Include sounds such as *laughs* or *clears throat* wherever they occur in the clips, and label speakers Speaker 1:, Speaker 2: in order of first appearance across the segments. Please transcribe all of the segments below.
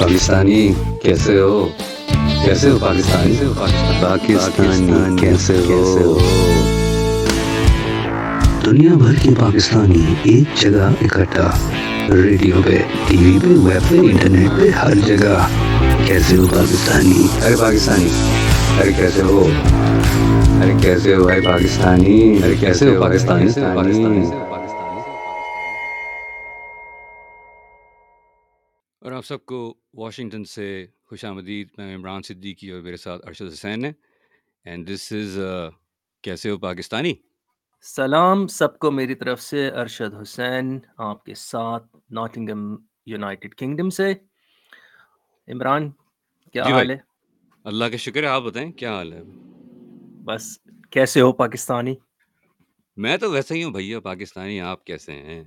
Speaker 1: پاکستانی کیسے ہو؟ کیسے ہو پاکستانی؟ پاکستانی کیسے ہو؟ دنیا بھر کے پاکستانی ایک جگہ اکٹھا ریڈیو پہ ٹی وی پہ ویب پہ انٹرنیٹ پہ ہر جگہ۔ کیسے ہو پاکستانی؟ ارے پاکستانی ارے کیسے ہو؟ ارے کیسے ہو بھائی پاکستانی؟ ارے کیسے ہو پاکستانی؟ اور آپ سب کو واشنگٹن سے خوش آمدید۔ میں عمران صدیقی اور میرے ساتھ ارشد حسین ہے اینڈ دس از کیسے ہو پاکستانی؟
Speaker 2: سلام سب کو میری طرف سے ارشد حسین آپ کے ساتھ ناٹنگم یونائٹڈ کنگڈم سے۔ عمران کیا
Speaker 1: جی
Speaker 2: حال ہے؟
Speaker 1: اللہ کا شکر ہے آپ بتائیں کیا حال ہے؟
Speaker 2: بس کیسے ہو پاکستانی؟
Speaker 1: میں تو ویسے ہی ہوں بھیا پاکستانی آپ کیسے ہیں؟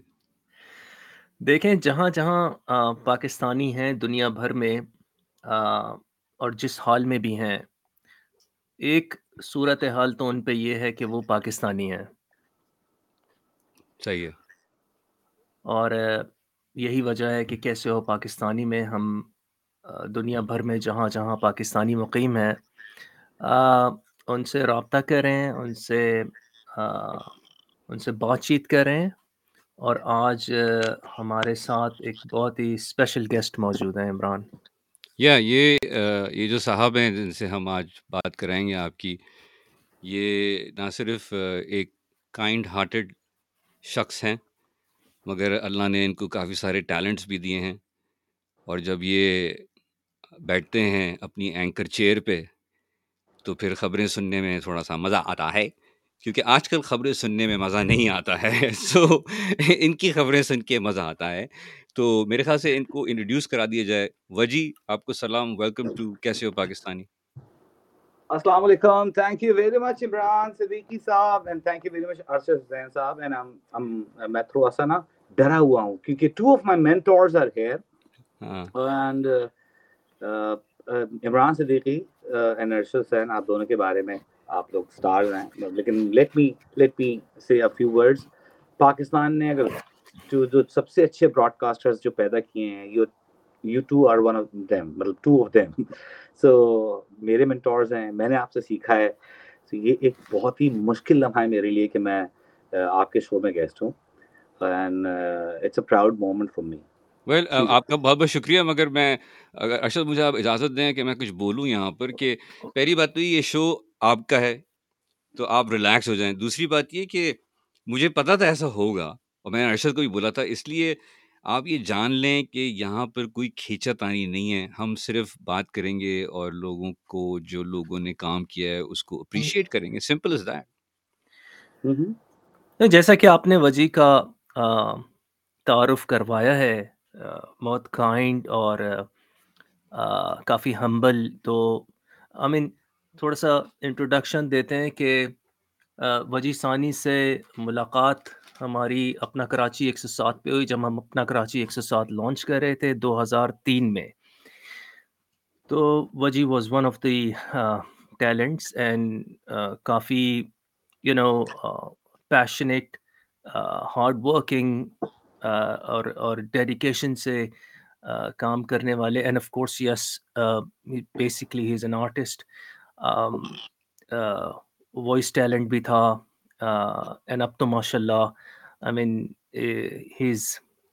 Speaker 2: دیکھیں جہاں جہاں آ، پاکستانی ہیں دنیا بھر میں آ، اور جس حال میں بھی ہیں ایک صورت حال تو ان پہ یہ ہے کہ وہ پاکستانی ہیں۔
Speaker 1: صحیح ہے۔
Speaker 2: اور آ، یہی وجہ ہے کہ کیسے ہو پاکستانی میں ہم آ، دنیا بھر میں جہاں جہاں پاکستانی مقیم ہیں آ، ان سے رابطہ کریں ان سے آ، ان سے بات چیت کریں اور آج ہمارے ساتھ ایک بہت ہی اسپیشل گیسٹ موجود ہیں، عمران۔
Speaker 1: یا، یہ یہ جو صاحب ہیں جن سے ہم آج بات کرائیں گے آپ کی، یہ نہ صرف ایک کائنڈ ہارٹڈ شخص ہیں، مگر اللہ نے ان کو کافی سارے ٹیلنٹس بھی دیے ہیں۔ اور جب یہ بیٹھتے ہیں اپنی اینکر چیئر پہ، تو پھر خبریں سننے میں تھوڑا سا مزہ آتا ہے۔ کیونکہ آج کل خبریں سننے میں مزہ نہیں آتا ہے۔ *laughs* سو ان کی خبریں سن کے مزہ آتا ہے۔ تو میرے خیال سے ان کو انٹروڈیوس کرا دیا جائے۔ وجی آپ کو سلام۔ ویلکم ٹو کیسے ہو پاکستانی؟
Speaker 3: السلام علیکم۔ Thank you very much Imran Siddiqui Sahab and thank you very much Arshad Hussain Sahab and میں تھوڑا سا نا ڈرا ہوا ہوں۔ کیونکہ two of my mentors are here and Imran Siddiqui and Arshad Hussain آپ دونوں کے بارے میں۔ آپ لوگ سٹار ہیں۔ لیکن لیٹ می لیٹ می سے فیو ورڈز پاکستان نے اگر جو جو سب سے اچھے براڈ کاسٹرز جو پیدا کیے ہیں you you two are one of them مطلب ٹو آف دیم سو میرے منٹورز ہیں، میں نے آپ سے سیکھا ہے۔ تو یہ ایک بہت ہی مشکل لمحہ ہے میرے لیے کہ میں آپ کے شو میں گیسٹ ہوں۔ And it's a proud moment for me
Speaker 1: well آپ کا بہت بہت شکریہ۔ مگر میں، اگر ارشد مجھے آپ اجازت دیں کہ میں کچھ بولوں یہاں پر کہ پہلی بات تو یہ شو آپ کا ہے تو آپ ریلیکس ہو جائیں۔ دوسری بات یہ کہ مجھے پتا تھا ایسا ہوگا اور میں نے ارشد کو بھی بولا تھا اس لیے آپ یہ جان لیں کہ یہاں پر کوئی کھینچا تانی نہیں ہے۔ ہم صرف بات کریں گے اور لوگوں کو جو لوگوں نے کام کیا ہے اس کو اپریشیٹ کریں گے۔ سمپل از دیٹ
Speaker 2: جیسا کہ آپ نے وجی کا تعارف کروایا ہے بہت کائنڈ اور کافی ہمبل تو آئی مین تھوڑا سا انٹروڈکشن دیتے ہیں کہ وجی ثانی سے ملاقات ہماری اپنا کراچی ایک سو سات پہ ہوئی جب ہم اپنا کراچی ایک سو سات لانچ کر رہے تھے دو ہزار تین میں۔ تو Wajih was one of the talents and coffee you know passionate hard working اور اور ڈیڈیکیشن سے کام کرنے والے and of course yes basically he is an artist voice talent بھی تھا اینڈ اب تو ماشاء اللہ I mean he is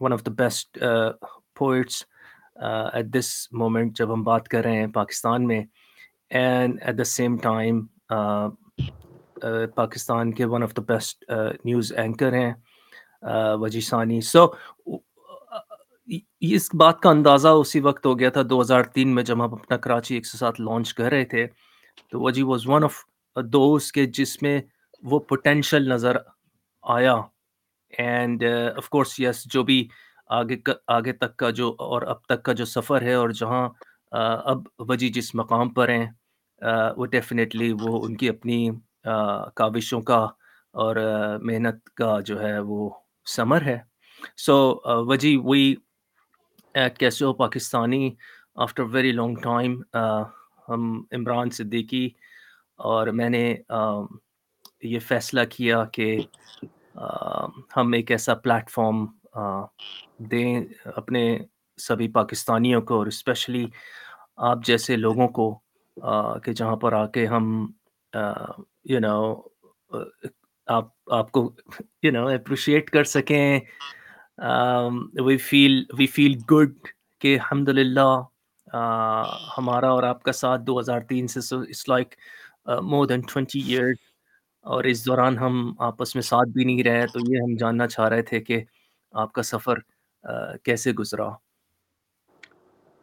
Speaker 2: one of the best poets at this moment جب ہم بات کر رہے ہیں پاکستان میں and at the same time Pakistan کے one of the best news anchor ہیں وجی ثانی۔ سو اس بات کا اندازہ اسی وقت ہو گیا تھا، دو ہزار تین میں جب ہم اپنا کراچی ایک سو سات لانچ کر رہے تھے۔ تو Wajji was one of those کے جس میں وہ پوٹینشل نظر آیا اینڈ آف کورس یس جو بھی آگے کا آگے تک کا جو اور اب تک کا جو سفر ہے اور جہاں آ، اب وجی جس مقام پر ہیں آ، وہ ڈیفینیٹلی وہ ان کی اپنی آ، کاوشوں کا اور محنت کا جو ہے وہ ثمر ہے۔ سو وجی وی ایٹ کیسے ہو Pakistani after very long time ہم عمران صدیقی اور میں نے یہ فیصلہ کیا کہ ہم ایک ایسا پلیٹ فارم دیں اپنے سبھی پاکستانیوں کو اور اسپیشلی آپ جیسے لوگوں کو کہ جہاں پر آ کے ہم یو نو آپ آپ کو یو نو اپریشیٹ کر سکیں۔ وی فیل وی فیل گڈ کہ الحمد للہ ہمارا اور آپ کا ساتھ دو ہزار تین سے it's like more than twenty years اور اس دوران ہم آپس میں ساتھ بھی نہیں رہے، تو یہ ہم جاننا چاہ رہے تھے کہ آپ کا سفر کیسے گزرا؟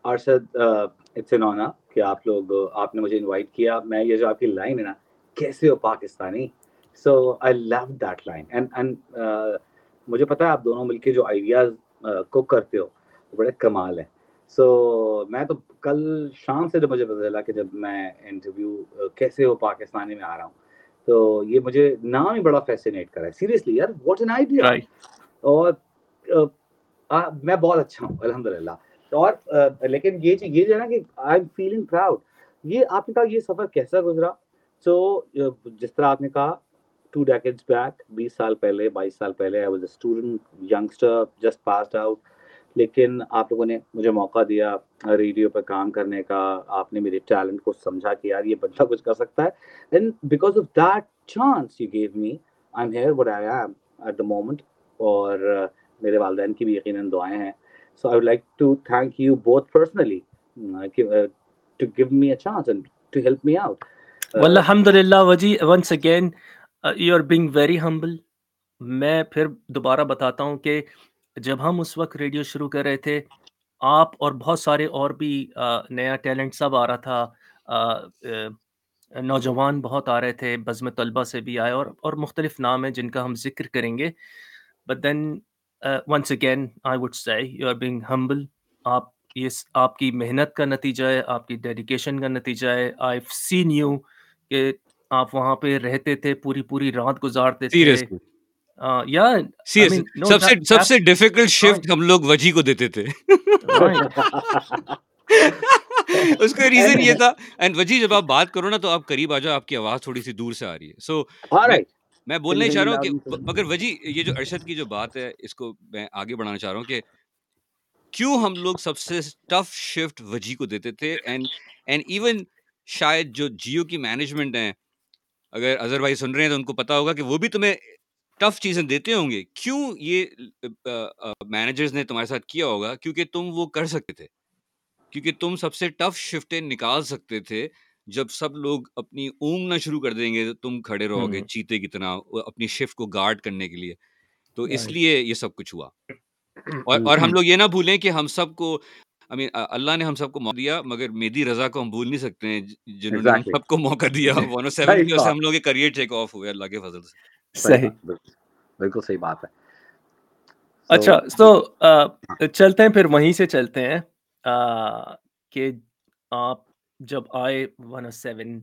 Speaker 3: ارشد اٹس این آنر کہ آپ لوگ، آپ نے مجھے انوائٹ کیا۔ میں یہ جو آپ کی لائن ہے نا، کیسے ہو Pakistani? So I love that line and and مجھے پتا ہے آپ دونوں مل کے جو آئیڈیاز کوک کرتے ہو، وہ بڑے کمال ہیں۔ سو میں تو کل شام سے جب مجھے پتا چلا کہ جب میں انٹرویو کیسے ہو پاکستانی میں آ رہا ہوں۔ تو یہ مجھے نام ہی بڑا فیسینیٹ کرا ہے۔ سیریسلی یار واٹ این آئیڈیا اور میں بہت اچھا ہوں الحمد للہ اور لیکن یہ یہ جو ہے نا کہ آئی ایم فیلنگ پراؤڈ یہ آپ نے کہا یہ سفر کیسا گزرا؟ سو جس طرح آپ نے کہا ٹو ڈیکڈس بیک بیس سال پہلے بائیس سال پہلے I was a student youngster just passed out لیکن آپ لوگوں نے مجھے موقع دیا ریڈیو پہ کام کرنے کا، آپ نے میرے ٹیلنٹ کو سمجھا کہ یار یہ بندہ کچھ کر سکتا ہے۔ And because of that chance you gave me I am here what I am at the moment اور میرے والدین کی بھی یقیناً دعائیں ہیں۔ So I would like to thank you both personally to give me a chance and to help me out
Speaker 2: الحمد للہ Wajih once again you are being very humble میں پھر دوبارہ بتاتا ہوں کہ جب ہم اس وقت ریڈیو شروع کر رہے تھے، آپ اور بہت سارے اور بھی نیا ٹیلنٹ سب آ رہا تھا۔ نوجوان بہت آ رہے تھے، بزم طلبہ سے بھی آئے اور اور مختلف نام ہیں جن کا ہم ذکر کریں گے۔ But then once again I would say you are being humble آپ، یہ آپ کی محنت کا نتیجہ ہے، آپ کی ڈیڈیکیشن کا نتیجہ ہے۔ آئی سین یو کہ آپ وہاں پہ رہتے تھے، پوری پوری رات گزارتے تھے۔
Speaker 1: سب سے ڈیفیکلٹ شفٹ ہم لوگ وجی کو دیتے تھے۔ *laughs* اس کا ریزن یہ تھا۔ اینڈ وجی جب آپ بات کرو نا تو آپ قریب آ جاؤ آپ کی آواز تھوڑی سی دور سے آ رہی ہے۔ سو میں بولنا ہی چاہ رہا ہوں کہ مگر وجی یہ جو ارشد کی جو بات ہے اس کو میں آگے بڑھانا چاہ رہا ہوں کہ کیوں ہم لوگ سب سے ٹف شفٹ وجی کو دیتے تھے؟ اینڈ اینڈ ایون شاید جو جیو کی مینجمنٹ ہیں اگر اظہر بھائی سن رہے ہیں تو ان کو پتا ہوگا کہ وہ بھی تمہیں ٹف چیزیں دیتے ہوں گے۔ کیوں یہ مینیجرز نے تمہارے ساتھ کیا ہوگا؟ کیونکہ تم وہ کر سکتے تھے۔ کیونکہ تم سب سے ٹف شفٹیں نکال سکتے تھے۔ جب سب لوگ اپنی اونگنا شروع کر دیں گے تو تم کھڑے رہو گے چیتے کی طرح اپنی شفٹ کو گارڈ کرنے کے لیے۔ تو اس لیے یہ سب کچھ ہوا۔ اور اور ہم لوگ یہ نہ بھولیں کہ ہم سب کو اللہ نے ہم سب کو موقع دیا مگر میدی رضا کو ہم بھول نہیں سکتے ہیں۔ جنہوں نے ہم سب کو موقع دیا *laughs* سے ہم لوگ کریئر ٹیک آف ہوئے اللہ کے فضل سے۔
Speaker 3: صحیح. بالکل صحیح بات ہے۔
Speaker 2: اچھا تو چلتے ہیں پھر وہیں سے چلتے ہیں۔ کہ آپ جب آئے ون سیون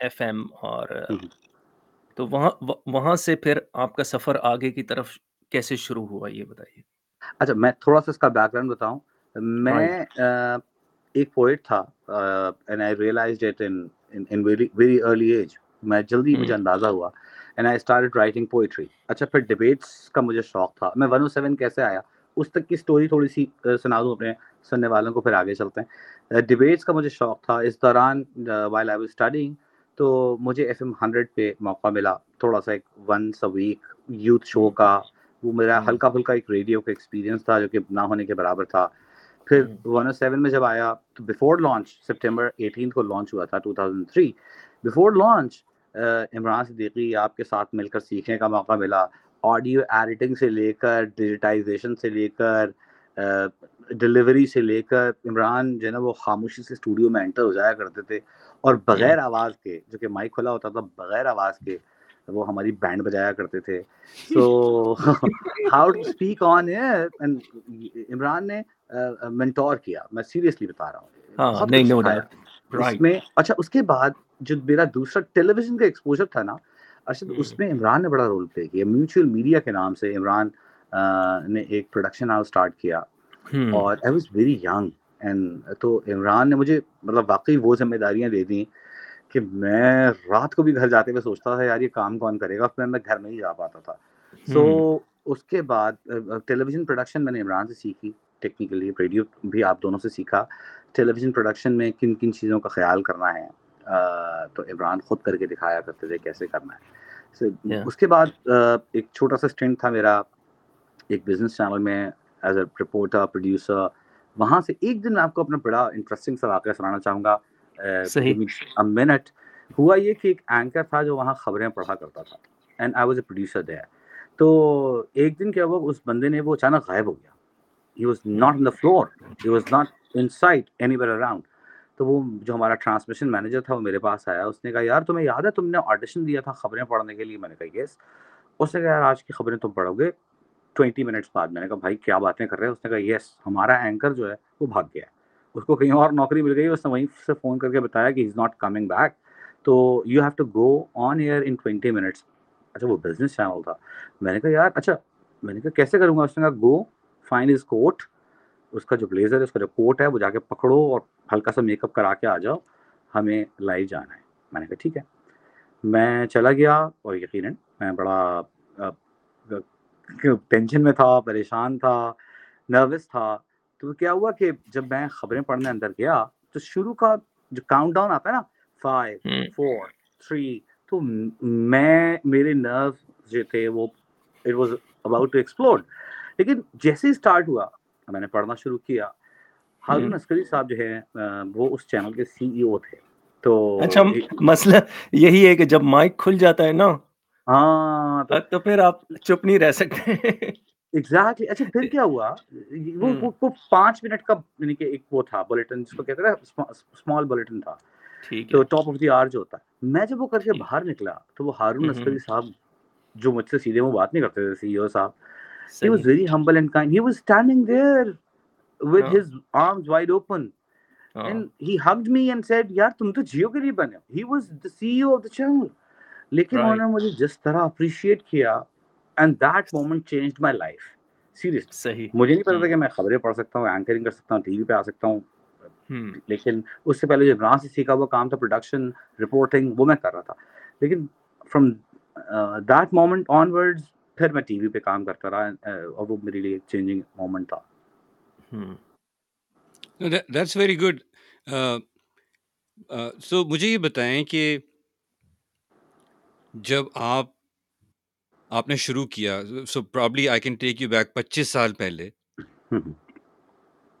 Speaker 2: ایف ایم اور تو وہاں وہاں سے پھر آپ کا سفر آگے کی طرف کیسے شروع ہوا یہ بتائیے۔
Speaker 3: اچھا میں تھوڑا سا اس کا بیک گراؤنڈ بتاؤں۔ میں ایک پوئٹ تھا and I realized it in very early age میں جلدی مجھے اندازہ ہوا۔ And I start writing poetry اچھا پھر ڈبیٹس کا مجھے شوق تھا۔ میں ون او سیون کیسے آیا؟ اس تک کی اسٹوری تھوڑی سی سنا دوں اپنے سننے والوں کو پھر آگے چلتے ہیں۔ ڈبیٹس کا مجھے شوق تھا۔ اس دوران وائل آئی واز تو مجھے ایف ایم ہنڈریڈ پہ موقع ملا۔ تھوڑا سا ایک once a week youth show کا۔ وہ میرا ہلکا پھلکا ایک ریڈیو کا ایکسپیرینس تھا جو کہ نہ ہونے کے برابر تھا۔ پھر ون او سیون میں جب آیا تو بفور لانچ سپٹمبر ایٹین کو لانچ ہوا تھا two thousand three before launch Imran Siddiqui آپ کے ساتھ مل کر سیکھنے کا موقع ملا۔ آڈیو ایڈیٹنگ سے لے کر ڈیجیٹائزیشن سے لے کر ڈلیوری سے لے کر عمران جو ہے نا وہ خاموشی سے اسٹوڈیو میں انٹر ہو جایا کرتے تھے۔ اور بغیر آواز کے جو کہ مائک کھلا ہوتا تھا بغیر آواز کے وہ ہماری بینڈ بجایا کرتے تھے۔ تو how to speak on Imran نے منٹور کیا۔ میں سیریسلی بتا رہا ہوں۔ اس میں اچھا اس کے بعد جو میرا دوسرا ٹیلی ویژن کا ایکسپوجر تھا نا ارشد اس میں عمران نے بڑا رول پلے کیا میوچل میڈیا کے نام سے عمران نے ایک پروڈکشن ہاؤس اسٹارٹ کیا۔ اور I was very young and تو عمران نے مجھے مطلب واقعی وہ ذمہ داریاں دے دیں کہ میں رات کو بھی گھر جاتے ہوئے سوچتا تھا یار یہ کام کون کرے گا؟ پھر میں گھر میں ہی جا پاتا تھا۔ سو اس کے بعد ٹیلی ویژن پروڈکشن میں نے عمران سے سیکھی ٹیکنیکلی ریڈیو بھی آپ دونوں سے سیکھا۔ ٹیلی ویژن پروڈکشن میں کن کن چیزوں کا خیال کرنا ہے۔ تو عمران خود کر کے دکھایا کرتے تھے کیسے کرنا ہے۔ اس کے بعد ایک چھوٹا سا اسٹینٹ تھا میرا۔ ایک بزنس چینل میں ایز اے رپورٹر پروڈیوسر وہاں سے ایک دن میں آپ کو اپنا بڑا انٹرسٹنگ سا واقعہ سنانا چاہوں گا۔ منٹ ہوا یہ کہ ایک اینکر تھا جو وہاں خبریں پڑھا کرتا تھا۔ And I was a producer there تو ایک دن کیا ہوا اس بندے نے وہ اچانک غائب ہو گیا۔ He was not in the floor he was not in sight anywhere around تو وہ جو ہمارا ٹرانسمیشن مینیجر تھا وہ میرے پاس آیا، اس نے کہا، یار، تمہیں یاد ہے، تم نے آڈیشن دیا تھا خبریں پڑھنے کے لیے؟ میں نے کہا یس اس نے کہا، یار، آج کی خبریں تم پڑھو گے ٹوئنٹی منٹس بعد۔ میں نے کہا، بھائی، کیا باتیں کر رہے ہیں اس نے کہا یس ہمارا اینکر جو ہے وہ بھاگ گیا۔ ہے اس کو کہیں اور نوکری مل گئی، اس نے وہیں سے فون کر کے بتایا کہ از ناٹ کمنگ بیک تو you have to go on air in twenty minutes اچھا وہ بزنس چینل تھا۔ میں نے کہا، یار اچھا۔ میں نے کہا، کیسے کروں گا؟ اس نے کہا گو فائن از کوٹ اس کا جو بلیزر ہے اس کا جو کوٹ ہے وہ جا کے پکڑو اور ہلکا سا میک اپ کرا کے آ جاؤ ہمیں لائیو جانا ہے میں نے کہا ٹھیک ہے میں چلا گیا اور یقیناً میں بڑا ٹینشن میں تھا پریشان تھا نروس تھا تو کیا ہوا کہ جب میں خبریں پڑھنے اندر گیا تو شروع کا جو کاؤنٹ ڈاؤن آتا ہے نا فائیو فور تھری تو میں میرے نرو جو تھے وہ it was about to explore لیکن جیسے ہی اسٹارٹ ہوا میں نے پڑھنا شروع کیا۔ ہارون عسکری صاحب جو ہے وہ اس چینل کے سی ای او تھے۔ تو
Speaker 2: اچھا مسئلہ یہی ہے کہ جب مائک کھل جاتا ہے نا
Speaker 3: ہاں
Speaker 2: تو پھر آپ چپ نہیں رہ سکتے۔
Speaker 3: ایگزیکٹلی اچھا پھر کیا ہوا؟ وہ پانچ منٹ کا یعنی کہ ایک وہ تھا بلیٹن جس کو کہتے ہیں اسمال بلیٹن تھا۔ تو ٹاپ آف دی آر جو ہوتا ہے۔ میں جب وہ کر کے باہر نکلا تو وہ ہارون عسکری صاحب جو مجھ سے سیدھے وہ بات نہیں کرتے تھے سی او صاحب he was very humble and kind. He was standing there with his arms wide open. and he hugged me and said یار تم تو جیو کے لیے بنے he was the CEO of the channel. لیکن انہوں نے مجھے جس طرح اپریشیٹ کیا and that moment changed my life serious
Speaker 2: صحیح۔
Speaker 3: مجھے نہیں پتا تھا کہ میں خبریں پڑھ سکتا ہوں اینکرنگ کر سکتا ہوں ٹی وی پہ آ سکتا ہوں۔ لیکن اس سے پہلے جو عمران سے سیکھا ہوا کام تھا پروڈکشن رپورٹنگ وہ میں کر رہا تھا۔ لیکن from that moment onward پھر میں ٹی وی پہ کام کرتا رہا اور وہ میرے لیے چینجنگ مومنٹ تھا۔
Speaker 1: دیٹس ویری گڈ سو مجھے یہ بتائیں کہ جب آپ آپ نے شروع کیا so probably I can take you back پچیس سال پہلے۔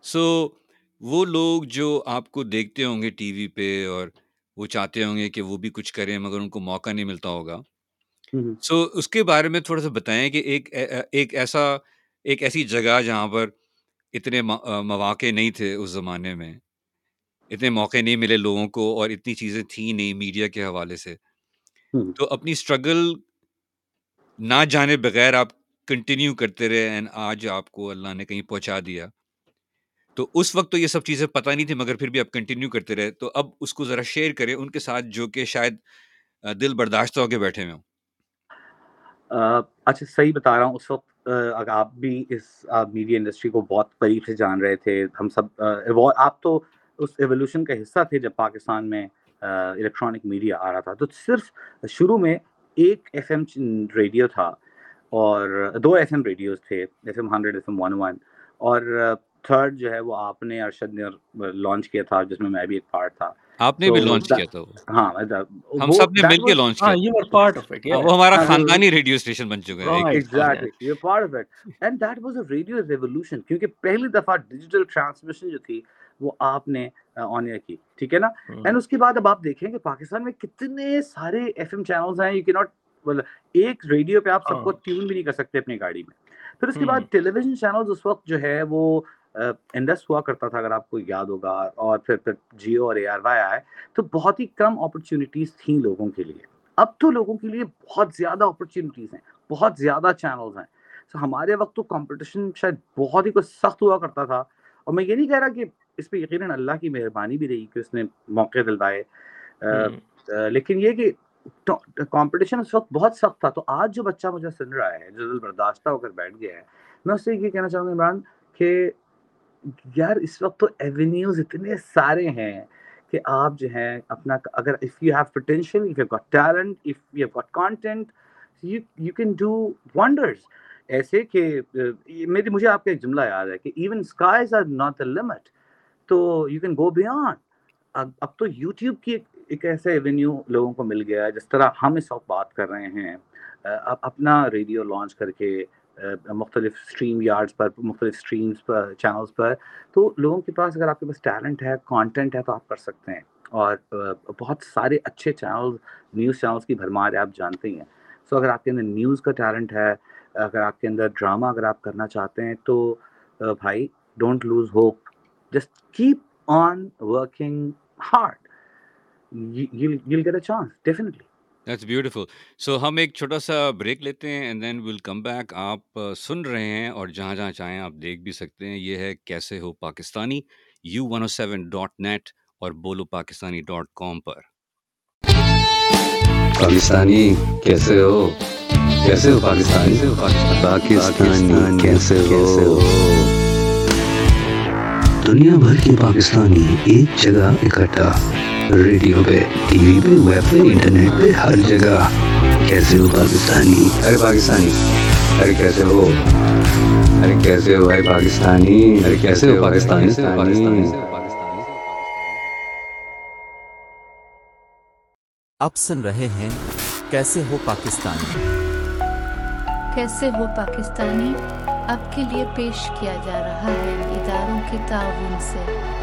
Speaker 1: سو وہ لوگ جو آپ کو دیکھتے ہوں گے ٹی وی پہ اور وہ چاہتے ہوں گے کہ وہ بھی کچھ کریں مگر ان کو موقع نہیں ملتا ہوگا۔ سو اس کے بارے میں تھوڑا سا بتائیں کہ ایک ایک ایسا ایک ایسی جگہ جہاں پر اتنے مواقع نہیں تھے اس زمانے میں اتنے موقع نہیں ملے لوگوں کو اور اتنی چیزیں تھیں نہیں میڈیا کے حوالے سے۔ تو اپنی اسٹرگل نہ جانے بغیر آپ کنٹینیو کرتے رہے اینڈ آج آپ کو اللہ نے کہیں پہنچا دیا۔ تو اس وقت تو یہ سب چیزیں پتہ نہیں تھی مگر پھر بھی آپ کنٹینیو کرتے رہے۔ تو اب اس کو ذرا شیئر کریں ان کے ساتھ جو کہ شاید دل برداشت ہو کے بیٹھے ہوئے ہوں۔
Speaker 3: اچھا صحیح بتا رہا ہوں۔ اس وقت اگر آپ بھی اس میڈیا انڈسٹری کو بہت قریب سے جان رہے تھے، ہم سب آپ تو اس ایولیوشن کا حصہ تھے جب پاکستان میں الیکٹرانک میڈیا آ رہا تھا۔ تو صرف شروع میں ایک ایف ایم ریڈیو تھا اور دو ایف ایم ریڈیوز تھے F M hundred F M one one اور تھرڈ جو ہے وہ آپ نے ارشد نے لانچ کیا تھا، جس میں میں بھی ایک پارٹ تھا۔
Speaker 1: آپ نے بھی لانچ کیا تھا
Speaker 3: ہاں
Speaker 1: ہم سب نے مل کے لانچ کیا۔
Speaker 2: it yeah.
Speaker 1: وہ ہمارا خاندانی ریڈیو اسٹیشن بن چکا ہے
Speaker 2: Right.
Speaker 3: Exactly you part of it and that was a radio revolution کیونکہ پہلی دفعہ ڈیجیٹل ٹرانسمیشن جو تھی وہ آپ نے آن ایئر کی ٹھیک ہے نا؟ اینڈ اس کے بعد اب آپ دیکھیں کہ پاکستان میں کتنے سارے ایف ایم چینلز ہیں یو کی ناٹ ایک ریڈیو پہ آپ سب کو ٹیون بھی نہیں کر سکتے اپنی گاڑی میں۔ پھر اس کے بعد ٹیلی ویژن چینلز اس وقت جو ہے وہ انڈس ہوا کرتا تھا اگر آپ کو یاد ہوگا اور پھر پھر جیو اور اے آر وائی آئے تو بہت ہی کم اپرچونیٹیز تھیں لوگوں کے لیے۔ اب تو لوگوں کے لیے بہت زیادہ اپرچونیٹیز ہیں بہت زیادہ چینلز ہیں۔ تو ہمارے وقت تو کمپٹیشن شاید بہت ہی کچھ سخت ہوا کرتا تھا۔ اور میں یہ نہیں کہہ رہا کہ اس پہ یقیناً اللہ کی مہربانی بھی رہی کہ اس نے موقع دلوائے۔ لیکن یہ کہ کمپٹیشن اس وقت بہت سخت تھا۔ تو آج جو بچہ مجھے سن رہا ہے جو دل برداشتہ ہو کر بیٹھ گیا ہے میں اس سے یہ کہنا چاہوں گا عمران کہ یار اس وقت تو ایونیوز اتنے سارے ہیں کہ آپ جو ہیں اپنا اگر if you have potential if you got talent if you got content you you can do wonders ایسے کہ میری، مجھے آپ کا ایک جملہ یاد ہے کہ even skies are not a limit تو یو کین گو بیانڈ اب تو یوٹیوب کی ایک ایسا ایونیو لوگوں کو مل گیا ہے، جس طرح ہم اس وقت بات کر رہے ہیں اپنا ریڈیو لانچ کر کے مختلف اسٹریم یارڈس پر، مختلف اسٹریمس پر چینلس پر۔ تو لوگوں کے پاس اگر آپ کے پاس ٹیلنٹ ہے کانٹینٹ ہے، تو آپ کر سکتے ہیں۔ اور بہت سارے اچھے چینلز نیوز چینلس کی بھرمار ہے، آپ جانتے ہی ہیں۔ سو اگر آپ کے اندر نیوز کا ٹیلنٹ ہے، اگر آپ کے اندر ڈرامہ اگر آپ کرنا چاہتے ہیں، تو بھائی don't lose hope just keep on working hard get a chance definitely
Speaker 1: that's beautiful so ہم ایک چھوٹا سا بریک لیتے ہیں and then will come back آپ سن رہے ہیں اور جہاں جہاں چاہیں آپ دیکھ بھی سکتے ہیں یہ ہے کیسے ہو Pakistani you one O seven dot net اور بولو پاکستانی ڈاٹ کام پر پاکستانی کیسے ہو کیسے ہو پاکستانی پاکستانی کیسے ہو دنیا بھر کے پاکستانی ایک جگہ اکٹھا ریڈیو پہ ٹی وی پہ ویب پہ انٹرنیٹ پہ ہر جگہ۔ کیسے ہو پاکستانی؟ ارے پاکستانی ارے کیسے ہو؟ ارے کیسے ہو بھائی پاکستانی؟ ارے کیسے ہو پاکستانی؟
Speaker 4: اب سن رہے ہیں کیسے ہو پاکستانی؟
Speaker 5: کیسے ہو پاکستانی؟ اب کے لیے پیش کیا جا رہا ہے اداروں کے تعاون سے۔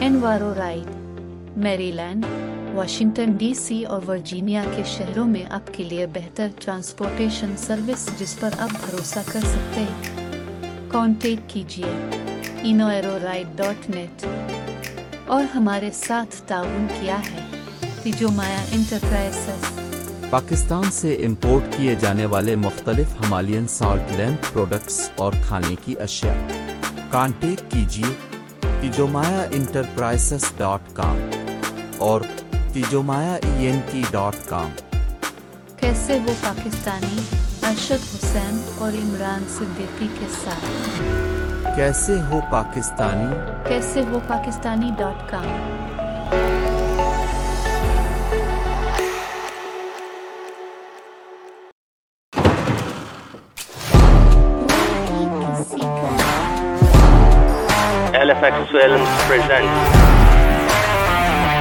Speaker 5: انوارو رائڈ Maryland Washington D C اور ورجینیا کے شہروں میں اب کے لیے بہتر ٹرانسپورٹیشن سروس جس پر آپ بھروسہ کر سکتے ہیں۔ کانٹیکٹ کیجیے۔ انو ایرو رائڈ ڈاٹ نیٹ۔ اور ہمارے ساتھ تعاون کیا ہے۔ تیجو مایا
Speaker 4: پاکستان سے امپورٹ کیے جانے والے مختلف ہمالین سالٹ لیمپ پروڈکٹس اور کھانے کی اشیاء۔ کانٹیکٹ کیجیے۔ تیجومایا انٹرپرائزز ڈاٹ کام اور تیجومایا E N T dot com
Speaker 5: کیسے وہ پاکستانی ارشد حسین اور عمران صدیقی کے ساتھ؟
Speaker 4: کیسے ہو پاکستانی؟
Speaker 5: کیسے وہ Pakistani dot com?
Speaker 6: LFX Films presents.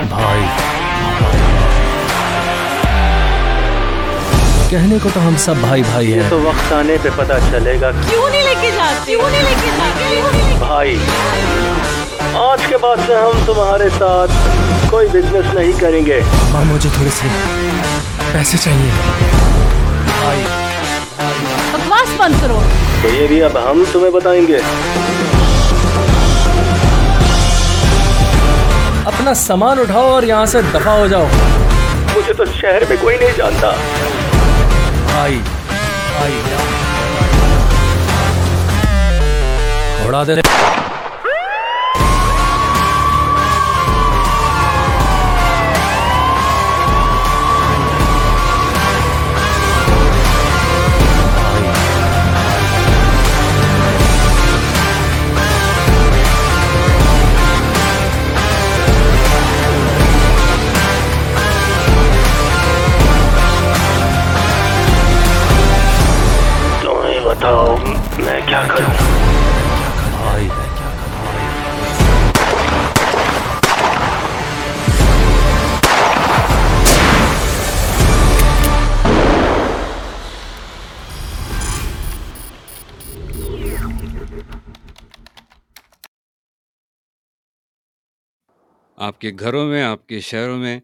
Speaker 2: بھائی کہنے کو تو ہم سب بھائی بھائی ہیں
Speaker 6: تو وقت آنے پہ پتا چلے گا
Speaker 7: کیوں نہیں لے کے جاتے کیوں نہیں لے کے جاتے
Speaker 6: بھائی آج کے بعد سے ہم تمہارے ساتھ کوئی بزنس نہیں کریں گے
Speaker 2: ماں مجھے تھوڑے سے پیسے چاہیے بھائی
Speaker 7: بکواس بند کرو
Speaker 6: تو یہ بھی اب ہم تمہیں بتائیں گے
Speaker 2: اپنا سامان اٹھاؤ اور یہاں سے دفع ہو جاؤ۔
Speaker 6: مجھے تو شہر میں کوئی نہیں جانتا۔
Speaker 2: بھائی بھائی اڑا دے
Speaker 6: بتاؤ میں کیا کروں
Speaker 2: بھائی
Speaker 1: آپ کے گھروں میں، آپ کے شہروں میں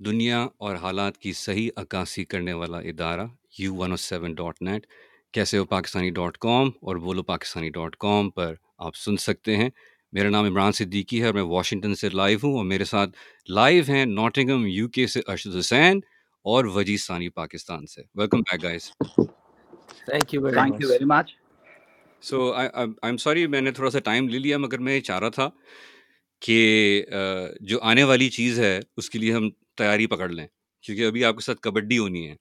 Speaker 1: دنیا اور حالات کی صحیح عکاسی کرنے والا ادارہ U one O seven dot net کیسے ہو پاکستانی ڈاٹ کام اور بولو پاکستانی ڈاٹ کام پر آپ سن سکتے ہیں۔ میرا نام عمران صدیقی ہے اور میں واشنگٹن سے لائیو ہوں اور میرے ساتھ لائیو ہیں ناٹنگم یو کے سے ارشد حسین اور وجی ثانی پاکستان سے۔ Welcome back guys
Speaker 2: thank you
Speaker 3: thank you very much
Speaker 1: so I am sorry میں نے تھوڑا سا ٹائم لے لیا مگر میں یہ چاہ رہا تھا کہ جو آنے والی چیز ہے اس کے لیے ہم تیاری پکڑ لیں۔ کیونکہ ابھی آپ کے ساتھ کبڈی ہونی ہے۔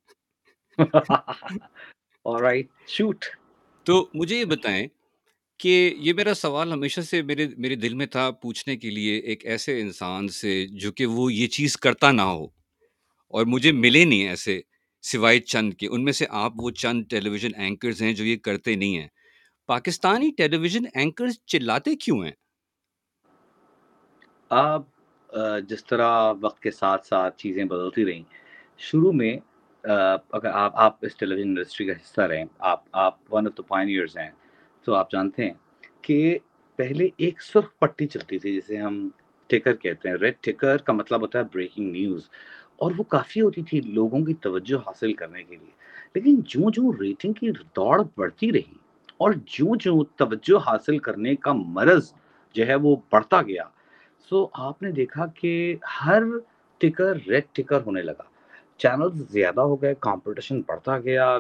Speaker 1: *laughs* تو مجھے یہ بتائیں کہ یہ میرا سوال ہمیشہ سے میرے میرے دل میں تھا پوچھنے کے لیے ایک ایسے انسان سے جو کہ وہ یہ چیز کرتا نہ ہو اور مجھے ملے نہیں ایسے سوائے چند کے۔ ان میں سے آپ وہ چند ٹیلی ویژن اینکرز ہیں جو یہ کرتے نہیں ہیں۔ پاکستانی ٹیلی ویژن اینکرز چلاتے کیوں ہیں؟
Speaker 3: آپ جس طرح وقت کے ساتھ ساتھ چیزیں بدلتی رہیں شروع میں اگر آپ آپ اس ٹیلی ویژن انڈسٹری کا حصہ رہیں، آپ آپ ون آف دا پائنیئرز ہیں۔ تو آپ جانتے ہیں کہ پہلے ایک سرخ پٹی چلتی تھی جسے ہم ٹکر کہتے ہیں۔ ریڈ ٹکر کا مطلب ہوتا ہے بریکنگ نیوز اور وہ کافی ہوتی تھی لوگوں کی توجہ حاصل کرنے کے لیے۔ لیکن جو جو ریٹنگ کی دوڑ بڑھتی رہی اور جو جو توجہ حاصل کرنے کا مرض جو ہے وہ بڑھتا گیا سو آپ نے دیکھا کہ ہر ٹکر ریڈ ٹکر ہونے لگا۔ چینل زیادہ ہو گئے کمپٹیشن بڑھتا گیا،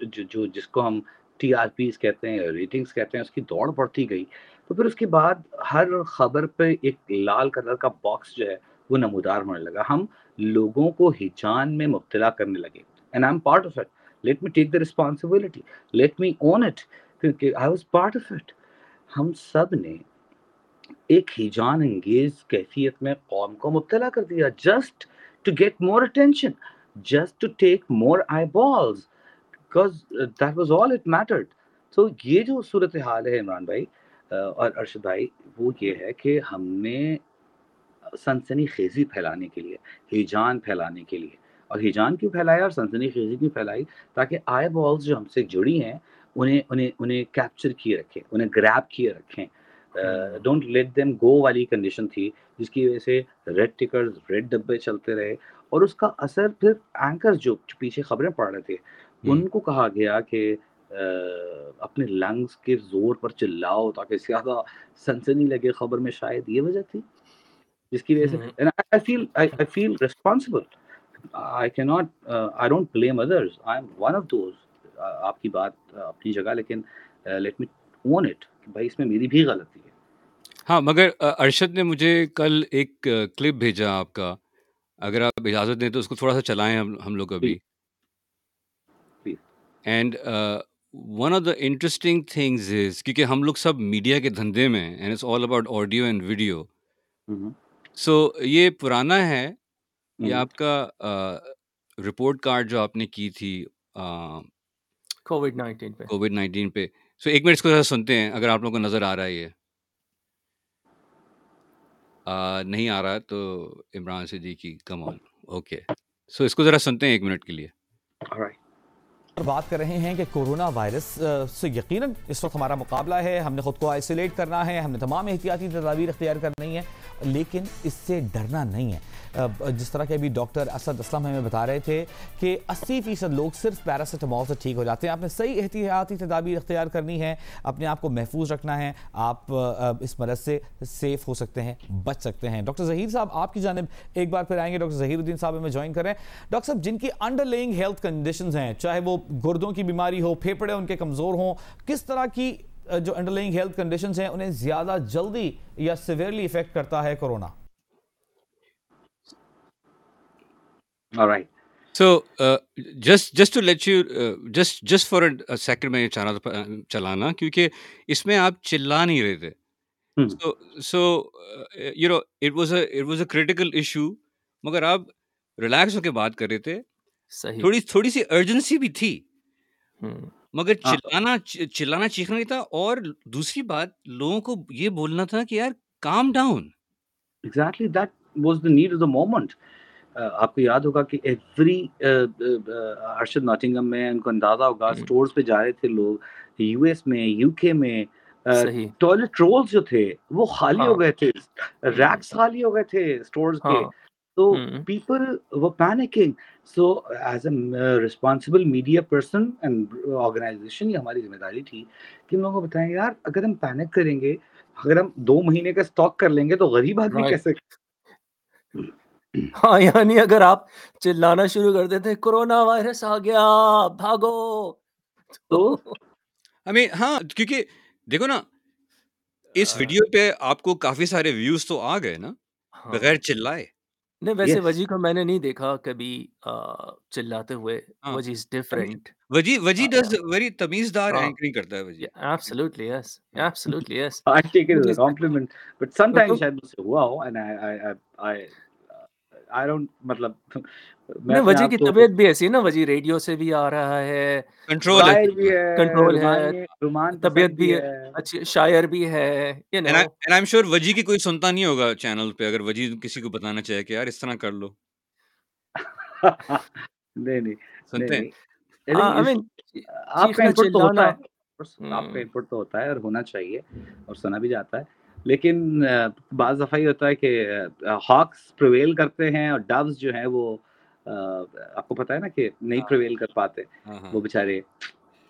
Speaker 3: جو جو جس کو ہم ٹی آر پیز کہتے ہیں ریٹنگز کہتے ہیں، اس کی دوڑ بڑھتی گئی۔ تو پھر اس کے بعد ہر خبر پہ ایک لال کلر کا باکس جو ہے، وہ نمودار ہونے لگا۔ ہم لوگوں کو ہیچان میں مبتلا کرنے لگے۔ And I am part of it let me take the responsibility let me own it کیونکہ I was part of it ہم سب نے ایک ہیجان انگیز کیفیت میں قوم کو مبتلا کر دیا۔ Just to get more attention just to take more eyeballs because that was all it mattered تو یہ جو صورت حال ہے عمران بھائی اور ارشد بھائی، وہ یہ ہے کہ ہم نے سنسنی خیزی پھیلانے کے لیے، ہیجان پھیلانے کے لیے۔ اور ہیجان کیوں پھیلایا اور سنسنی خیزی کیوں پھیلائی؟ تاکہ آئی بالز جو ہم سے جڑی ہیں، انہیں انہیں انہیں کیپچر کیے رکھیں، انہیں گریب کیے رکھیں۔ ڈونٹ لیٹ دیم گو والی کنڈیشن تھی، جس کی وجہ سے ریڈ ٹکر ریڈ ڈبے چلتے رہے۔ اور اس کا اثر پھر اینکر جو پیچھے خبریں پڑھ رہے تھے ان کو کہا گیا کہ اپنے لنگس کے زور پر چلاؤ تاکہ زیادہ سنسنی لگے خبر میں شاید یہ وجہ تھی۔ جس کی وجہ سے I feel I, I feel responsible. I cannot uh, I don't blame others. I'm one of those. آپ کی بات اپنی جگہ لیکن لیٹ می اون اٹ بھائی اس میں میری بھی غلطی ہے۔
Speaker 1: ہاں مگر ارشد نے مجھے کل ایک کلپ بھیجا آپ کا۔ اگر آپ اجازت دیں تو اس کو تھوڑا سا چلائیں ہم ہم لوگ ابھی۔ And one of the interesting things is کیونکہ ہم لوگ سب میڈیا کے دھندے میں and it's all about audio and video so یہ پرانا ہے یہ آپ کا رپورٹ کارڈ جو آپ نے کی تھی
Speaker 2: کووڈ نائنٹین پہ۔
Speaker 1: کووڈ نائنٹین پہ۔ سو ایک منٹ اس کو ذرا سنتے ہیں اگر آپ لوگوں کو نظر آ رہا ہے یہ۔ نہیں آ رہا تو Imran Siddiqui come on okay so اس کو ذرا سنتے ہیں ایک منٹ کے لیے۔
Speaker 8: بات کر رہے ہیں کہ کورونا وائرس سے یقیناً اس وقت ہمارا مقابلہ ہے، ہم نے خود کو آئسولیٹ کرنا ہے، ہم نے تمام احتیاطی تدابیر اختیار کرنی ہے لیکن اس سے ڈرنا نہیں ہے۔ جس طرح کہ ابھی ڈاکٹر اسد اسلم ہمیں بتا رہے تھے کہ اسی فیصد لوگ صرف پیراسیٹامول سے ٹھیک ہو جاتے ہیں۔ آپ نے صحیح احتیاطی تدابیر اختیار کرنی ہے اپنے آپ کو محفوظ رکھنا ہے، آپ اس مرض سے سیف ہو سکتے ہیں، بچ سکتے ہیں۔ ڈاکٹر ظہیر صاحب، آپ کی جانب ایک بار پھر آئیں گے، ڈاکٹر ظہیر الدین صاحب ہمیں جوائن کریں ڈاکٹر صاحب، جن کی انڈر لینگ ہیلتھ کنڈیشنز ہیں، چاہے وہ گردوں کی بیماری ہو پھیپڑے ان کے کمزور ہوں کس طرح کی جو انڈر لینگ ہیلتھ کنڈیشنز ہیں انہیں زیادہ جلدی یا سیویئرلی افیکٹ کرتا ہے
Speaker 1: uh, just just to let you, uh, just just for a second میں یہ چاہ رہا تھا چلانا کیونکہ اس میں آپ چلا نہیں رہے تھے۔ So so you know it was a it was a critical issue مگر آپ ریلیکس ہو کے بات کر رہے تھے۔ تھوڑی تھوڑی سی ارجنسی بھی تھی۔ مگر چلانا چلانا چیخنا نہیں تھا اور دوسری بات لوگوں کو یہ بولنا تھا کہ یار calm down
Speaker 3: exactly that was the need of the moment آپ کو یاد ہوگا کہ ایوری ارشد ناٹنگم میں ان کو اندازہ ہوگا اسٹورز پہ جا رہے تھے لوگ یو ایس میں یو کے میں ٹوائلٹ رولز جو تھے وہ خالی ہو گئے تھے۔ ریکس خالی ہو گئے تھے اسٹورز کے۔ تو پیپل وہ panicking so as a responsible media person and organization یہ ہماری ذمہ داری تھی کہ ہم لوگوں کو بتائیں یار اگر ہم پینک کریں گے اگر ہم دو مہینے کا اسٹاک کر لیں گے تو غریب آدمی کیسے
Speaker 2: ہاں یعنی اگر آپ چلانا شروع کر دیتے کرونا وائرس آ گیا بھاگو!
Speaker 1: تو ہمیں ہاں کیونکہ دیکھو نا اس ویڈیو پہ آپ کو کافی سارے ویوز تو آ گئے نا بغیر چلائے۔
Speaker 2: نہیں ویسے وجی کو میں نے نہیں دیکھا کبھی چلاتے ہوئے۔ Wajji is different
Speaker 1: Wajji Wajji does very تمیزدار anchoring کرتا ہے Waji.
Speaker 2: Absolutely yes absolutely yes
Speaker 3: I take it as a compliment but sometimes شاید مجھ سے ہوا ہو and I I I don't مطلب میں
Speaker 2: وجہ کی طبیعت بھی ایسی ہے نا وجہ ریڈیو سے بھی آ رہا ہے۔
Speaker 1: کنٹرول
Speaker 2: کنٹرول ہے۔ طبیعت بھی اچھی شاعر بھی ہے
Speaker 1: and I am sure Wajji کی کوئی سنتا نہیں ہوگا چینل پہ اگر وجی کسی کو بتانا چاہے کہ یار اس طرح کر لو۔
Speaker 3: نہیں نہیں
Speaker 1: سنتے ہیں؟
Speaker 3: آپ کا انپٹ تو ہوتا ہے۔ آپ کا انپٹ تو ہوتا ہے اور ہونا چاہیے اور سنا بھی جاتا ہے۔ لیکن بعض دفعہ یہ ہوتا ہے کہ ہاکس پرویل کرتے ہیں اور ڈوز جو ہیں وہ آپ کو پتہ ہے نا کہ نہیں
Speaker 2: ہاں۔
Speaker 3: پرویل کر پاتے
Speaker 1: ہاں ہاں۔
Speaker 3: وہ بیچارے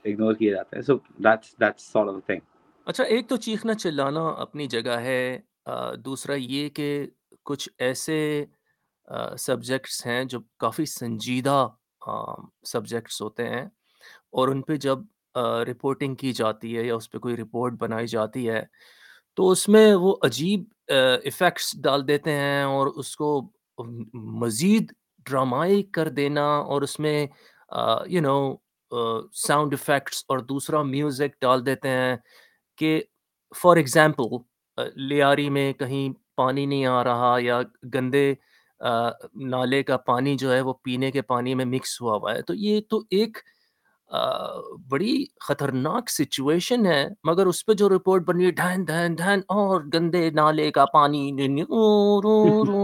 Speaker 3: اگنور کیے جاتے ہیں۔ So that's that's sort of thing
Speaker 2: اچھا ایک تو چیخنا چلانا اپنی جگہ ہے۔ دوسرا یہ کہ کچھ ایسے سبجیکٹس ہیں جو کافی سنجیدہ سبجیکٹس ہوتے ہیں اور ان پہ جب رپورٹنگ کی جاتی ہے یا اس پہ کوئی رپورٹ بنائی جاتی ہے تو اس میں وہ عجیب ایفیکٹس ڈال دیتے ہیں اور اس کو مزید ڈرامائی کر دینا اور اس میں یو نو ساؤنڈ افیکٹس اور دوسرا میوزک ڈال دیتے ہیں کہ فار ایگزامپل لیاری میں کہیں پانی نہیں آ رہا یا گندے نالے کا پانی جو ہے وہ پینے کے پانی میں مکس ہوا ہوا ہے۔ تو یہ تو ایک بڑی خطرناک سچویشن ہے مگر اس پہ جو رپورٹ بنی ہے ڈھین ڈھین ڈھین اور گندے نالے کا پانی رو رو۔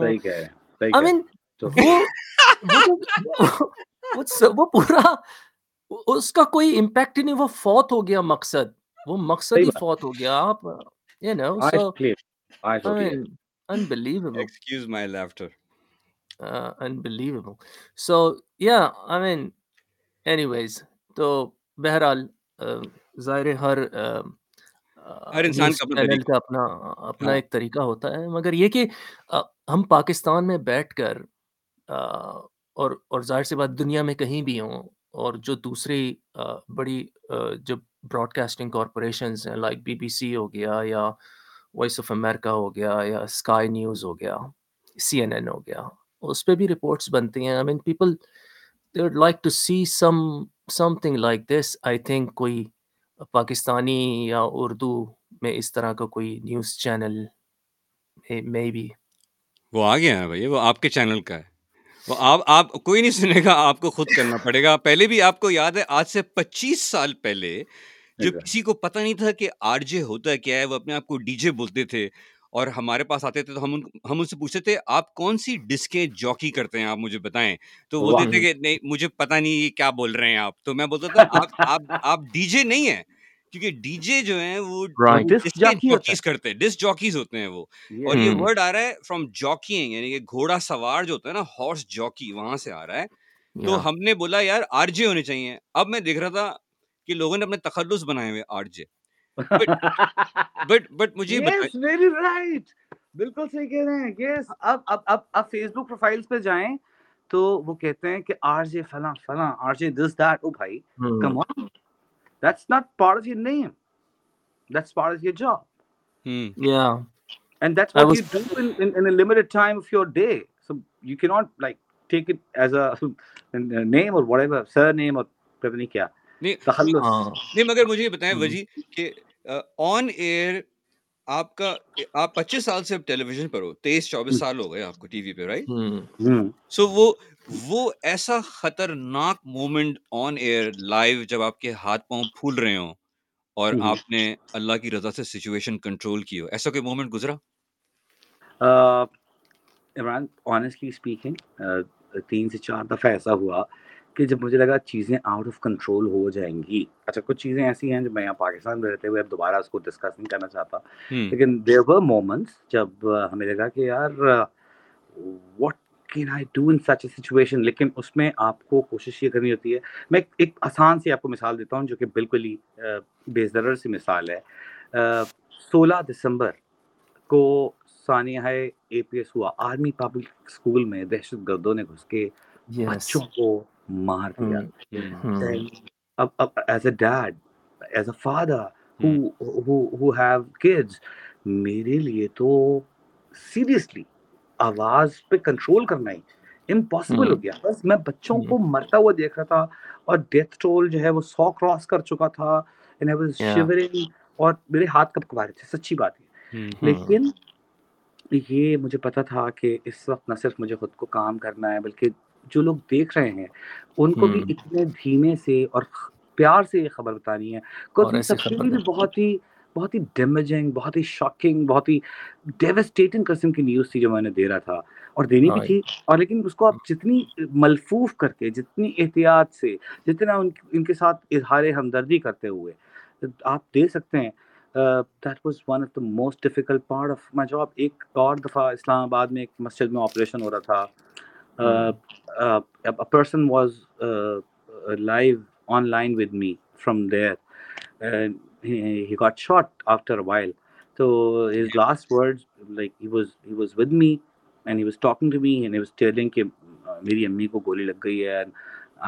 Speaker 3: صحیح کہہ رہے ہیں
Speaker 2: مین وہ پورا اس کا کوئی امپیکٹ ہی نہیں وہ فوت ہو گیا مقصد۔ وہ مقصد ہی فوت ہو گیا آپ you know
Speaker 3: I
Speaker 2: so
Speaker 3: clear I
Speaker 1: excuse my lifter
Speaker 2: I mean, anyways, تو بہرحال ظاہر ہر
Speaker 1: ہر انسان کا اپنا
Speaker 2: اپنا
Speaker 1: ہاں۔
Speaker 2: ایک طریقہ ہوتا ہے مگر یہ کہ ہم پاکستان میں بیٹھ کر اور اور ظاہر سی بات دنیا میں کہیں بھی ہوں اور جو دوسری بڑی جو براڈ کاسٹنگ کارپوریشنز ہیں لائک بی بی سی ہو گیا یا وائس آف امریکہ ہو گیا یا اسکائی نیوز ہو گیا سی این این ہو گیا اس پہ بھی رپورٹس بنتی ہیں۔ I mean people they would like to see some something like this. I think کوئی پاکستانی یا اردو میں اس طرح کا کوئی نیوز چینل مے بی
Speaker 1: وہ آ گیا ہے بھائی وہ آپ کے چینل کا ہے وہ آپ آپ کوئی نہیں سنے گا آپ کو خود کرنا پڑے گا پہلے بھی آپ کو یاد ہے آج سے پچیس سال پہلے جو کسی کو پتہ نہیں تھا کہ آر جے ہوتا کیا ہے وہ اپنے آپ کو ڈی جے بولتے تھے اور ہمارے پاس آتے تھے تو ہم ان ہم ان سے پوچھتے تھے آپ کون سی ڈسکیں جاکی کرتے ہیں؟ آپ مجھے بتائیں. تو وہ تھے کہ نہیں مجھے پتہ نہیں یہ کیا بول رہے ہیں آپ. تو میں بولتا تھا آپ ڈی جے نہیں ہیں؟ کیونکہ ڈی جے جو ہیں وہ جاکیز کرتے ہیں۔ ڈسک جاکیز ہوتے ہیں وہ۔ اور یہ. ورڈ آ رہا ہے فرام جاکینگ یعنی کہ گھوڑا سوار جو ہوتا ہے نا ہارس جاکی وہاں سے آ رہا ہے۔ تو ہم نے بولا یار آر جے ہونے چاہیے۔ اب میں دیکھ رہا تھا کہ لوگوں نے اپنے تخلص بنائے ہوئے آر جے۔ بٹ بٹ *laughs* مجھے
Speaker 3: بالکل صحیح کہہ رہے ہیں. یس اب اب اب اب فیس بک پروفائلز پہ جائیں تو وہ کہتے ہیں کہ آر جے فلاں فلاں آر جے دس دیٹ او بھائی. Come on that's not part of your name that's part of your job and that's
Speaker 2: I
Speaker 3: what
Speaker 2: was
Speaker 3: you do in, in, in a limited time of your day. So you cannot like take it as a, *laughs* a name or whatever surname or پتہ نہیں کیا۔
Speaker 1: نہیں
Speaker 3: تخلص۔
Speaker 1: نہیں مگر مجھے یہ بتائیں. وجی کہ آن ایئر آپ کا آپ پچیس سال سے ٹیلی ویژن پر ہو تیئیس چوبیس سال ہو گئے آپ کو ٹی وی پہ رائٹ سو وہ وہ ایسا خطرناک مومنٹ آن ایئر لائیو جب آپ کے ہاتھ پاؤں پھول رہے ہوں اور آپ نے اللہ کی رضا سے سچویشن کنٹرول کی ہو ایسا کوئی مومنٹ گزرا؟
Speaker 3: Uh, عمران آنےسٹلی اسپیکنگ تین سے چار دفعہ ایسا ہوا۔ کہ جب مجھے لگا چیزیں آؤٹ آف کنٹرول ہو جائیں گی۔ اچھا کچھ چیزیں ایسی ہیں جو میں یہاں پاکستان میں رہتے ہوئے اب دوبارہ اس کو ڈسکس نہیں کرنا چاہتا۔ لیکن دیر ور مومنٹس جب ہمیں لگا کہ یار what can I do in such a situation لیکن اس میں آپ کو کوشش یہ کرنی ہوتی ہے۔ میں ایک- آسان سی آپ کو مثال دیتا ہوں جو کہ بالکل ہی بے ضرر سی مثال ہے۔ سولہ دسمبر کو ثانیہ اے پی ایس ہوا۔ آرمی پبلک اسکول میں دہشت گردوں نے گھس کے بچوں کو مار دیا۔ اب اب as a dad as a father who have kids میرے لیے تو سیریسلی آواز پہ کنٹرول کرنا ہی امپاسبل ہو. گیا۔ بس میں بچوں کو مرتا ہوا دیکھ رہا تھا اور ڈیتھ ٹول جو ہے وہ سو کراس کر چکا تھا and I was
Speaker 2: Yeah.
Speaker 3: shivering اور میرے ہاتھ کب کبا رہے تھے سچی بات ہے. لیکن یہ مجھے پتا تھا کہ اس وقت نہ صرف مجھے خود کو کام کرنا ہے بلکہ جو لوگ دیکھ رہے ہیں ان کو بھی اتنے دھیمے سے اور پیار سے یہ خبر بتانی ہے بھی بہت ہی بہت ہی ڈیمیجنگ بہت ہی شاکنگ بہت ہی ڈیوسٹیٹنگ قسم کی نیوز تھی جو میں نے دے رہا تھا۔ اور دینی بھی
Speaker 2: ہاں۔
Speaker 3: تھی۔ اور لیکن اس کو آپ جتنی ملفوف کر کے جتنی احتیاط سے جتنا ان ان کے ساتھ اظہار ہمدردی کرتے ہوئے آپ دے سکتے ہیں۔ That was one of the most difficult part of my job ایک اور دفعہ اسلام آباد میں ایک مسجد میں آپریشن ہو رہا تھا۔ Person was live online with me from there he got shot after a while so his last words like he was he was with me and he was talking to me and he was telling کہ میری امی کو گولی لگ گئی ہے and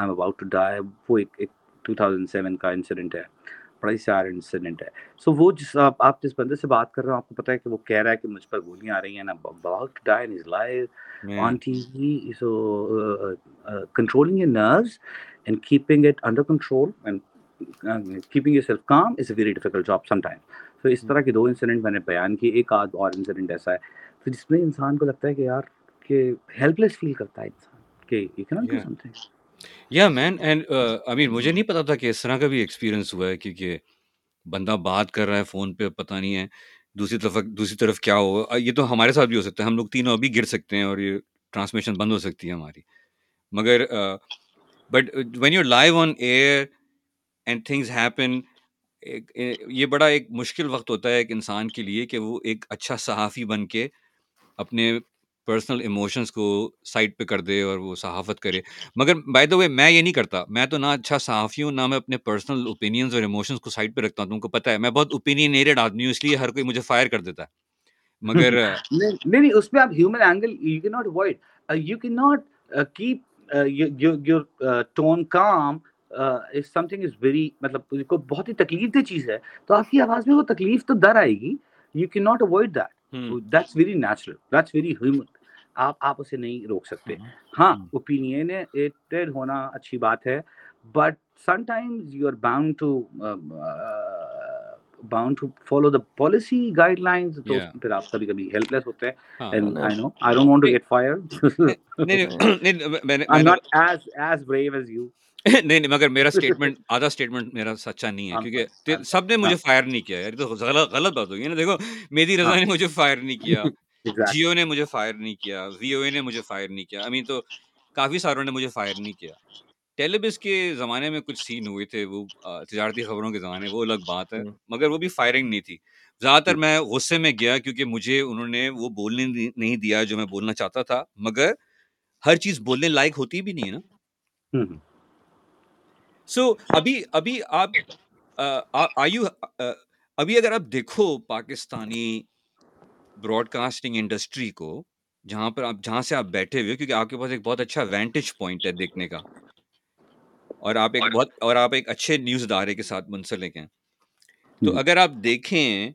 Speaker 3: I'm about to die وہ ایک ایک 2007 کا انسیڈنٹ ہے بڑا ہی سیار انسیڈنٹ ہے۔ سو وہ جس آپ آپ جس بندے سے بات کر رہے ہیں آپ کو پتا ہے کہ وہ کہہ رہا ہے کہ مجھ پر گولیاں آ رہی ہیں die in his life
Speaker 1: Yeah.
Speaker 3: on TV so uh, uh, controlling your nerves and keeping it under control and keeping yourself calm is a very difficult job some time تو اس طرح کے دو انسیڈنٹ میں نے بیان کیے ایک آدھ اور انسیڈنٹ ایسا ہے تو جس میں انسان کو لگتا ہے کہ یار کہ ہیلپ لیس فیل کرتا ہے انسان کہ you can't do. Something
Speaker 1: یا مین اینڈ آئی مین مجھے نہیں پتا تھا کہ اس طرح کا بھی ایکسپیرینس ہوا ہے کیونکہ بندہ بات کر رہا ہے فون پہ پتہ نہیں ہے دوسری طرف دوسری طرف کیا ہو یہ تو ہمارے ساتھ بھی ہو سکتا ہے ہم لوگ تینوں ابھی گر سکتے ہیں اور یہ ٹرانسمیشن بند ہو سکتی ہے ہماری مگر but when you live on air and things happen یہ بڑا ایک مشکل وقت ہوتا ہے ایک انسان کے لیے کہ وہ ایک اچھا صحافی بن کے اپنے پرسنل ایموشنس کو سائڈ پہ کر دے اور وہ صحافت کرے۔ مگر بائی دا وے میں یہ نہیں کرتا، میں تو نہ اچھا صحافی ہوں، نہ میں اپنے پرسنل اوپینینز اور ایموشنس کو سائڈ پہ رکھتا ہوں۔ تم کو پتہ ہے، میں بہت اوپینینیٹڈ آدمی ہوں، اس لیے ہر کوئی مجھے فائر کر دیتا ہے۔ مگر *laughs*
Speaker 3: نہیں نہیں اس میں آپ human angle you can not avoid you can not keep your tone calm if something is very مطلب بہت ہی تکلیف دہ چیز ہے تو آپ کی آواز میں وہ تکلیف تو در آئے گی۔ You can not avoid that that's very natural that's very human آپ آپ اسے نہیں روک سکتے۔ ہاں۔ اوپینینیٹڈ ہونا اچھی بات ہے but sometimes you are bound to bound to follow the policy guidelines تو. پھر آپ کبھی کبھی ہیلپ لیس ہوتے ہیں۔
Speaker 1: ہاں
Speaker 3: and
Speaker 2: No.
Speaker 3: I know I don't want to get fired. *laughs*
Speaker 1: نہیں نہیں *laughs* نہیں میں نے
Speaker 3: I'm *laughs*
Speaker 1: نہیں نہیں مگر میرا اسٹیٹمنٹ *laughs* آدھا اسٹیٹمنٹ میرا سچا نہیں ہے
Speaker 3: ہاں،
Speaker 1: کیونکہ
Speaker 3: ہاں،
Speaker 1: سب نے مجھے فائر نہیں کیا یار تو غلط غلط بات ہوگی نا دیکھو میری رضا
Speaker 3: ہاں۔
Speaker 1: نے مجھے فائر نہیں کیا. *laughs* جیو نے مجھے فائر نہیں کیا وی او اے نے مجھے فائر نہیں کیا امین تو کافی ساروں نے مجھے فائر نہیں کیا ٹیلیبس کے زمانے میں کچھ سین ہوئے تھے وہ تجارتی خبروں کے زمانے وہ الگ بات ہے۔ مگر وہ بھی فائرنگ نہیں تھی زیادہ تر میں غصے میں گیا کیونکہ مجھے انہوں نے وہ بولنے نہیں- دیا جو میں بولنا چاہتا تھا مگر ہر چیز بولنے لائق ہوتی بھی نہیں ہے نا سو ابھی ابھی آپ آیو ابھی اگر آپ دیکھو پاکستانی براڈ کاسٹنگ انڈسٹری کو جہاں پر آپ جہاں سے آپ بیٹھے ہوئے کیونکہ آپ کے پاس ایک بہت اچھا وینٹیج پوائنٹ ہے دیکھنے کا اور آپ ایک بہت اور آپ ایک اچھے نیوز ادارے کے ساتھ منسلک ہیں تو۔ اگر آپ دیکھیں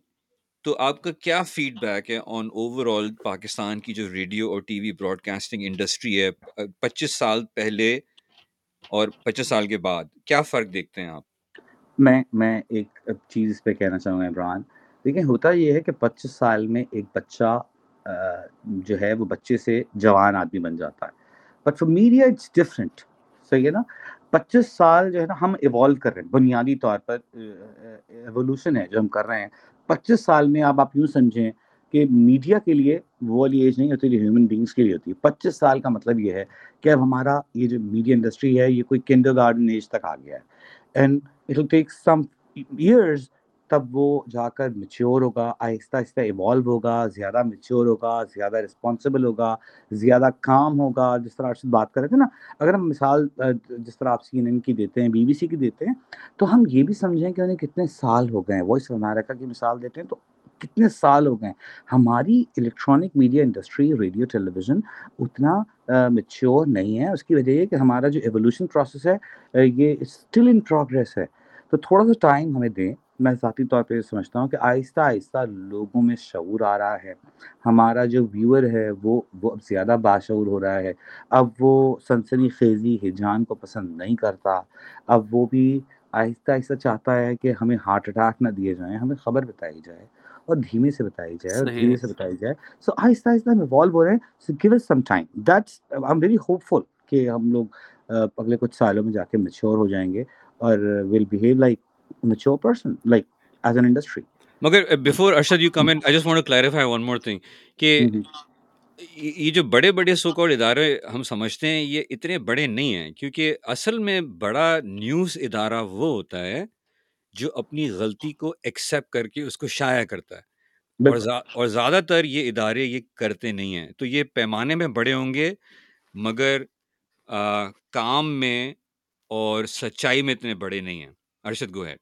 Speaker 1: تو آپ کا کیا فیڈ بیک ہے آن اوور آل پاکستان کی جو ریڈیو اور T V broadcasting industry ہے پچیس سال پہلے اور پچیس سال کے بعد کیا فرق دیکھتے ہیں آپ؟
Speaker 3: میں میں ایک چیز اس پہ کہنا چاہوں گا عمران۔ دیکھیں ہوتا یہ ہے کہ پچیس سال میں ایک بچہ آ، جو ہے وہ بچے سے جوان آدمی بن جاتا ہے۔ But for media it's different صحیح ہے نا؟ پچیس سال جو ہے نا ہم ایوالو کر رہے ہیں۔ بنیادی طور پر ایوولوشن ہے جو ہم کر رہے ہیں۔ پچیس سال میں آپ آپ یوں سمجھیں کہ میڈیا کے لیے وہ والی ایج نہیں ہوتی جو ہیومن بینگس کے لیے ہوتی ہے۔ پچیس سال کا مطلب یہ ہے کہ اب ہمارا یہ جو میڈیا انڈسٹری ہے، یہ کوئی کنڈر گارڈن ایج تک آ گیا ہے۔ And it will take some years تب وہ جا کر میچیور ہوگا، آہستہ آہستہ ایوالو ہوگا، زیادہ میچیور ہوگا، زیادہ رسپانسبل ہوگا، زیادہ کام ہوگا۔ جس طرح آپ سے بات کر رہے تھے نا، اگر ہم مثال جس طرح آپ سی این این کی دیتے ہیں بی بی سی کی دیتے ہیں، تو ہم یہ بھی سمجھیں کہ انہیں کتنے سال ہو گئے ہیں۔ وائس آف امریکہ کی مثال دیتے ہیں تو کتنے سال ہو گئے ہماری electronic media industry radio television اتنا میچیور نہیں ہے۔ اس کی وجہ یہ کہ ہمارا جو ایولیوشن پروسیس ہے یہ اسٹل ان پروگریس ہے۔ تو تھوڑا سا ٹائم ہمیں دیں۔ میں ذاتی طور پہ یہ سمجھتا ہوں کہ آہستہ آہستہ لوگوں میں شعور آ رہا ہے۔ ہمارا جو ویور ہے، وہ وہ اب زیادہ باشعور ہو رہا ہے۔ اب وہ سنسنی خیزی، ہجان کو پسند نہیں کرتا۔ اب وہ بھی آہستہ آہستہ چاہتا ہے کہ ہمیں ہارٹ اٹیک نہ دیے جائیں، ہمیں خبر بتائی جائے۔ اور دھیمے سے بتائی جائے اور دھیرے سے بتائی جائے۔ سو آہستہ آہستہ ہم ایوالو ہو رہے ہیں۔ So give us some time that's I am very hopeful کہ ہم لوگ اگلے کچھ سالوں میں جا کے میچور ہو جائیں گے اور will behave like mature person like as an industry
Speaker 1: مگر before Arshad you come I just want to clarify one more thing کہ یہ جو بڑے بڑے سو کال ادارے ہم سمجھتے ہیں یہ اتنے بڑے نہیں ہیں کیونکہ اصل میں بڑا نیوز ادارہ وہ ہوتا ہے جو اپنی غلطی کو ایکسیپٹ کر کے اس کو شائع کرتا ہے۔ اور اور زیادہ تر یہ ادارے یہ کرتے نہیں ہیں۔ تو یہ پیمانے میں بڑے ہوں گے مگر کام میں اور سچائی میں اتنے بڑے نہیں ہیں۔ ارشد گو ہیڈ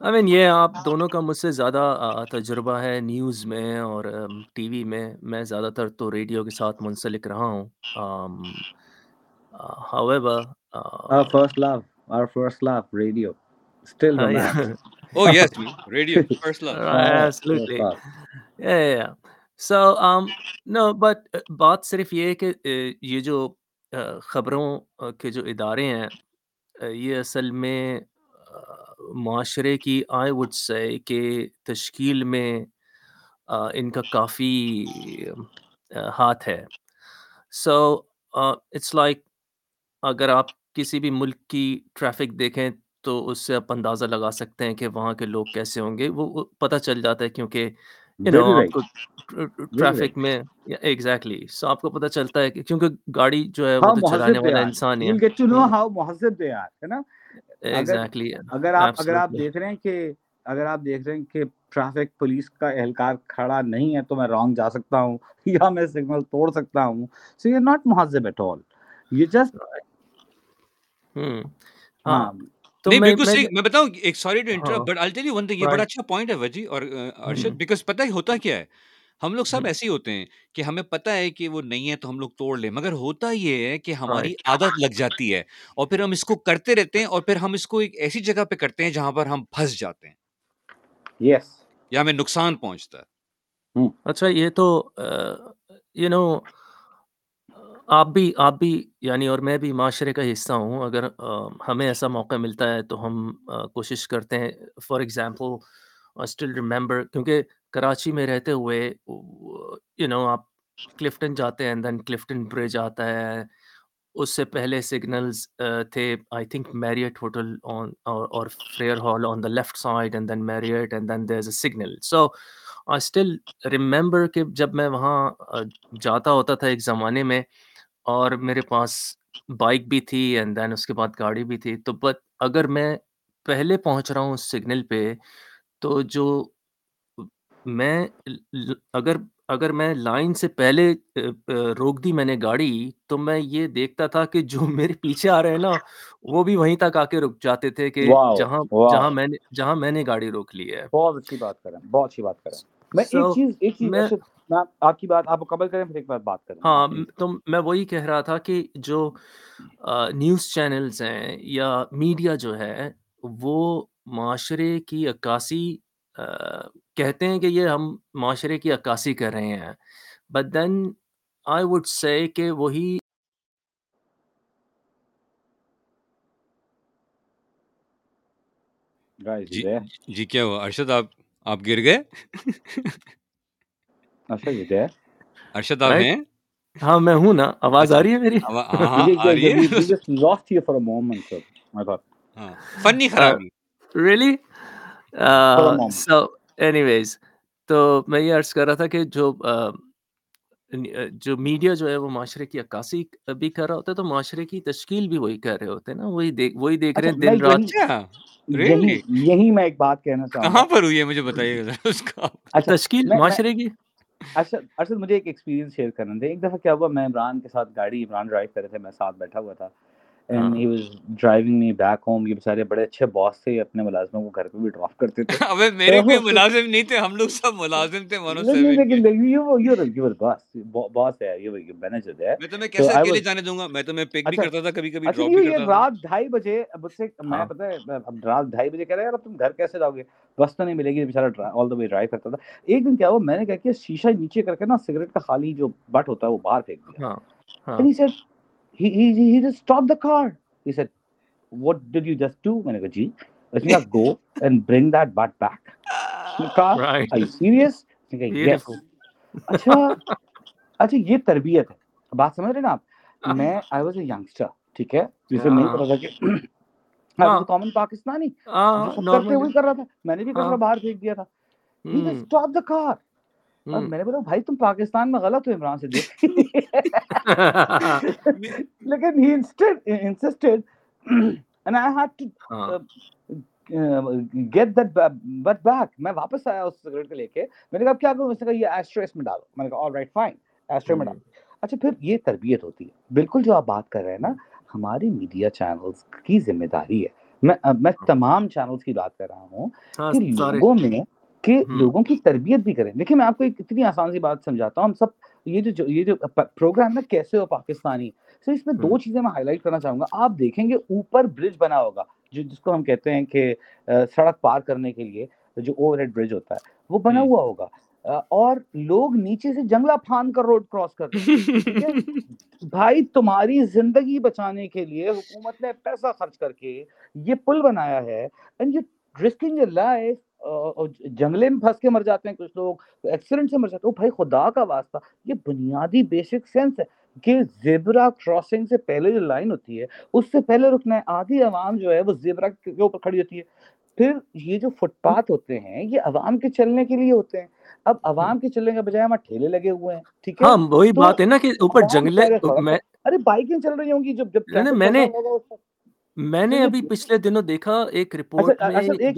Speaker 2: آئی مین یہ آپ دونوں کا مجھ سے زیادہ تجربہ ہے نیوز میں اور ٹی وی میں۔ میں زیادہ تر تو ریڈیو کے ساتھ منسلک رہا ہوں۔
Speaker 3: first love our first love radio. Still romance *laughs*
Speaker 1: oh yes radio first love. *laughs*
Speaker 2: Absolutely. yeah yeah so um no but بات صرف یہ ہے کہ یہ جو خبروں کے جو ادارے ہیں یہ اصل میں معاشرے کی آئی وڈ سے کہ تشکیل میں ان کا کافی ہاتھ ہے سو اٹس لائک اگر آپ کسی بھی ملک کی ٹریفک دیکھیں تو اس سے آپ اندازہ لگا سکتے ہیں کہ وہاں کے لوگ کیسے ہوں گے۔ وہ پتہ چل جاتا ہے کیونکہ یو نو آپ کو ٹریفک میں ایگزیکٹلی سو آپ کو پتہ چلتا ہے کہ کیونکہ گاڑی جو ہے وہ تو چلانے والا انسان
Speaker 3: ہے۔ ایگزیکٹلی اگر آپ اگر آپ دیکھ رہے ہیں کہ اگر آپ دیکھ رہے ہیں کہ ٹریفک پولیس کا اہلکار کھڑا نہیں ہے تو میں رانگ جا سکتا ہوں *laughs* یا میں سگنل توڑ سکتا ہوں۔ سو یو ناٹ مہذب ایٹ آل یہ جسٹ
Speaker 1: ہاں۔ نہیں بالکل صحیح۔ میں بتاؤں ایک sorry to interrupt but I tell you one thing یہ بڑا اچھا پوائنٹ ہے وجی اور ارشد بیکاز پتہ ہے ہوتا کیا ہے؟ ہم لوگ سب ایسے ہی ہوتے ہیں کہ ہمیں پتہ ہے کہ وہ نہیں ہے تو ہم لوگ توڑ لیں۔ مگر ہوتا یہ ہے کہ ہماری عادت لگ جاتی ہے اور پھر ہم اس کو کرتے رہتے ہیں اور پھر ہم اس کو ایک ایسی جگہ پہ کرتے ہیں جہاں پر ہم پھنس جاتے ہیں۔
Speaker 3: یس
Speaker 1: یا ہمیں نقصان پہنچتا
Speaker 2: ہے۔ اچھا یہ تو یو نو آپ بھی آپ بھی یعنی اور میں بھی معاشرے کا حصہ ہوں، اگر ہمیں ایسا موقع ملتا ہے تو ہم کوشش کرتے ہیں۔ فار ایگزامپل اسٹل ریمبر کیونکہ کراچی میں رہتے ہوئے یو نو آپ کلفٹن جاتے ہیں دین کلفٹن برج آتا ہے۔ اس سے پہلے سگنلز تھے I think Marriott hotel on اور Frere Hall on the left side and then Marriott and then there is a signal so I still remember کہ جب میں وہاں جاتا ہوتا تھا ایک زمانے میں اور میرے پاس بائک بھی تھی اینڈ دین اس کے بعد گاڑی بھی تھی۔ تو بٹ اگر میں پہلے پہنچ رہا ہوں اس سگنل پہ تو جو میں اگر اگر میں لائن سے پہلے روک دی میں نے گاڑی تو میں یہ دیکھتا تھا کہ جو *laughs* میرے پیچھے آ رہے ہیں نا وہ بھی وہیں تک آ کے رک جاتے تھے کہ جہاں جہاں میں نے جہاں میں نے گاڑی روک لی ہے۔
Speaker 3: بہت اچھی بات کریں بہت اچھی بات کریں۔ میں ایک چیز ایک چیز آپ کی بات آپ مکمل کریں پھر ایک بار بات کریں۔
Speaker 2: ہاں تو میں وہی کہہ رہا تھا کہ جو نیوز چینلز ہیں یا میڈیا جو ہے وہ معاشرے کی عکاسی کہتے ہیں کہ یہ ہم معاشرے کی عکاسی کر رہے ہیں۔ بٹ دین آئی وڈ سے کہ وہی
Speaker 1: جی جی کیا ہوا؟ ارشد آپ آپ گر گئے؟ *laughs* ارشد آپ ہیں؟
Speaker 2: ہاں میں ہوں نا۔ آواز آ رہی ہے میری؟
Speaker 1: فنی خرابی۔
Speaker 2: ریئلی سو اینی ویز تو میں یہ عرض کر رہا تھا کہ جو جو میڈیا جو ہے وہ معاشرے کی عکاسی بھی کر رہا ہوتا ہے تو معاشرے کی تشکیل بھی وہی کر رہے ہوتے ہیں نا۔ وہی دیکھ وہی دیکھ رہے ہیں دن رات۔
Speaker 3: یہی میں ایک بات کہنا چاہوں
Speaker 1: کہاں پر ہوئی ہے؟ مجھے بتائیے گا اس کا۔
Speaker 2: تشکیل معاشرے کی؟
Speaker 3: ارشد مجھے ایک ایکسپیرینس شیئر کرنا تھا ایک دفعہ کیا ہوا، میں عمران کے ساتھ گاڑی عمران ڈرائیو کر رہے تھے، میں ساتھ بیٹھا ہوا تھا۔ And he was driving me back home یہ بیچارے بڑے اچھے باس تھے اپنے ملازموں کو گھر پہ بھی ڈراپ کرتے تھے۔ *laughs*
Speaker 1: ابے میرے کوئی ملازم نہیں تھے ہم لوگ سب ملازم تھے ونو سے
Speaker 3: لیکن you you you boss boss ہے یو یو مینیجر ہے۔
Speaker 1: میں تمہیں کیسے اکیلے جانے دوں گا؟ میں تمہیں پک بھی کرتا تھا کبھی کبھی ڈراپ بھی کرتا
Speaker 3: تھا۔ رات 2:30 بجے مجھ سے میں پتہ ہے اب رات 2:30 بجے کہہ رہے یار تم گھر کیسے جاؤ گے؟ بس تو نہیں ملے گی بیچارہ آل دی وے ڈرائیو کرتا تھا۔ ایک دن کیا ہوا میں نے کہا کہ شیشہ نیچے کر کے نا سگریٹ کا خالی جو بٹ ہوتا ہے وہ باہر پھینک دیا۔ ہاں ہی اچھا اچھا یہ تربیت ہے بات سمجھ رہے نا آپ میں آئی واز اے ٹھیک ہے جسے نہیں پتا تھا کہ کامن پاکستانی کرتے ہوئے کر رہا تھا میں
Speaker 2: نے
Speaker 3: بھی
Speaker 2: باہر
Speaker 3: پھینک دیا تھا
Speaker 2: کار
Speaker 3: میں نے بولا بھائی تم پاکستان میں غلط ہو عمران سے *laughs* *laughs* لیکن ہی انسسٹڈ uh, میں واپس آیا اس سگریٹ کو لے کے۔ میں نے کہا کیا کروں؟ اس
Speaker 2: نے
Speaker 3: کہا یہ ایسٹرو اس میں ڈالو۔ میں نے کہا آل رائٹ فائن ایسٹرو میں ڈالو۔ اچھا پھر یہ تربیت ہوتی ہے۔ بالکل جو آپ بات کر رہے ہیں نا ہماری
Speaker 2: میڈیا
Speaker 3: چینلز کی ذمہ داری ہے۔ میں میں تمام چینلز کی بات کر رہا ہوں کہ لوگوں میں کہ لوگوں کی تربیت بھی کریں۔ دیکھیں میں آپ کو ایک اتنی آسان سی بات سمجھاتا ہوں۔ ہم سب یہ جو یہ جو پروگرام ہے کیسے ہو پاکستانی؟ سر اس میں دو چیزیں میں ہائی لائٹ کرنا چاہوں گا۔ آپ دیکھیں گے اوپر برج بنا ہوگا جو جس کو ہم کہتے ہیں کہ سڑک پار کرنے کے لیے جو اوور ہیڈ برج ہوتا ہے وہ بنا ہوا ہوگا۔ اور لوگ نیچے سے جنگلہ پھان کر روڈ کراس کرتے *laughs* بھائی تمہاری زندگی بچانے کے لیے حکومت نے پیسہ خرچ کر کے یہ پل بنایا ہے اینڈ
Speaker 2: یو رسکنگ
Speaker 3: لائف
Speaker 2: جنگلے میں پھنس کے مر
Speaker 3: جاتے
Speaker 2: ہیں
Speaker 3: کچھ لوگ
Speaker 2: ایکسیڈنٹ
Speaker 3: سے مر جاتے ہیں۔ بھائی خدا کا واسطہ۔
Speaker 2: یہ
Speaker 3: بنیادی
Speaker 2: بیسک
Speaker 3: سینس ہے کہ زیبرا کراسنگ
Speaker 2: سے
Speaker 3: پہلے
Speaker 2: جو
Speaker 3: لائن
Speaker 2: ہوتی ہے اس سے پہلے
Speaker 3: رکنا
Speaker 2: ہے۔
Speaker 3: آدھی عوام
Speaker 2: جو
Speaker 3: ہے وہ زیبرا
Speaker 2: کے
Speaker 3: اوپر کھڑی
Speaker 2: ہوتی ہے۔ پھر یہ جو فٹ پاتھ ہوتے ہیں یہ عوام کے چلنے کے لیے ہوتے ہیں۔
Speaker 3: اب عوام کے چلنے کے بجائے وہاں ٹھیلے لگے ہوئے ہیں ٹھیک ہے؟ ہاں وہی بات ہے نا کہ اوپر جنگلے ارے بائکیں چل رہی ہوں گی جب جب میں نے میں نے ابھی پچھلے دنوں دیکھا ایک اچھا، رپورٹ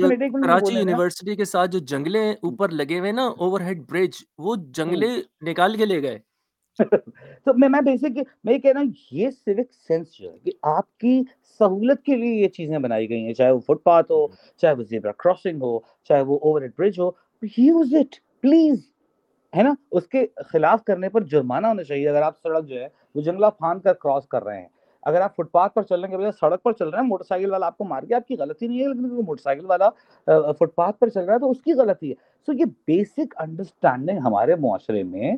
Speaker 3: میں کراچی یونیورسٹی کے ساتھ جو جنگلے اوپر لگے ہوئے نا اوور ہیڈ برج وہ جنگلے نکال کے لے گئے۔ *laughs* تو میں میں بیسک میں یہ کہہ رہا ہوں یہ سیوک سینس جو ہے کہ آپ کی سہولت کے لیے یہ چیزیں بنائی گئی ہیں چاہے وہ فٹ پاتھ ہو چاہے وہ زیبرا کراسنگ ہو چاہے وہ اوور ہیڈ برج ہو یوز اٹ پلیز ہے نا؟ اس کے خلاف کرنے پر جرمانہ ہونا چاہیے۔ اگر آپ
Speaker 2: سڑک
Speaker 3: جو
Speaker 2: ہے
Speaker 3: وہ جنگلہ
Speaker 2: پھان
Speaker 3: کر
Speaker 2: کراس کر رہے ہیں
Speaker 3: اگر
Speaker 2: آپ
Speaker 3: فٹ
Speaker 2: پاتھ پر چلنے کے بجائے سڑک پر چل رہے ہیں
Speaker 3: موٹر سائیکل والا آپ کو مار گیا آپ کی غلطی نہیں ہے لیکن موٹر
Speaker 2: سائیکل
Speaker 3: والا فٹ پاتھ پر چل رہا ہے تو اس کی غلطی ہے۔ سو یہ بیسک انڈرسٹینڈنگ ہمارے معاشرے
Speaker 2: میں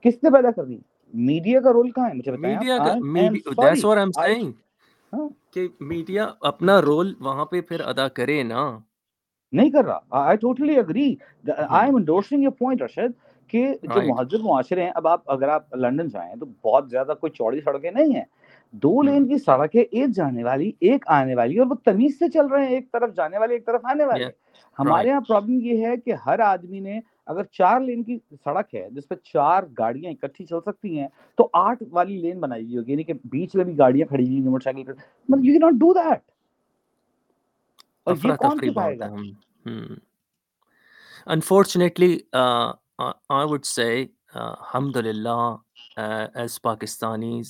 Speaker 3: کس نے پیدا کر دی؟ میڈیا کا رول کہاں ہے؟ مجھے بتائیں ہاں؟ کہ میڈیا اپنا رول وہاں پہ پھر ادا کرے نا۔ نہیں کر
Speaker 2: رہا۔
Speaker 3: I
Speaker 2: totally
Speaker 3: agree I am endorsing your point Rashid کہ جو مہذب معاشرے ہیں اب آپ اگر آپ لندن جائیں تو بہت زیادہ کوئی چوڑی سڑکیں نہیں ہیں۔ دو لین کی سڑک ہے ایک جانے والی ایک آنے والی اور وہ تمیز سے چل رہے ہیں ایک طرف
Speaker 2: جانے
Speaker 3: والے
Speaker 2: ایک طرف
Speaker 3: آنے
Speaker 2: والے ہمارے یہاں پرابلم یہ ہے کہ ہر آدمی نے اگر چار لین کی سڑک ہے جس پہ چار گاڑیاں اکٹھی چل سکتی ہیں تو آٹھ والی لین بنائی
Speaker 3: ہوئی
Speaker 2: ہوگی یعنی کہ بیچ میں بھی گاڑیاں کھڑی ہوئی موٹر سائیکل مطلب you key not do that اور یہ کون کھپائے گا؟ انفارچونیٹلی آئی وڈ سے الحمد للہ ایز پاکستانی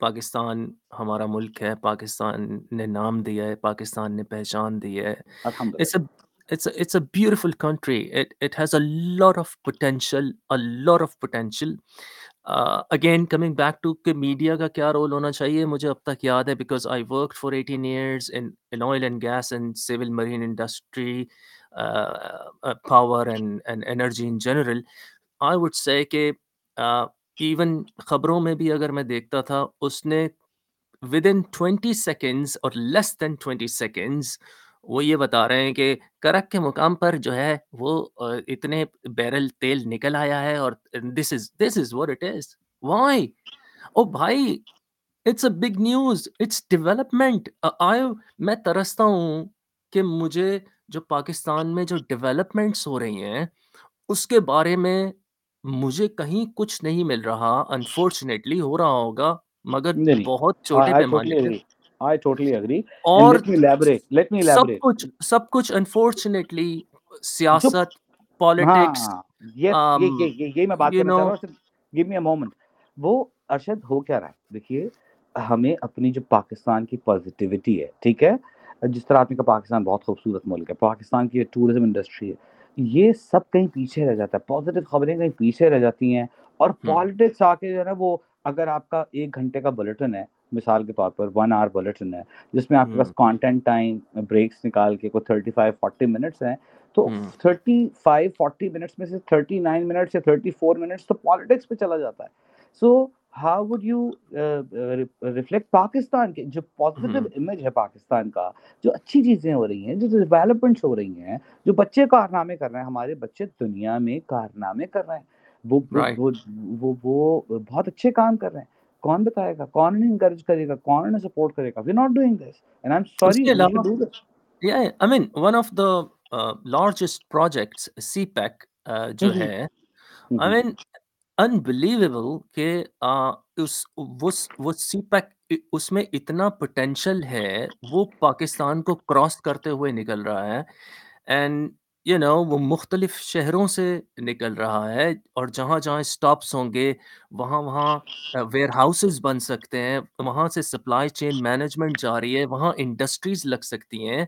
Speaker 2: پاکستان ہمارا ملک ہے پاکستان نے نام دیا ہے پاکستان نے پہچان دی ہے۔ لار آفل of Putin again coming back to media کا کیا رول ہونا چاہیے مجھے اب تک یاد ہے because I work fourteen years and gas and civil marine industry power and energy in general even خبروں میں بھی اگر میں دیکھتا تھا، اس نے ود ان ٹوینٹی سیکنڈز اور لیس دین ٹوینٹی سیکنڈز وہ یہ بتا رہے ہیں کہ کرک کے مقام پر جو ہے وہ اتنے بیرل تیل نکل آیا ہے اور this is this is what it is why oh بھائی it's a big news it's development I میں ترستا ہوں کہ مجھے جو پاکستان میں جو ڈیولپمنٹس ہو
Speaker 3: رہی ہیں،
Speaker 2: اس
Speaker 3: کے
Speaker 2: بارے
Speaker 3: میں
Speaker 2: مجھے
Speaker 3: کہیں
Speaker 2: کچھ
Speaker 3: نہیں مل رہا انفارچونیٹلی ہو
Speaker 2: رہا
Speaker 3: ہوگا مگر بہت چھوٹے پیمانے
Speaker 2: اور
Speaker 3: سب
Speaker 2: کچھ سب کچھ انفارچونیٹلی سیاست پالیٹکس
Speaker 3: ہاں، میں بات کرنا چاہ رہا ہوں گیو
Speaker 2: می
Speaker 3: اے مومنٹ
Speaker 2: وہ
Speaker 3: ارشد ہو کیا رہا ہے؟ دیکھیے ہمیں اپنی جو پاکستان کی پازیٹیوٹی ہے ٹھیک ہے؟ جس طرح آپ نے کہا پاکستان بہت خوبصورت ملک ہے پاکستان کی ٹورزم انڈسٹری ہے۔ یہ سب کہیں پیچھے رہ جاتا ہے۔ پازیٹیو خبریں کہیں پیچھے رہ جاتی ہیں اور ہاں۔ پالیٹکس آ کے جو ہے
Speaker 2: نا
Speaker 3: وہ اگر آپ کا ایک گھنٹے کا بلٹن ہے مثال کے طور پر ون آور بلٹن ہے جس میں آپ کے ہاں۔ پاس کانٹینٹ
Speaker 2: ٹائم
Speaker 3: بریکس نکال کے کوئی تھرٹی فائیو فورٹی منٹس ہیں تو تھرٹی فائیو
Speaker 2: فورٹی
Speaker 3: منٹس میں سے تھرٹی نائن منٹس یا تھرٹی فور منٹس تو پالیٹکس پہ چلا جاتا ہے۔ So how would you reflect Pakistan کے جو پازیٹیو امیج ہے پاکستان کا جو اچھی چیزیں ہو رہی ہیں جو ڈیولپمنٹس ہو رہی ہیں جو بچے کارنامے کر رہے ہیں ہمارے بچے دنیا میں کارنامے کر رہے ہیں وہ وہ وہ بہت اچھے کام کر رہے ہیں کون بتائے گا کون انکریج کرے گا کون انہیں سپورٹ کرے گا we not doing this and I am sorry
Speaker 2: یا I mean one of the largest projects C pack جو ہے آئی مین انبلیویبل کہ اس، وہ سی پیک اس میں اتنا پوٹینشیل ہے، وہ پاکستان کو کراس کرتے ہوئے نکل رہا ہے اینڈ یو نو وہ مختلف شہروں سے نکل رہا ہے اور جہاں جہاں اسٹاپس ہوں گے، وہاں وہاں ویئر ہاؤسز بن سکتے ہیں، وہاں سے سپلائی چین مینجمنٹ جا رہی ہے، وہاں انڈسٹریز لگ سکتی ہیں۔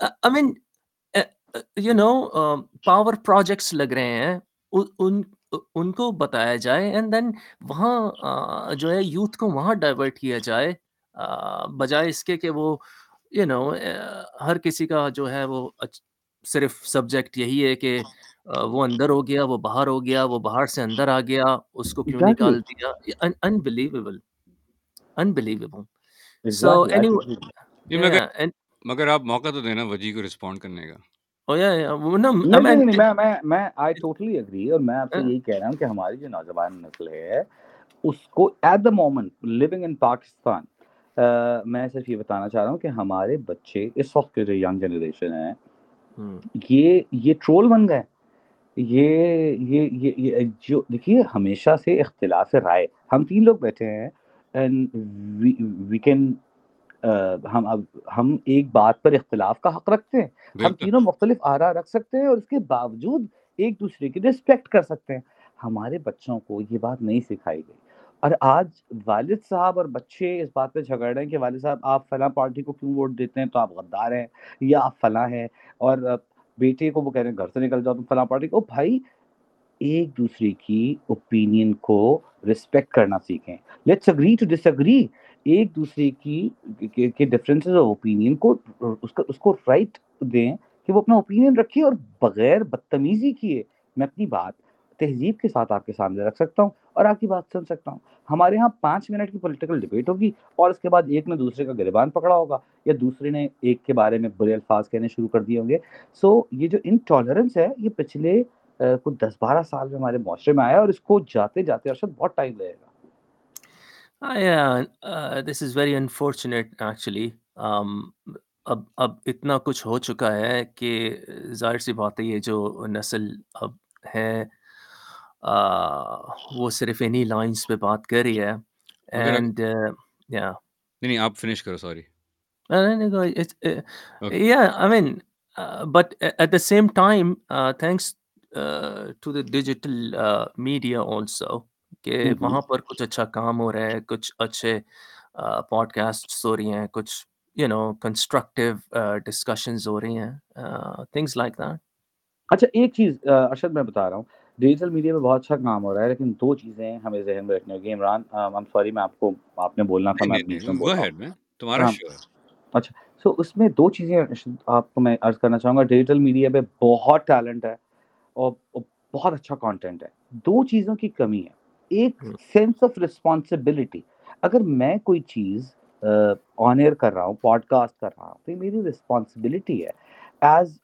Speaker 2: I mean you know power projects لگ رہے ہیں ان ان کو بتایا جائے اینڈ دین وہاں جو ہے یوتھ کو وہاں ڈائیورٹ کیا جائے بجائے اس کے کہ وہ یو نو ہر کسی کا جو ہے وہ صرف سبجیکٹ یہی ہے کہ وہ اندر ہو گیا وہ باہر ہو گیا وہ باہر سے اندر آ گیا اس کو کیوں نکال دیا؟ انبلیویبل انبلیویبل سو اینی
Speaker 1: مگر آپ موقع تو دینا وجی کو رسپونڈ کرنے کا۔
Speaker 3: میں آئی ٹوٹلی اگری اور میں آپ سے یہی کہہ رہا ہوں کہ ہماری جو نوجوان نسل ہے اس کو at the moment living in Pakistan میں صرف یہ بتانا چاہ رہا ہوں کہ ہمارے بچے اس وقت کے جو ینگ جنریشن ہے یہ یہ ٹرول بن گئے۔ یہ یہ یہ جو دیکھیے ہمیشہ سے اختلاف رائے۔ ہم تین لوگ بیٹھے ہیں وی کین ہم اب ہم ایک بات پر اختلاف کا حق رکھتے ہیں۔ ہم تینوں مختلف آرا رکھ سکتے ہیں اور اس کے باوجود ایک دوسرے کی رسپیکٹ کر سکتے ہیں۔ ہمارے بچوں کو یہ بات نہیں سکھائی گئی۔ اور آج والد صاحب اور بچے اس بات پہ جھگڑ رہے ہیں کہ والد صاحب آپ فلاں پارٹی کو کیوں ووٹ دیتے ہیں؟ تو آپ غدار ہیں یا آپ فلاں ہیں؟ اور بیٹے کو وہ کہہ رہے ہیں گھر سے نکل جاؤ تم فلاں پارٹی کو بھائی ایک دوسرے کی اوپینین کو رسپیکٹ کرنا سیکھیں۔ Let's agree to disagree ایک دوسرے کی، کے ڈفرینسز آف اوپینین کو، اس کا، اس کو رائٹ دیں کہ وہ اپنا اوپینین رکھیے اور بغیر بدتمیزی کیے۔ میں اپنی بات تہذیب کے ساتھ آپ کے سامنے رکھ سکتا ہوں اور آپ کی بات سن سکتا ہوں۔ ہمارے ہاں پانچ منٹ کی پولیٹیکل ڈبیٹ ہوگی اور اس کے بعد ایک نے دوسرے کا گریبان پکڑا ہوگا یا دوسرے نے ایک کے بارے میں برے الفاظ کہنے شروع کر دیے ہوں گے۔ سو یہ جو انٹالرنس ہے، یہ پچھلے کچھ دس بارہ سال میں ہمارے معاشرے میں آیا اور اس کو جاتے جاتے ارشد بہت ٹائم لگے گا۔
Speaker 2: This is very unfortunate actually اب اب اتنا کچھ ہو چکا ہے کہ ظاہر سی بات ہے یہ جو نسل اب ہے وہ صرف انہی لائنس پہ بات کر رہی ہے اینڈ یا
Speaker 1: نہیں آپ فنش کرو سوری
Speaker 2: یا I mean but at the same time thanks to the digital media also کہ وہاں پر کچھ اچھا کام ہو رہا ہے کچھ اچھے پوڈ کاسٹ ہو رہی ہیں کچھ یو نو کنسٹرکٹیو ڈسکشنز ہو رہی ہیں تھنگس لائک دیٹ
Speaker 3: اچھا ایک چیز ارشد میں بتا رہا ہوں۔ ڈیجیٹل میڈیا میں بہت اچھا کام ہو رہا ہے لیکن دو چیزیں ہمیں ذہن میں رکھنی ہوگی۔ عمران ایم سوری میں آپ کو آپ نے بولنا تھا میں
Speaker 1: تمہارا
Speaker 3: اچھا سو اس میں دو چیزیں آپ کو میں عرض کرنا چاہوں گا۔ ڈیجیٹل میڈیا پہ بہت ٹیلنٹ ہے اور بہت اچھا کانٹینٹ ہے۔ دو چیزوں کی کمی ہے۔ ایک سینس آف رسپانسبلٹی اگر میں کوئی چیز آن ایئر کر رہا ہوں پوڈ کاسٹ کر رہا ہوں تو یہ میری رسپانسبلٹی ہے۔ ایز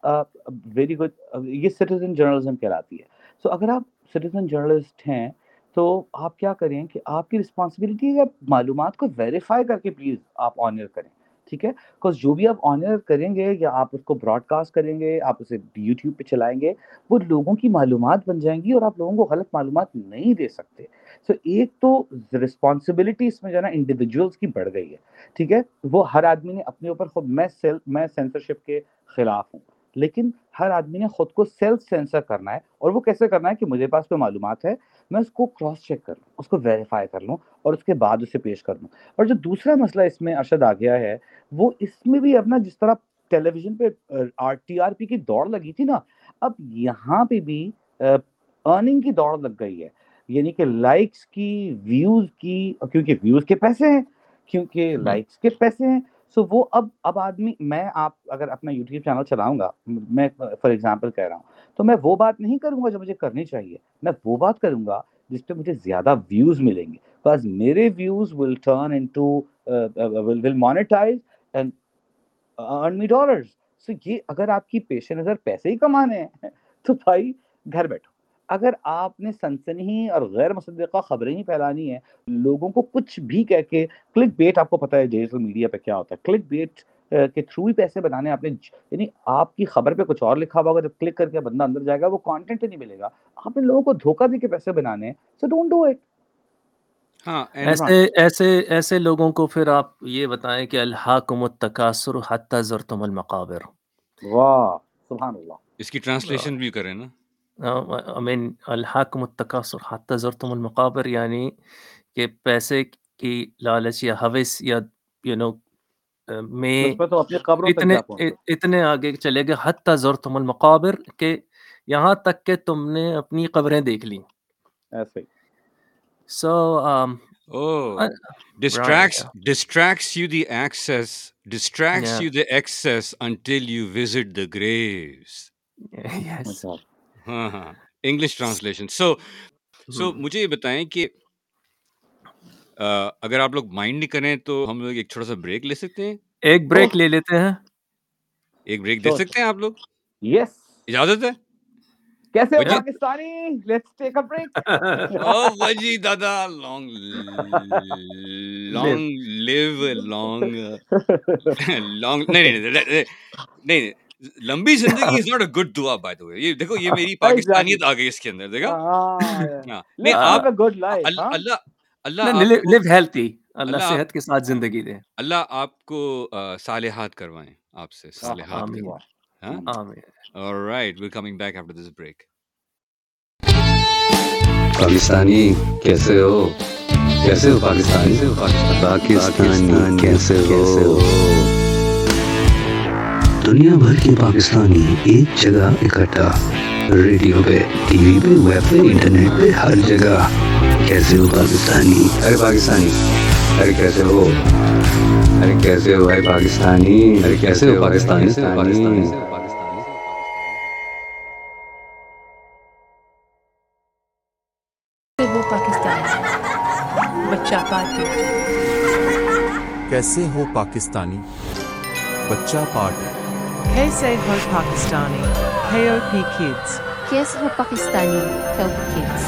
Speaker 3: ویری گڈ یہ سٹیزن جرنلزم کہلاتی ہے۔ سو اگر آپ سٹیزن جرنلسٹ ہیں تو آپ کیا کریں کہ آپ کی رسپانسبلٹی ہے معلومات کو ویریفائی کر کے پلیز آپ آن ایئر کریں۔ ٹھیک ہے؟ بیکاز جو بھی آپ آنر کریں گے یا آپ اس کو براڈ کاسٹ کریں گے، آپ اسے یوٹیوب پہ چلائیں گے، وہ لوگوں کی معلومات بن جائیں گی اور آپ لوگوں کو غلط معلومات نہیں دے سکتے۔ سو ایک تو رسپانسبلٹی اس میں جو ہے نا انڈیویجولس کی بڑھ گئی ہے۔ ٹھیک ہے؟ وہ ہر آدمی نے اپنے اوپر خود، میں سیل، میں سینسرشپ کے خلاف ہوں۔ لیکن ہر آدمی نے خود کو سیلف سینسر کرنا ہے اور وہ کیسے کرنا ہے کہ مجھے پاس کوئی معلومات ہے میں اس کو کراس چیک کر لوں اس کو ویریفائی کر لوں اور اس کے بعد اسے پیش کر لوں اور جو دوسرا مسئلہ اس میں ارشد آ گیا ہے وہ اس میں بھی اپنا جس طرح ٹیلی ویژن پہ آر ٹی آر پی کی دوڑ لگی تھی نا اب یہاں پہ بھی ارننگ کی دوڑ لگ گئی ہے۔ یعنی کہ لائکس کی ویوز کی کیونکہ ویوز کے پیسے ہیں کیونکہ لائکس کے پیسے ہیں سو وہ اب اب آدمی، میں آپ اگر اپنا یوٹیوب چینل چلاؤں گا، میں فار ایگزامپل کہہ رہا ہوں، تو میں وہ بات نہیں کروں گا جو مجھے کرنی چاہیے۔ میں وہ بات کروں گا جس پہ مجھے زیادہ ویوز ملیں گے۔ بس میرے views will turn into will will monetize and earn me dollars so یہ اگر آپ کی پیش نظر پیسے ہی کمانے ہیں، تو بھائی گھر بیٹھو۔ اگر آپ نے سنسنی اور غیر مصدقہ خبریں ہی پھیلانی ہیں لوگوں کو کچھ بھی کہہ کے کلک بیٹ آپ کو پتہ ہے ڈیجیٹل میڈیا پہ کیا ہوتا ہے۔ کلک بیٹ کے تھرو ہی پیسے بنانے آپ نے یعنی آپ کی خبر پہ کچھ اور لکھا ہوا ہوگا جب کلک کر کے بندہ اندر جائے گا وہ کانٹینٹ ہی نہیں ملے گا۔ آپ نے لوگوں کو دھوکہ دے کے پیسے بنانے ہیں سو ڈونٹ ڈو اٹ
Speaker 1: ہاں and
Speaker 2: ایسے ایسے ایسے لوگوں کو پھر آپ یہ بتائیں کہ الحاکم التکاثر حتی زرتم المقابر۔
Speaker 3: واہ سبحان اللہ۔
Speaker 1: اس کی ٹرانسلیشن بھی کریں نا۔
Speaker 2: I mean الحاکم التکاثر حتی زرتم المقابر یعنی کہ پیسے کی لالچ یا حوث یا یو نو میں اتنے اتنے آگے چلے گئے حتی زرتم المقابر کہ یہاں تک کہ تم نے اپنی قبریں دیکھ لی
Speaker 3: ایسے
Speaker 2: سو
Speaker 1: Oh, distracts distracts you the access, distracts
Speaker 2: Yeah.
Speaker 1: you the excess until you visit the graves. *laughs*
Speaker 2: یس
Speaker 1: ہاں ہاں انگلش ٹرانسلیشن۔ سو سو مجھے یہ بتائیں کہ اگر آپ لوگ مائنڈ نہیں کریں تو ہم لوگ ایک چھوٹا سا بریک لے سکتے ہیں؟
Speaker 2: ایک بریک لے لیتے ہیں۔
Speaker 1: ایک بریک دے سکتے ہیں آپ لوگ؟
Speaker 3: یس۔
Speaker 1: اجازت ہے؟
Speaker 3: کیسے Pakistani? Let's take a break
Speaker 1: او وجی دادا long long live long long نہیں نہیں نہیں، نہیں نہیں۔ لمبی زندگی از ناٹ اے گڈ دعا بائی دا وے یہ دیکھو یہ میری *laughs* پاکستانیت آ گئی اس کے اندر دیکھا ہاں۔ نہیں آپ
Speaker 3: لیو ا گڈ لائف
Speaker 1: اللہ اللہ
Speaker 2: لیو
Speaker 1: کو
Speaker 2: ہیلتھی اللہ صحت کے ساتھ زندگی دے۔
Speaker 1: اللہ آپ کو صالحات کروائیں آپ سے صالحات
Speaker 2: آمین۔
Speaker 1: ہاں؟
Speaker 2: آمین۔
Speaker 1: Alright we're coming back after this break
Speaker 9: Pakistani کیسے ہو؟ کیسے ہو پاکستانی؟ پاکستانی کیسے ہو؟ دنیا بھر کے پاکستانی ایک جگہ اکٹھا ریڈیو پہ ٹی وی پہ ویب پہ انٹرنیٹ پہ ہر جگہ۔ کیسے ہو پاکستانی؟ ارے پاکستانی ارے کیسے ہو؟ ارے کیسے ہو بھائی پاکستانی؟ ارے کیسے ہو پاکستانی؟ پاکستانی
Speaker 5: سے وہ پاکستانی؟ بچہ پارٹی
Speaker 4: کیسے ہو پاکستانی
Speaker 10: Pakistani, KOP Kids.
Speaker 5: کیسے ہو Pakistani help kids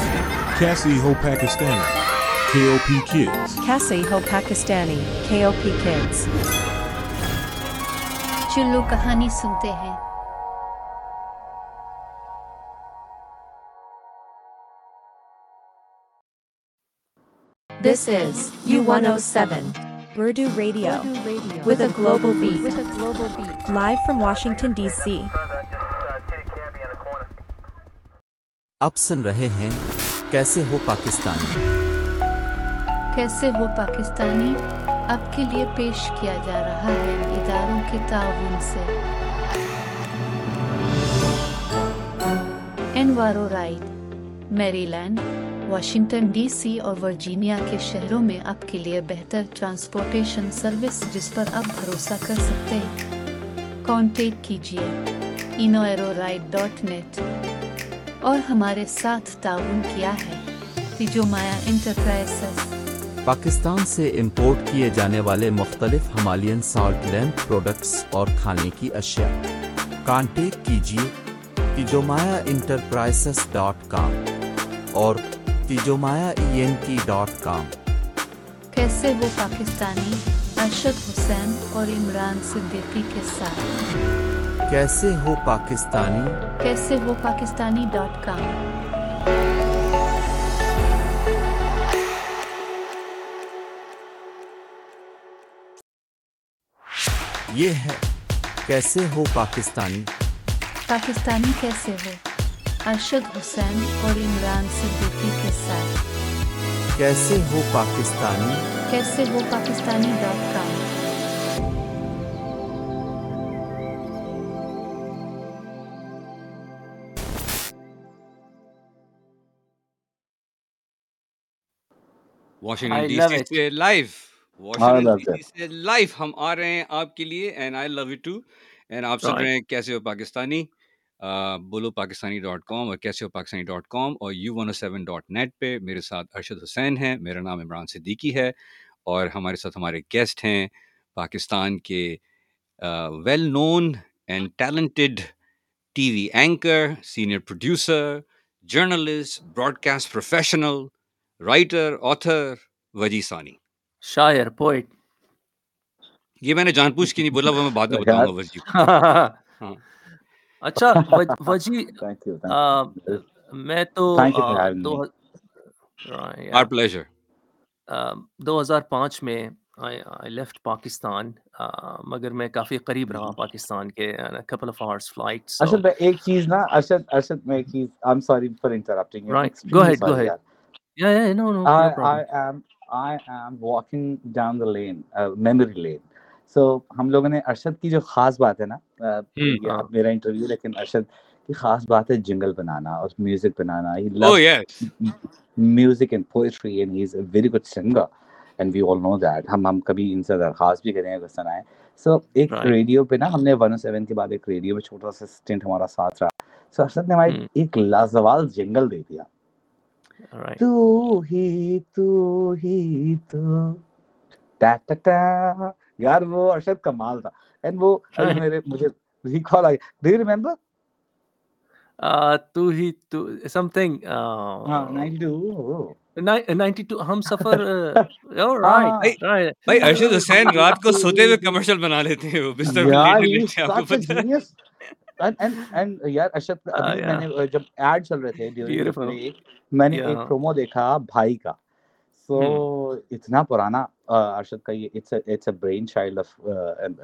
Speaker 11: Cassie Ho Pakistani, KOP Kids.
Speaker 10: Kase Ho Pakistani, KOP Kids.
Speaker 5: چلو کہانی سنتے ہیں
Speaker 10: This is U107, Urdu Radio, with a global beat. Live from Washington, D.C.
Speaker 4: اب سن رہے ہیں کیسے ہو پاکستانی
Speaker 5: کیسے ہو پاکستانی آپ کے لیے پیش کیا جا رہا ہے اداروں کے تعاون سے انوارو رائڈ Maryland Washington D C اور ورجینیا کے شہروں میں آپ کے لیے بہتر ٹرانسپورٹیشن سروس جس پر آپ بھروسہ کر سکتے ہیں۔ کانٹیکٹ کیجیے انو ایرو رائڈ ڈاٹ نیٹ اور ہمارے ساتھ تعاون کیا ہے۔ تیجومایا انٹرپرائزز۔
Speaker 4: پاکستان سے امپورٹ کیے جانے والے مختلف ہمالین سالٹ لیمپ پروڈکٹس اور کھانے کی اشیاء۔ کانٹیکٹ کیجیے تیجومایا انٹرپرائزس ڈاٹ کام۔ اور تیجومایا E N T dot com
Speaker 5: کیسے وہ پاکستانی ارشد حسین اور عمران صدیقی کے ساتھ؟
Speaker 4: کیسے ہو پاکستانی؟
Speaker 5: کیسے وہ پاکستانی ڈاٹ کام؟
Speaker 4: یہ ہے کیسے ہو پاکستانی؟
Speaker 5: پاکستانی کیسے ہو؟ ارشد حسین اور عمران صدیقی کے ساتھ۔
Speaker 4: کیسے ہو پاکستانی؟
Speaker 5: کیسے وہ Pakistani dot com?
Speaker 1: Washington D C. سے لائیو واشنگٹن ڈی سی سے لائیو ہم آ رہے ہیں آپ کے لیے and I love you too and آپ سن. رہے ہیں کیسے ہو پاکستانی؟ بولو پاکستانی ڈاٹ کام اور کیسے ہو پاکستانی ڈاٹ کام اور U one O seven dot net پہ میرے ساتھ ارشد حسین ہیں میرا نام عمران صدیقی ہے اور ہمارے ساتھ ہمارے گیسٹ ہیں پاکستان کے well known and talented T V anchor senior producer journalist broadcast professional writer author Wajih Sani.
Speaker 2: شاعر پوئٹ
Speaker 1: یہ میں نے جان پوچھ کے نہیں بولا وہ میں بعد میں بتاؤں گا وجی *laughs* ہاں۔
Speaker 2: اچھا وج- وجی. میں تو دو
Speaker 3: me.
Speaker 2: ہز-
Speaker 1: آر پلیجر
Speaker 2: دو ہزار پانچ میں آئی لیفٹ پاکستان مگر میں کافی قریب رہا پاکستان کے couple of hours flight
Speaker 3: Arshad میں ایک چیز نا ارشد ارشد میں ایک چیز I am sorry for interrupting you
Speaker 2: right go ahead go ahead yeah yeah no no
Speaker 3: I,
Speaker 2: no
Speaker 3: I
Speaker 2: problem
Speaker 3: am I am walking down the So ہم لوگوں نے ارشد کی جو خاص بات ہے نا
Speaker 2: ہاں۔
Speaker 3: میرا انٹرویو لیکن ارشد کی خاص بات ہے جنگل بنانا اور میوزک بنانا۔
Speaker 1: او
Speaker 3: music and poetry and he is a very good singer and we all know that ہم ہم کبھی ان سے درخواست بھی کریں اگر سنائیں۔ سو ایک ریڈیو پہ نا ہم نے ون سیون کے بعد ایک ریڈیو میں چھوٹا سا اسٹنٹ ہمارا ساتھ رہا۔ سو ارشد نے ہماری ایک لازوال جنگل دے دیا۔ تو ہی تو ہی تو ٹا ٹا ٹا۔ یار وہ ارشد کمال تھا۔ اینڈ وہ *laughs* میرے مجھے ریکال آ گیا ڈو یو ریمبر
Speaker 2: تو ہی تو سم تھنگ
Speaker 3: ہاں نائنٹی ٹو
Speaker 2: نائنٹی ٹو ہم سفر *laughs*
Speaker 3: ہاں۔
Speaker 2: رائٹ رائٹ
Speaker 1: بھائی ارشد حسین رات کو سوتے ہوئے کمرشل بنا لیتے ہیں وہ *laughs* بستر آپ کو پتہ
Speaker 3: یار ارشد میں نے جب ایڈ چل رہے تھے میں نے ایک پرومو دیکھا بھائی کا۔ سو اتنا پرانا ارشد کا یہ it's it's a brainchild of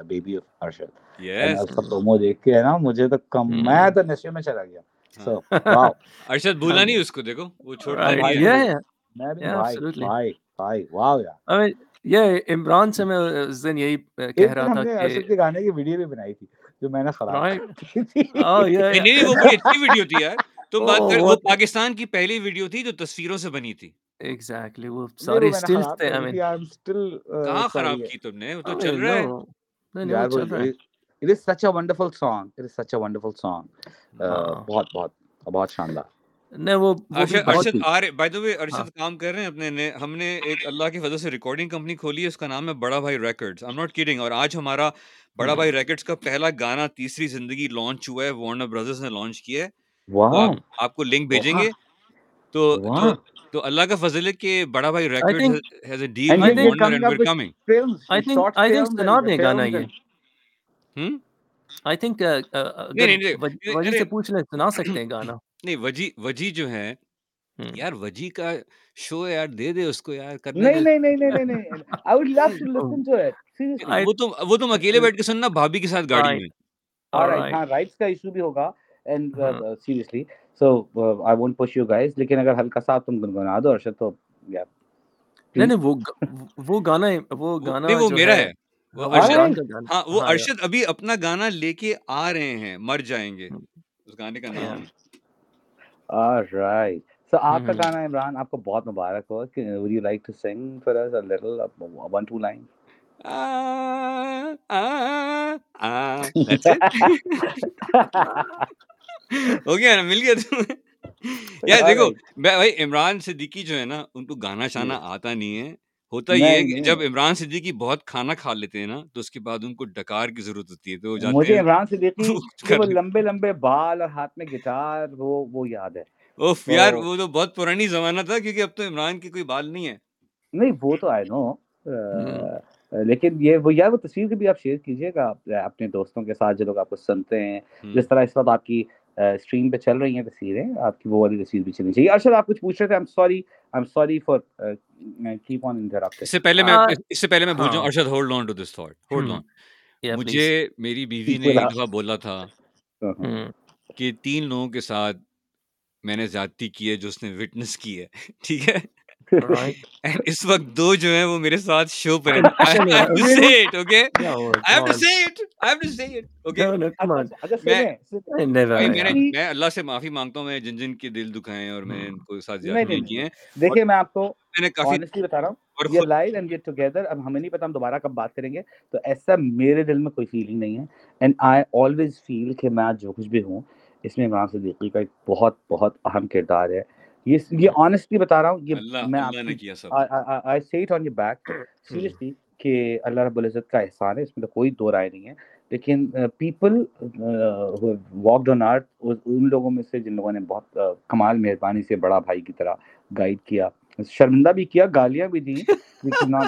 Speaker 3: baby of Arshad. اس کا پرومو دیکھ کے نا مجھے تو کم میں تو نشے میں چلا گیا۔ سو واو *laughs*
Speaker 1: ارشد بھولا نہیں اس کو دیکھو وہ ہے
Speaker 3: میں بھی بھائی بھائی بھائی واو یار۔
Speaker 2: یہ عمران سے میں اس دن یہی کہہ رہا تھا
Speaker 3: نے
Speaker 2: کہ
Speaker 3: ارشد کے گانے کی ویڈیو بھی بنائی تھی جو میں نے خراب کی تھی۔
Speaker 2: Oh yeah
Speaker 1: نہیں وہ بڑی اچھی ویڈیو تھی یار۔ تم *laughs* بات
Speaker 2: oh
Speaker 1: کر وہ پاکستان کی پہلی ویڈیو تھی جو تصویروں سے بنی تھی۔
Speaker 2: Exactly وہ
Speaker 3: خراب
Speaker 2: تھے
Speaker 3: آئی ایم اسٹل
Speaker 1: کہاں خراب کی تم نے؟ وہ تو چل رہا ہے۔
Speaker 2: نہیں نہیں
Speaker 3: یار
Speaker 2: وہ
Speaker 3: وہ
Speaker 2: چل رہا ہے۔
Speaker 3: It is such a wonderful song it is such a wonderful song
Speaker 2: ہاں
Speaker 3: بہت بہت بہت شاندار۔
Speaker 2: نہیں وہ وہ بھی
Speaker 1: ارشد
Speaker 2: بہت
Speaker 1: ارشد آ رہے بائی دا وے
Speaker 2: ہاں۔
Speaker 1: ارشد کام کر رہے ہیں اپنے نے ہم نے ایک اللہ کی فضل سے ریکارڈنگ کمپنی کھولی ہے اس کا نام ہے Bara Bhai records I am not kidding اور آج ہمارا بڑا بھائی ریکارڈز کا پہلا گانا تیسری زندگی لانچ ہوا ہے وارنر برادرز نے لانچ کیا ہے۔ آپ کو لنک بھیجیں گے۔ تو تو اللہ کا فضل ہے کہ Bara Bhai
Speaker 2: think
Speaker 1: has a deal with
Speaker 3: coming
Speaker 1: and we're coming
Speaker 3: films
Speaker 2: I think
Speaker 3: short
Speaker 2: I think
Speaker 3: films
Speaker 2: سنا دیں گانا یہ
Speaker 1: ہم
Speaker 2: وج-
Speaker 1: نہیں،
Speaker 2: وجی سے پوچھ لیں سنا سکتے ہیں گانا
Speaker 1: نہیں وجی وجی جو ہے۔ یار وجی کا شو ہے یار دے دے اس کو یار کرنے
Speaker 3: نہیں
Speaker 1: دے
Speaker 3: نہیں نہیں نہیں نہیں I would love to listen to it
Speaker 1: وہ تم وہ تم اکیلے بیٹھ کے سننا بھابھی کے ساتھ گاڑی میں
Speaker 2: alright
Speaker 3: ہاں رائٹس کا ایشو بھی ہوگا and seriously so I won't push you guys لیکن اگر ہلکا سا آپ تم گنگنا دو ارشد تو یا
Speaker 2: نہیں نہیں وہ وہ گانا وہ
Speaker 1: وہ
Speaker 2: گانا
Speaker 1: نہیں وہ میرا
Speaker 2: ہے ہاں وہ
Speaker 1: ارشد ہاں ارشد ابھی اپنا گانا لے کے آ رہے ہیں مر جائیں گے۔ اس گانے کا نام۔
Speaker 3: آلرائٹ سو آپ کا گانا عمران آپ کو بہت مبارک ہو۔ Would you like to sing for us a little uh, one two lines
Speaker 1: a a a that's it. *laughs* *laughs* ہو گیا نا مل گیا تمہیں یار دیکھو بھائی عمران صدیقی جو ہے نا ان کو گانا شانا
Speaker 3: یس
Speaker 1: آتا نہیں ہے۔ ہوتا یہ ہے
Speaker 3: نہیں۔
Speaker 1: کہ جب عمران صدیقی بہت کھانا کھا لیتے ہیں نا تو اس کے بعد ان کو ڈکار کی ضرورت ہوتی ہے تو جاتے
Speaker 3: مجھے عمران صدیقی
Speaker 1: وہ
Speaker 3: لمبے لمبے بال اور ہاتھ میں گٹار وہ وہ یاد ہے۔
Speaker 1: اوف یار وہ تو بہت پرانی زمانہ تھا کیونکہ اب تو عمران کی کوئی بال نہیں ہے۔
Speaker 3: نہیں وہ تو آئی نو۔ لیکن یہ وہ یار وہ تصویر بھی آپ شیئر کیجیے گا اپنے دوستوں کے ساتھ جو لوگ آپ کو سنتے ہیں۔ جس طرح اس وقت آپ کی اسٹریم پہ چل رہی ہیں تصویریں آپ کی وہ والی تصویر بھی چلنی چاہیے۔ ارشد آپ کچھ پوچھ رہے تھے sorry I am sorry for cap on
Speaker 1: اس سے پہلے میں
Speaker 2: آ،
Speaker 1: اس سے پہلے میں بھول جاؤں۔
Speaker 2: ہاں۔
Speaker 1: Arshad hold on to this thought hold on مجھے میری بیوی نے ایک دفعہ بولا تھا
Speaker 2: ہم،
Speaker 1: کہ تین لوگوں کے ساتھ میں نے زیادتی کی ہے جو اس نے وٹنس کی ہے۔ *laughs* ٹھیک ہے؟ اس وقت دو جو ہیں وہ میرے ساتھ شو پہ ہیں
Speaker 2: confession ہے really
Speaker 1: okay
Speaker 2: no
Speaker 1: I have to
Speaker 2: God
Speaker 1: say it. I have to say it. Okay.
Speaker 2: no no come on.
Speaker 3: اچھا
Speaker 1: میں اللہ سے معافی مانگتا ہوں میں جن جن کے دل دکھائے اور میں ان کو ساتھ
Speaker 3: نہیں
Speaker 1: کی ہیں
Speaker 3: نہیں دیکھیے میں آپ کو
Speaker 1: میں نے کافی
Speaker 3: بتا رہا ہوں یہ اینڈ گیٹ ٹوگیدر اب ہمیں نہیں پتا ہم دوبارہ کب بات کریں گے تو ایسا میرے دل میں کوئی فیلنگ نہیں ہے اینڈ آئی آلویز فیل کہ میں جو کچھ بھی ہوں اس میں عمران صدیقی کا ایک بہت بہت اہم کردار ہے یہ یہ آنےسٹلی بتا رہا ہوں یہ میں آپ I see it on your back seriously کہ اللہ رب العزت کا احسان ہے اس میں تو کوئی دو رائے نہیں ہے۔ لیکن پیپل واکڈ آن آرٹ ان لوگوں میں سے جن لوگوں نے بہت کمال مہربانی سے بڑا بھائی کی طرح گائیڈ کیا۔ شرمندہ بھی کیا گالیاں بھی دیں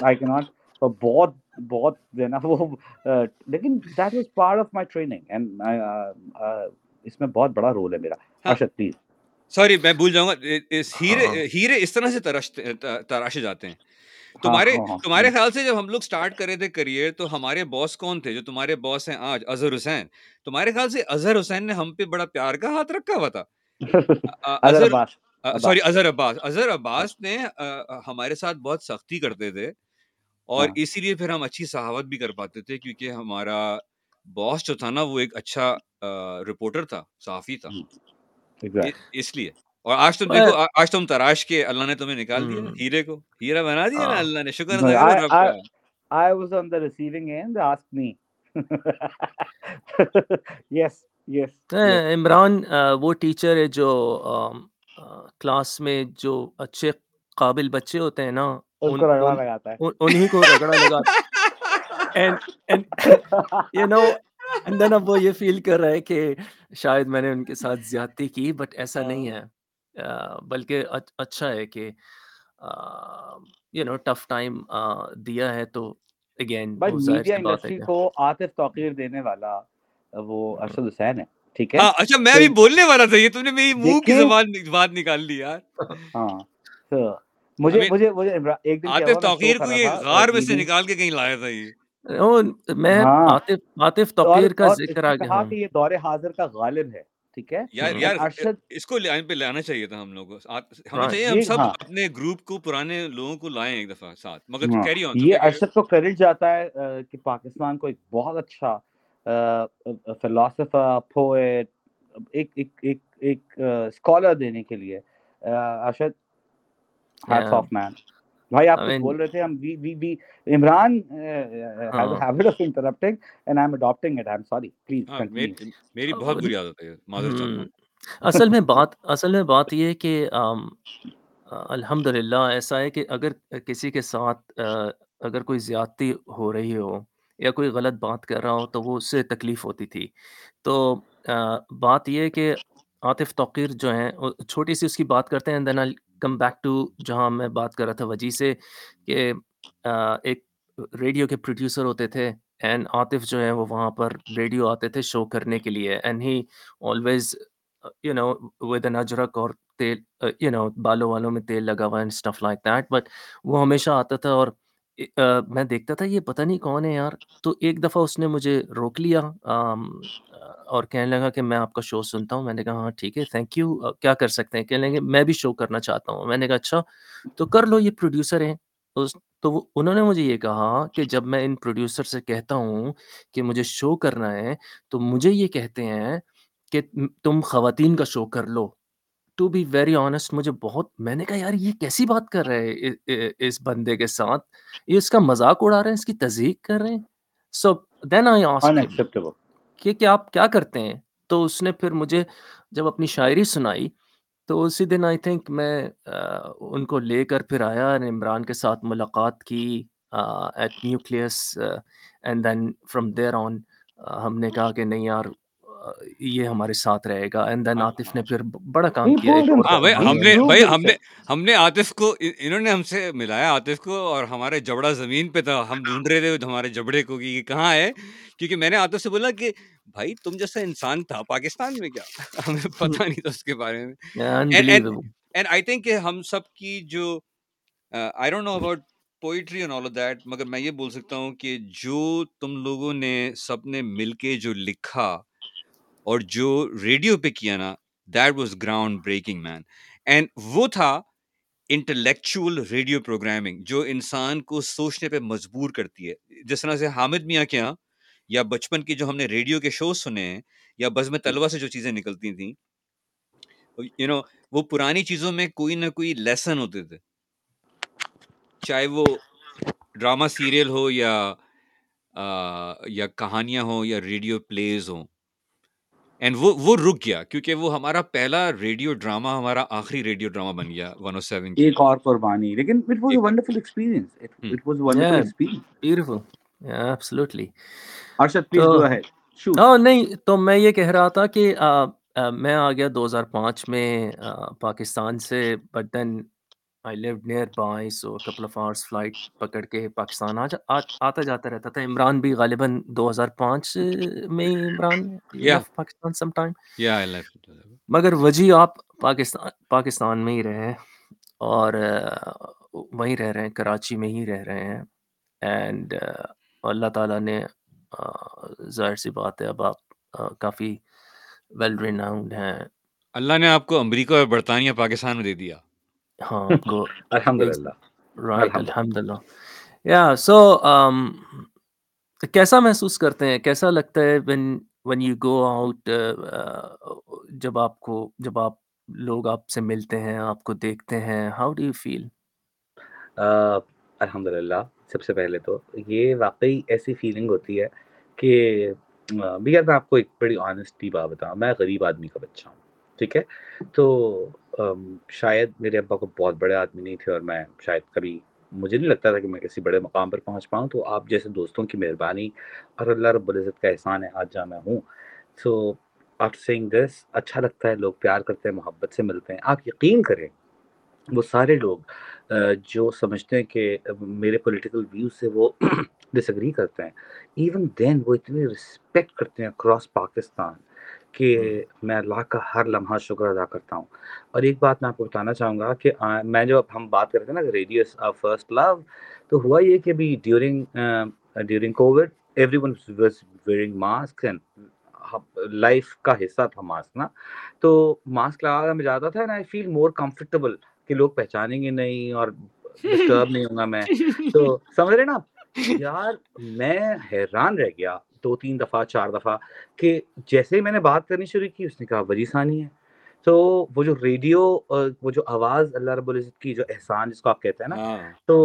Speaker 3: آئی کی ناٹ بہت بہت جو ہے نا وہ لیکن that was part of my training and اس میں بہت بڑا رول ہے میرا۔ ارشد پلیز
Speaker 1: سوری میں بھول جاؤں گا ہیرے
Speaker 3: ہاں۔
Speaker 1: ہیرے اس طرح سے تراشے جاتے ہیں۔
Speaker 3: ہاں
Speaker 1: تمہارے
Speaker 3: ہاں ہاں
Speaker 1: تمہارے خیال سے جب ہم لوگ سٹارٹ کر رہے تھے کریئر تو ہمارے باس کون تھے؟ جو تمہارے باس ہیں آج اظہر حسین۔ تمہارے خیال سے اظہر حسین نے ہم پہ بڑا پیار کا ہاتھ رکھا ہوا تھا؟ *laughs* سوری اظہر عباس۔ اظہر عباس نے ہمارے ساتھ بہت سختی کرتے تھے اور
Speaker 3: ہاں۔
Speaker 1: اسی لیے پھر ہم اچھی صحافت بھی کر پاتے تھے کیونکہ ہمارا باس جو تھا نا وہ ایک اچھا رپورٹر تھا صحافی تھا۔ اس لیے اور آج تم دیکھو آج تم تراش کے اللہ نے تمہیں نکال دیا ہیرے کو ہیرا بنا دیا نا اللہ نے شکر
Speaker 3: I,
Speaker 1: رب
Speaker 3: I,
Speaker 1: کا
Speaker 3: I was on the receiving end. Ask me. *laughs* yes, yes.
Speaker 2: Imran وہ ٹیچر ہے جو کلاس میں جو اچھے قابل بچے ہوتے ہیں نا
Speaker 3: اس
Speaker 2: ان
Speaker 3: کو رگڑا لگاتا ہے۔ *laughs* *laughs*
Speaker 2: ان- انہی کو رگڑا لگا and and you know and then اب وہ یہ فیل کر رہا ہے کہ شاید میں نے ان کے ساتھ زیادتی کی بٹ *laughs* ایسا نہیں ہے۔ آ، بلکہ اچ- اچھا ہے کہ یو نو ٹف ٹائم دیا ہے تو اگین
Speaker 3: بھائی
Speaker 2: وہ ظاہر
Speaker 3: میڈیا
Speaker 2: سی بات ہے
Speaker 3: انڈسٹری
Speaker 2: کہ
Speaker 3: کو عاطف توقیر دینے والا وہ ارشد حسین ہے ٹھیک ہے؟
Speaker 1: ہاں اچھا میں
Speaker 3: تو
Speaker 1: بھی بولنے والا تھا یہ تم نے میری منہ کی
Speaker 3: دیکھیں
Speaker 1: زبان بات نکال لی یار۔ *laughs*
Speaker 3: ہاں تو مجھے مجھے مجھے عمران- ایک دن کیا
Speaker 1: عاطف
Speaker 3: ہوا میں شو
Speaker 1: توقیر
Speaker 3: کر
Speaker 1: کو
Speaker 3: رہا
Speaker 1: یہ
Speaker 3: تھا
Speaker 1: غار میں سے نکال کے کہیں لایا تھا یہ۔
Speaker 2: او، میں
Speaker 3: ہاں۔
Speaker 2: عاطف کا ذکر ہاں
Speaker 3: یہ دور حاضر کا غالب ہے ٹھیک ہے؟
Speaker 1: یار یار اس کو لائن پہ لانا چاہیے تھا ہم لوگوں ہمیں
Speaker 2: right.
Speaker 1: چاہیے ہم سب
Speaker 3: ہاں۔
Speaker 1: اپنے گروپ کو پرانے لوگوں کو لائیں ایک دفعہ ساتھ۔ مگر
Speaker 3: ہاں۔
Speaker 1: کیری آن
Speaker 3: یہ ارشد کو کریڈٹ جاتا ہے کہ پاکستان کو ایک بہت اچھا فلاسفر پوئٹ ایک ایک ایک ایک اسکالر دینے کے لیے۔ ارشد ہیٹس آف مین بھائی آپ بول رہے تھے ہم we we we Imran has a habit of interrupting and I am adapting it I am sorry please
Speaker 1: میری بہت بری عادت ہے معذرت
Speaker 2: اصل میں بات اصل میں بات یہ ہے کہ الحمد للہ ایسا ہے کہ اگر کسی کے ساتھ اگر کوئی زیادتی ہو رہی ہو یا کوئی غلط بات کر رہا ہو تو وہ اس سے تکلیف ہوتی تھی۔ تو بات یہ ہے کہ عاطف توقیر جو ہیں چھوٹی سی اس کی بات کرتے ہیں دین آئی کم بیک ٹو جہاں میں بات کر رہا تھا وجی سے کہ ایک ریڈیو کے پروڈیوسر ہوتے تھے، اینڈ عاطف جو ہیں وہ وہاں پر ریڈیو آتے تھے شو کرنے کے لیے، and he always, you know, with an ajrak اور تیل، یو نو، بالوں والوں میں تیل لگا ہوا and stuff like that, but وہ ہمیشہ آتا تھا اور آ، میں دیکھتا تھا یہ پتہ نہیں کون ہے یار۔ تو ایک دفعہ اس نے مجھے روک لیا آم، اور کہنے لگا کہ میں آپ کا شو سنتا ہوں۔ میں نے کہا ہاں ٹھیک ہے تھینک یو کیا کر سکتے ہیں؟ کہنے لگے میں بھی شو کرنا چاہتا ہوں۔ میں نے کہا اچھا تو کر لو یہ پروڈیوسر ہیں۔ اس تو وہ انہوں نے مجھے یہ کہا کہ جب میں ان پروڈیوسر سے کہتا ہوں کہ مجھے شو کرنا ہے تو مجھے یہ کہتے ہیں کہ تم خواتین کا شو کر لو۔ ٹو بی ویری آنےسٹ مجھے بہت میں نے کہا یار یہ کیسی بات کر رہے ہیں اس بندے کے ساتھ؟ یہ اس کا مذاق اڑا رہے ہیں اس کی تضحیق کر رہے ہیں؟ سو دین آئی کہ کہ آپ کیا کرتے ہیں؟ تو اس نے پھر مجھے جب اپنی شاعری سنائی تو اسی دن آئی تھنک میں ان کو لے کر پھر آیا عمران کے ساتھ ملاقات کی at nucleus and then from there on ہم نے کہا کہ نہیں یار یہ ہمارے ساتھ رہے گا۔ اینڈ دین عاطف نے پھر بڑا کام کیا
Speaker 1: ہاں ہم نے بھائی ہم نے ہم نے عاطف کو ان- انہوں نے ہم سے ملایا۔ عاطف کو اور ہمارے جبڑا زمین پہ تھا۔ ہم ڈھونڈ رہے تھے ہمارے جبڑے کو کہ کہاں ہے؟ کیونکہ میں نے عاطف سے بولا کہ بھائی تم جیسا انسان تھا پاکستان میں کیا؟ *laughs* ہمیں پتہ نہیں تھا اس کے بارے میں۔ اینڈ آئی تھنک کہ ہم سب کی جو I don't know about poetry and all of that مگر میں یہ بول سکتا ہوں کہ جو تم لوگوں نے سب نے مل کے جو لکھا اور جو ریڈیو پہ کیا نا that was groundbreaking man and وہ تھا انٹلیکچوئل ریڈیو پروگرامنگ جو انسان کو سوچنے پہ مجبور کرتی ہے۔ جس طرح سے حامد میاں کے یہاں یا بچپن کی جو ہم نے ریڈیو کے شوز سنے ہیں یا بزم طلبہ سے جو چیزیں نکلتی تھیں یو نو وہ پرانی چیزوں میں کوئی نہ کوئی لیسن ہوتے تھے۔ چاہے وہ ڈرامہ سیریل ہو یا آ، یا کہانیاں ہوں یا ریڈیو پلیز ہوں۔ اینڈ وہ وہ رک گیا کیونکہ وہ ہمارا پہلا ریڈیو ڈراما ہمارا آخری ریڈیو ڈراما بن گیا ون او سیون کی۔
Speaker 3: ایک اور قربانی لیکن it was a wonderful experience it was wonderful
Speaker 2: Yeah,
Speaker 3: experience
Speaker 2: beautiful. Yeah, absolutely.
Speaker 3: Arshad please go ahead
Speaker 2: ہاں نہیں تو میں یہ کہہ رہا تھا کہ میں آ گیا دو ہزار پانچ میں آ، پاکستان سے but then I live nearby so couple of hours flight پکڑ کے پاکستان آ جا آتا جاتا رہتا تھا عمران بھی غالباً دو ہزار پانچ میں ہی عمران پاکستان سم ٹائم مگر وجی آپ پاکستان پاکستان میں ہی رہے ہیں اور آ، وہیں رہ رہے ہیں کراچی میں ہی رہ رہے ہیں اینڈ اللہ تعالیٰ نے آ، ظاہر سی بات ہے اب آپ آ، کافی ویل ریناؤنڈ ہیں
Speaker 1: اللہ نے آپ کو امریکہ اور برطانیہ پاکستان میں دے دیا
Speaker 2: ہاں
Speaker 3: الحمد للہ
Speaker 2: رائٹ
Speaker 3: الحمد
Speaker 2: للہ یا سو کیسا محسوس کرتے ہیں؟ کیسا لگتا ہے when when you go out جب آپ کو جب آپ لوگ آپ سے ملتے ہیں آپ کو دیکھتے ہیں ہاؤ ڈو یو فیل
Speaker 3: الحمد للہ سب سے پہلے تو یہ واقعی ایسی فیلنگ ہوتی ہے کہ بھیا میں آپ کو ایک بڑی آنیسٹی بات بتاؤں میں غریب آدمی کا بچہ ہوں۔ ٹھیک ہے؟ تو شاید میرے ابا کو بہت بڑے آدمی نہیں تھے اور میں شاید کبھی، مجھے نہیں لگتا تھا کہ میں کسی بڑے مقام پر پہنچ پاؤں، تو آپ جیسے دوستوں کی مہربانی اور اللہ رب العزت کا احسان ہے، آج جہاں میں ہوں۔ سو آفٹر سینگ دس اچھا لگتا ہے، لوگ پیار کرتے ہیں، محبت سے ملتے ہیں۔ آپ یقین کریں، وہ سارے لوگ جو سمجھتے ہیں کہ میرے پولیٹیکل ویوز سے وہ *clears throat* ڈس ایگری کرتے ہیں۔ ایون دین وہ اتنے رسپیکٹ کرتے ہیں اکراس پاکستان کہ میں اللہ کا ہر لمحہ شکر ادا کرتا ہوں۔ اور ایک بات میں آپ کو بتانا چاہوں گا کہ میں جو اب ہم بات کرتے ہیں نا ریڈیوس فرسٹ لو تو ہوا یہ کہ بھی during during Covid everyone was wearing mask and life کا حصہ تھا ماسک نا۔ تو ماسک لگا کر میں جاتا تھا and I feel more comfortable کہ لوگ پہچانیں گے نہیں اور ڈسٹرب نہیں ہوں گا میں۔ تو *laughs* سمجھ رہے نا یار میں حیران رہ گیا۔ دو تین دفعہ چار دفعہ کہ جیسے ہی میں نے بات کرنی شروع کی اس نے کہا وجی ثانی ہے تو وہ جو ریڈیو وہ جو آواز اللہ رب العزت کی جو احسان جس کو آپ کہتے ہیں نا
Speaker 1: ہاں
Speaker 3: تو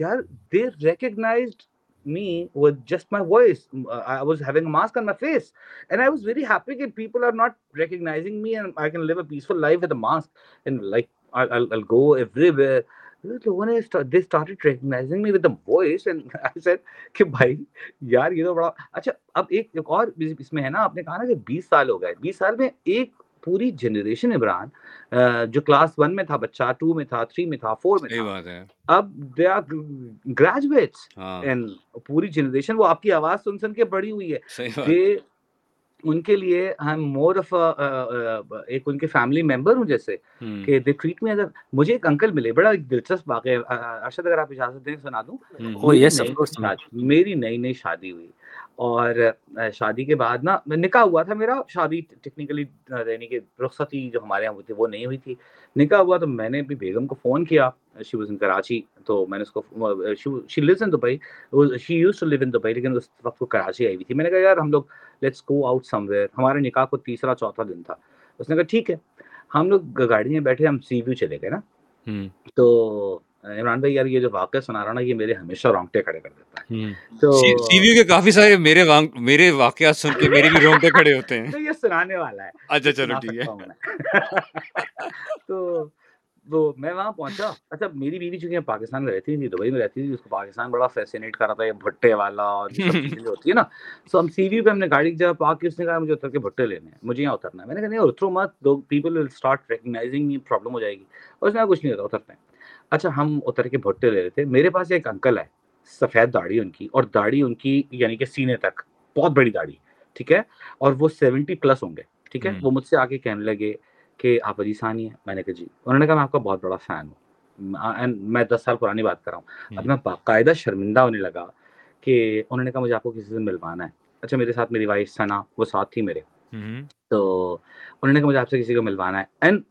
Speaker 3: یار they recognized me with just my voice. Uh, I was having a mask on my face. And I was very happy that people are not recognizing me and I can live a peaceful life with a mask. And like, I'll, I'll, I'll go everywhere. لوگوں نے they started recognizing me with the voice and I said کہ بھائی یار یہ تو بڑا اچھا اب ایک ایک اور اس میں ہے نا آپ نے کہا نا کہ بیس سال ہو گئے بیس سال میں ایک پوری جنریشن عمران جو کلاس ون میں تھا بچہ ٹو میں تھا تھری میں تھا فور میں تھا اب دے آر گریجویٹس اینڈ پوری جنریشن وہ آپ کی آواز سن سن کے بڑی ہوئی ہے ان کے لیے ہم مور آف ایک ان کے فیملی ممبر ہوں جیسے کہ دے ٹریٹ می مجھے ایک انکل ملے بڑا دلچسپ واقعہ ہے۔ ارشد اگر آپ اجازت دیں سنا دوں۔ میری نئی نئی شادی ہوئی۔ اور شادی کے بعد نا نکاح ہوا تھا میرا شادی ٹیکنیکلی یعنی کہ رخصتی جو ہمارے یہاں ہوئی تھی وہ نہیں ہوئی تھی۔ نکاح ہوا تو میں نے بھی بیگم کو فون کیا۔ شی واز ان کراچی تو میں نے اس کو she lives in Dubai she used to live in Dubai لیکن اس وقت وہ کراچی آئی ہوئی تھی۔ میں نے کہا یار ہم لوگ let's go out somewhere ہمارے نکاح کو تیسرا چوتھا دن تھا۔ اس نے کہا ٹھیک ہے ہم لوگ گاڑی میں بیٹھے ہم سی ویو چلے گئے نا۔ تو عمران بھائی یار یہ جو واقعہ سنا رہا نا یہ میرے ہمیشہ رونگٹے کھڑے کر دیتا ہے۔ تو
Speaker 1: سی ویو کے کافی سارے میرے میرے واقعات سن کے میری بھی رونگٹے کھڑے ہوتے ہیں۔ *laughs*
Speaker 3: تو یہ سنانے والا ہے۔
Speaker 1: اچھا چلو ٹھیک ہے۔
Speaker 3: میں۔ *laughs* تو تو میں وہاں پہنچا۔ اچھا میری بیوی چونکہ پاکستان میں رہتی تھی دبئی میں رہتی تھی اس کو پاکستان بڑا فیسینیٹ کر رہا تھا یہ بھٹے والا اور *laughs* ہوتی ہے نا۔ سو ہم سی وی پہ ہم نے گاڑی جگہ پارک کی اس نے کہا مجھے اتر کے بھٹے لینے ہیں مجھے یہاں اترنا ہے۔ میں نے کہا نہیں اترو مت دو people will start recognizing me problem ہو جائے گی۔ اور اس نے کہا کچھ نہیں ہوتا اترتے ہیں۔ اچھا ہم اتر کے بھٹے لے رہے تھے۔ میرے پاس ایک انکل ہے سفید داڑھی ان کی اور داڑھی ان کی یعنی کہ سینے تک بہت بڑی داڑھی ٹھیک ہے؟ اور وہ سیونٹی پلس ہوں گے ٹھیک ہے؟ وہ مجھ سے آگے کہنے لگے کہ آپ علی ثانی ہیں۔ میں نے کہا جی۔ انہوں نے کہا میں آپ کا بہت بڑا فین ہوں۔ میں دس سال پرانی بات کر رہا ہوں۔ اب میں باقاعدہ شرمندہ ہونے لگا کہ انہوں نے کہا مجھے آپ کو کسی سے ملوانا ہے۔ اچھا میرے ساتھ میری وائف سنا وہ ساتھ تھی میرے۔ تو انہوں نے کہا مجھے آپ سے کسی کو ملوانا ہے۔ اینڈ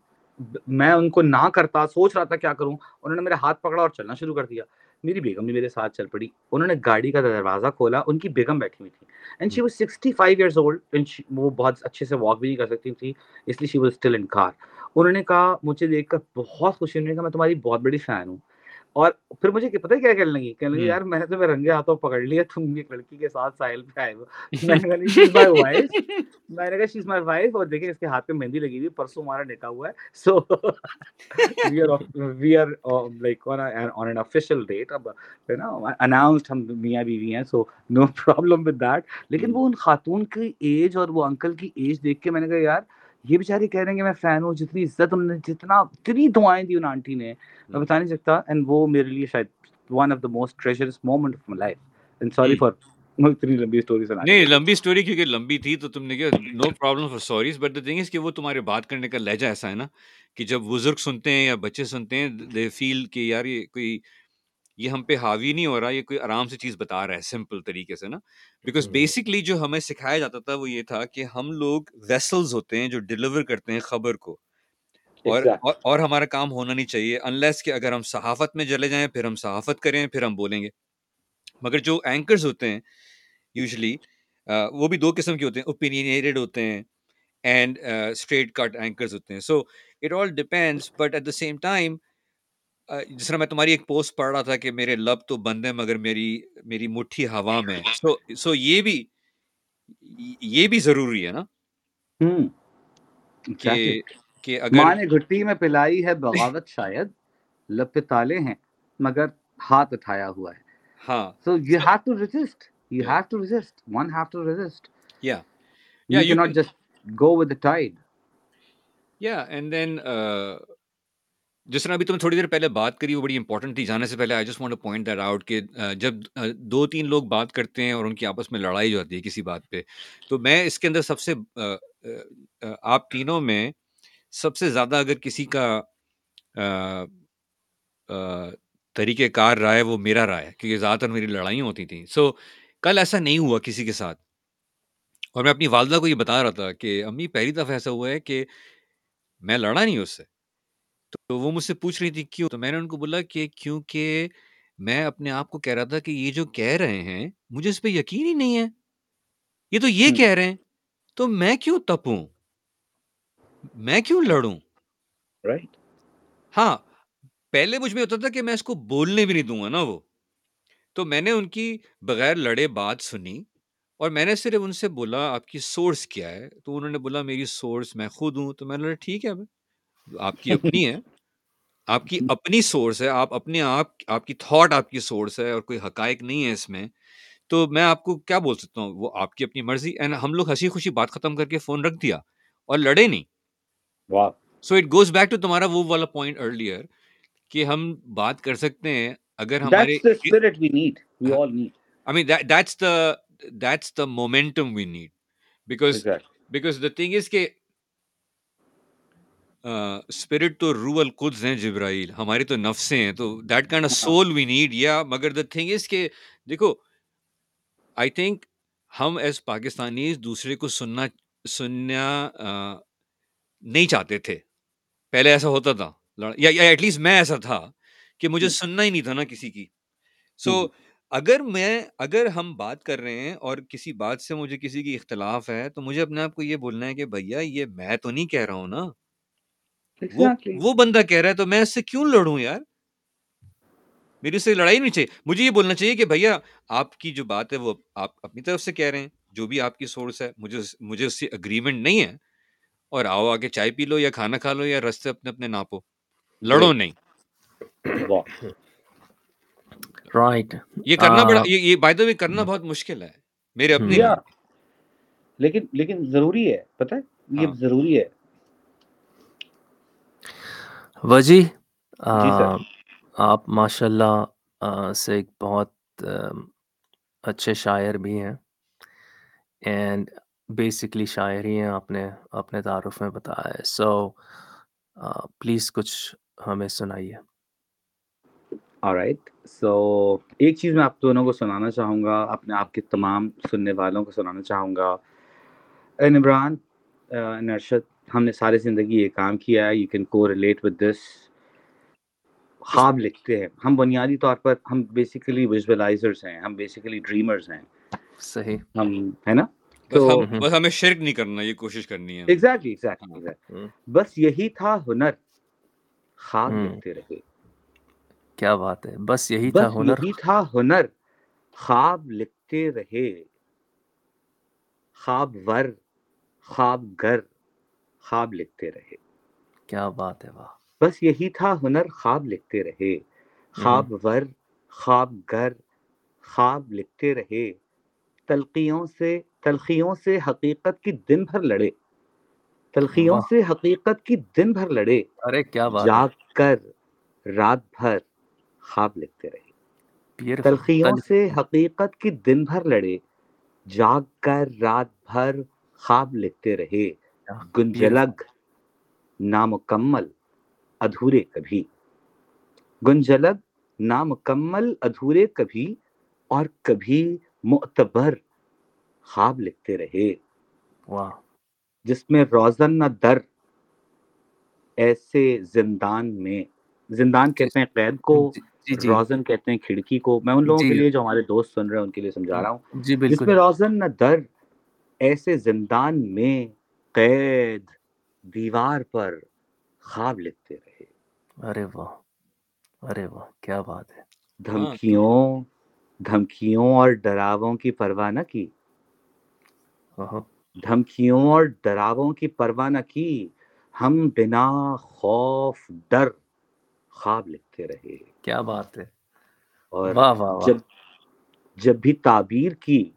Speaker 3: میں ان کو نہ کرتا، سوچ رہا تھا کیا کروں، انہوں نے میرا ہاتھ پکڑا اور چلنا شروع کر دیا۔ میری بیگم بھی میرے ساتھ چل پڑی۔ انہوں نے گاڑی کا دروازہ کھولا، ان کی بیگم بیٹھی ہوئی تھی۔ And she was sixty five years old وہ بہت اچھے سے واک بھی نہیں کر سکتی تھی، اس لیے شی واز اسٹل ان کار انہوں نے کہا، مجھے دیکھ کر بہت خوشی انہوں نے کہا، میں تمہاری بہت بڑی فین ہوں۔ اور پھر مجھے پتہ کیا کہنے لگی؟ کہنے لگی یار میں نے تمہیں رنگے ہاتھوں پکڑ لیا تم ایک لڑکی کے ساتھ ساحل پہ آئے ہو۔ *laughs* میں نے کہا شیز مائی وائف میں نے کہا شیز مائی وائف اور دیکھیں اس کے ہاتھ پہ مہندی لگی ہوئی پرسوں ہمارا نکاح ہوا ہے۔ So we are we are like on on an official date اب نو اناؤنسڈ ہم میاں بیوی ہیں so no problem with that لیکن وہ ان خاتون کی ایج اور وہ انکل کی ایج دیکھ کے میں نے کہا یار یہ بیچاری کہہ رہے ہیں کہ میں فین ہوں جتنی عزت انہوں نے جتنا اتنی دعائیں دی ان آنٹی نے میں بتا نہیں سکتا اینڈ وہ میرے لیے شاید one of the most treacherous moment of my life and sorry for اتنی لمبی اسٹوری سنا
Speaker 1: نہیں لمبی اسٹوری کیونکہ لمبی تھی تو تم نے کیا no problem for sorries but the thing is کہ وہ تمہارے بات کرنے کا لہجہ ایسا ہے نا کہ جب بزرگ سنتے ہیں یا بچے سنتے ہیں دے فیل کہ یار یہ کوئی یہ ہم پہ حاوی نہیں ہو رہا یہ کوئی آرام سے چیز بتا رہا ہے سمپل طریقے سے نا۔ بیکاز بیسکلی جو ہمیں سکھایا جاتا تھا وہ یہ تھا کہ ہم لوگ ویسلز ہوتے ہیں جو ڈلیور کرتے ہیں خبر کو۔ اور اور ہمارا کام ہونا نہیں چاہیے انلیس کہ اگر ہم صحافت میں چلے جائیں پھر ہم صحافت کریں پھر ہم بولیں گے۔ مگر جو اینکرز ہوتے ہیں یوزلی وہ بھی دو قسم کے ہوتے ہیں اوپینینیٹڈ ہوتے ہیں اینڈ اسٹریٹ کٹ اینکرز ہوتے ہیں۔ So it all depends but at the same time جس طرح میں تمہاری ایک پوسٹ پڑھ رہا تھا کہ میرے لب تو بند ہیں مگر میری میری مٹھی ہوا میں سو سو یہ بھی یہ بھی ضروری ہے نا؟ کہ کہ اگر
Speaker 3: ماں نے گھٹی میں پلائی ہے بغاوت شاید لب پہ تالے ہیں مگر ہاتھ اٹھایا ہوا ہے۔
Speaker 1: ہاں۔
Speaker 3: So you have to resist you have to resist one have to resist
Speaker 1: یا
Speaker 3: you not just go with tide
Speaker 1: یا اینڈ دین جس طرح ابھی تم تھوڑی دیر پہلے بات کری، وہ بڑی امپورٹنٹ تھی۔ جانے سے پہلے I just want point that out کہ جب دو تین لوگ بات کرتے ہیں اور ان کی آپس میں لڑائی جو آتی ہے کسی بات پہ، تو میں اس کے اندر سب سے آپ تینوں میں سب سے زیادہ اگر کسی کا طریقہ کار رہا ہے وہ میرا رہا ہے، کیونکہ زیادہ تر میری لڑائیاں ہوتی تھیں۔ سو کل ایسا نہیں ہوا کسی کے ساتھ۔ اور میں اپنی والدہ کو یہ بتا رہا تھا کہ، امی، پہلی دفعہ ایسا ہوا ہے کہ میں لڑا نہیں اس سے۔ تو وہ مجھ سے پوچھ رہی تھی کیوں؟ تو میں نے ان کو بولا کہ کیونکہ میں اپنے آپ کو کہہ رہا تھا کہ یہ جو کہہ رہے ہیں مجھے اس پہ یقین ہی نہیں ہے۔ یہ تو یہ کہہ رہے ہیں۔ تو میں کیوں تپوں؟ میں کیوں لڑوں؟
Speaker 3: رائٹ
Speaker 1: ہاں پہلے مجھ میں ہوتا تھا کہ میں اس کو بولنے بھی نہیں دوں گا نا وہ۔ تو میں نے ان کی بغیر لڑے بات سنی اور میں نے صرف ان سے بولا آپ کی سورس کیا ہے؟ تو انہوں نے بولا میری سورس میں خود ہوں۔ تو میں نے بولا ٹھیک ہے آپ کی اپنی ہے آپ کی اپنی سورس ہے آپ اپنے آپ آپ کی تھاٹ آپ کی سورس ہے اور کوئی حقائق نہیں ہے اس میں۔ تو میں آپ کو کیا بول سکتا ہوں؟ وہ آپ کی اپنی مرضی۔ اینڈ ہم لوگ ہنسی خوشی بات ختم کر کے فون رکھ دیا اور لڑے نہیں۔ So it goes back to تمہارا وہ والا پوائنٹ ارلیئر کہ ہم بات کر سکتے ہیں اگر ہمارے that's the momentum we need because because the thing is کہ اسپرٹ تو رو القدس ہیں جبرائیل ہماری تو نفسیں ہیں تو that kind of soul we need yeah مگر دا تھنگ از کہ دیکھو آئی تھنک ہم ایز پاکستانی دوسرے کو سننا سننا نہیں چاہتے تھے۔ پہلے ایسا ہوتا تھا یا ایٹ لیسٹ میں ایسا تھا کہ مجھے سننا ہی نہیں تھا نا کسی کی۔ سو اگر میں اگر ہم بات کر رہے ہیں اور کسی بات سے مجھے کسی کی اختلاف ہے تو مجھے اپنے آپ کو یہ بولنا ہے کہ بھیا یہ میں تو نہیں کہہ رہا ہوں نا۔ وہ بندہ کہہ رہا ہے تو میں اس سے کیوں لڑوں یار؟ میری اس سے لڑائی نہیں چاہیے۔ مجھے یہ بولنا چاہیے کہ بھیا آپ کی جو بات ہے وہ آپ اپنی طرف سے کہہ رہے ہیں جو بھی آپ کی سورس ہے مجھے مجھے اس سے اگریمنٹ نہیں ہے۔ اور آؤ آگے چائے پی لو یا کھانا کھا لو یا رستے اپنے اپنے ناپو۔ لڑو نہیں۔
Speaker 2: رائٹ
Speaker 1: یہ کرنا بڑا یہ بائی دا وے کرنا بہت مشکل ہے۔ میرے اپنے
Speaker 3: لیکن لیکن ضروری ہے پتہ ہے؟ یہ ضروری ہے۔
Speaker 2: وجی آپ ماشاء اللہ سے ایک بہت اچھے شاعر بھی ہیں۔ اینڈ بیسکلی شاعر ہی ہیں آپ نے اپنے تعارف میں بتایا ہے۔ سو پلیز کچھ ہمیں سنائیے۔
Speaker 3: رائٹ سو ایک چیز میں آپ دونوں کو سنانا چاہوں گا اپنے آپ کے تمام سننے والوں کو سنانا چاہوں گا۔ عمران نرشد ہم نے ساری زندگی یہ کام کیا ہے you can correlate with this خواب لکھتے ہیں۔ ہم بنیادی طور پر ہم بیسیکلی ویژولائزرس ہیں ہم بیسیکلی ڈریمرز ہیں۔
Speaker 2: صحیح۔
Speaker 3: ہم ہے نا؟
Speaker 1: تو بس ہمیں شرک نہیں کرنا یہ کوشش کرنی ہے۔
Speaker 3: ایگزیکٹلی ایگزیکٹلی بس یہی تھا ہنر۔ خواب لکھتے رہے۔
Speaker 2: کیا بات ہے۔ بس یہی تھا ہنر۔
Speaker 3: یہی تھا ہنر۔ خواب لکھتے رہے۔ خواب ور خواب گر۔ خواب لکھتے رہے۔
Speaker 2: کیا بات ہے واہ۔
Speaker 3: بس یہی تھا ہنر خواب لکھتے رہے۔ خواب ور خواب گر خواب لکھتے رہے۔ تلخیوں سے تلخیوں سے حقیقت کی دن بھر لڑے۔ تلخیوں سے حقیقت کی دن بھر لڑے۔
Speaker 2: ارے کیا بات
Speaker 3: جاگ کر رات بھر خواب لکھتے رہے۔ تلخیوں سے حقیقت کی دن بھر لڑے۔ جاگ کر رات بھر خواب لکھتے رہے۔ گنجلگ نامکمل ادھورے کبھی۔ گنجلگ نامکمل ادھورے کبھی۔ اور کبھی معتبر خواب لکھتے رہے۔ جس میں روزن نہ در ایسے زندان میں۔ زندان
Speaker 2: جی
Speaker 3: کہتے ہیں قید کو
Speaker 2: جی جی جی۔
Speaker 3: روزن کہتے ہیں کھڑکی کو۔ میں ان لوگوں کے
Speaker 2: جی۔
Speaker 3: لیے جو ہمارے دوست سن رہے ہیں ان کے لیے سمجھا رہا ہوں۔
Speaker 2: جی
Speaker 3: جس میں روزن نہ در ایسے زندان میں قید دیوار پر خواب لکھتے رہے۔
Speaker 2: ارے واہ ارے واہ کیا بات ہے۔
Speaker 1: ہاں
Speaker 3: دھمکیوں دھمکیوں اور ڈراووں کی پرواہ نہ کی۔ دھمکیوں اور ڈراووں کی پرواہ نہ کی۔ ہم بنا خوف ڈر خواب لکھتے رہے۔
Speaker 2: کیا بات ہے۔
Speaker 3: اور
Speaker 2: واہ واہ واہ۔
Speaker 3: جب جب بھی تعبیر کی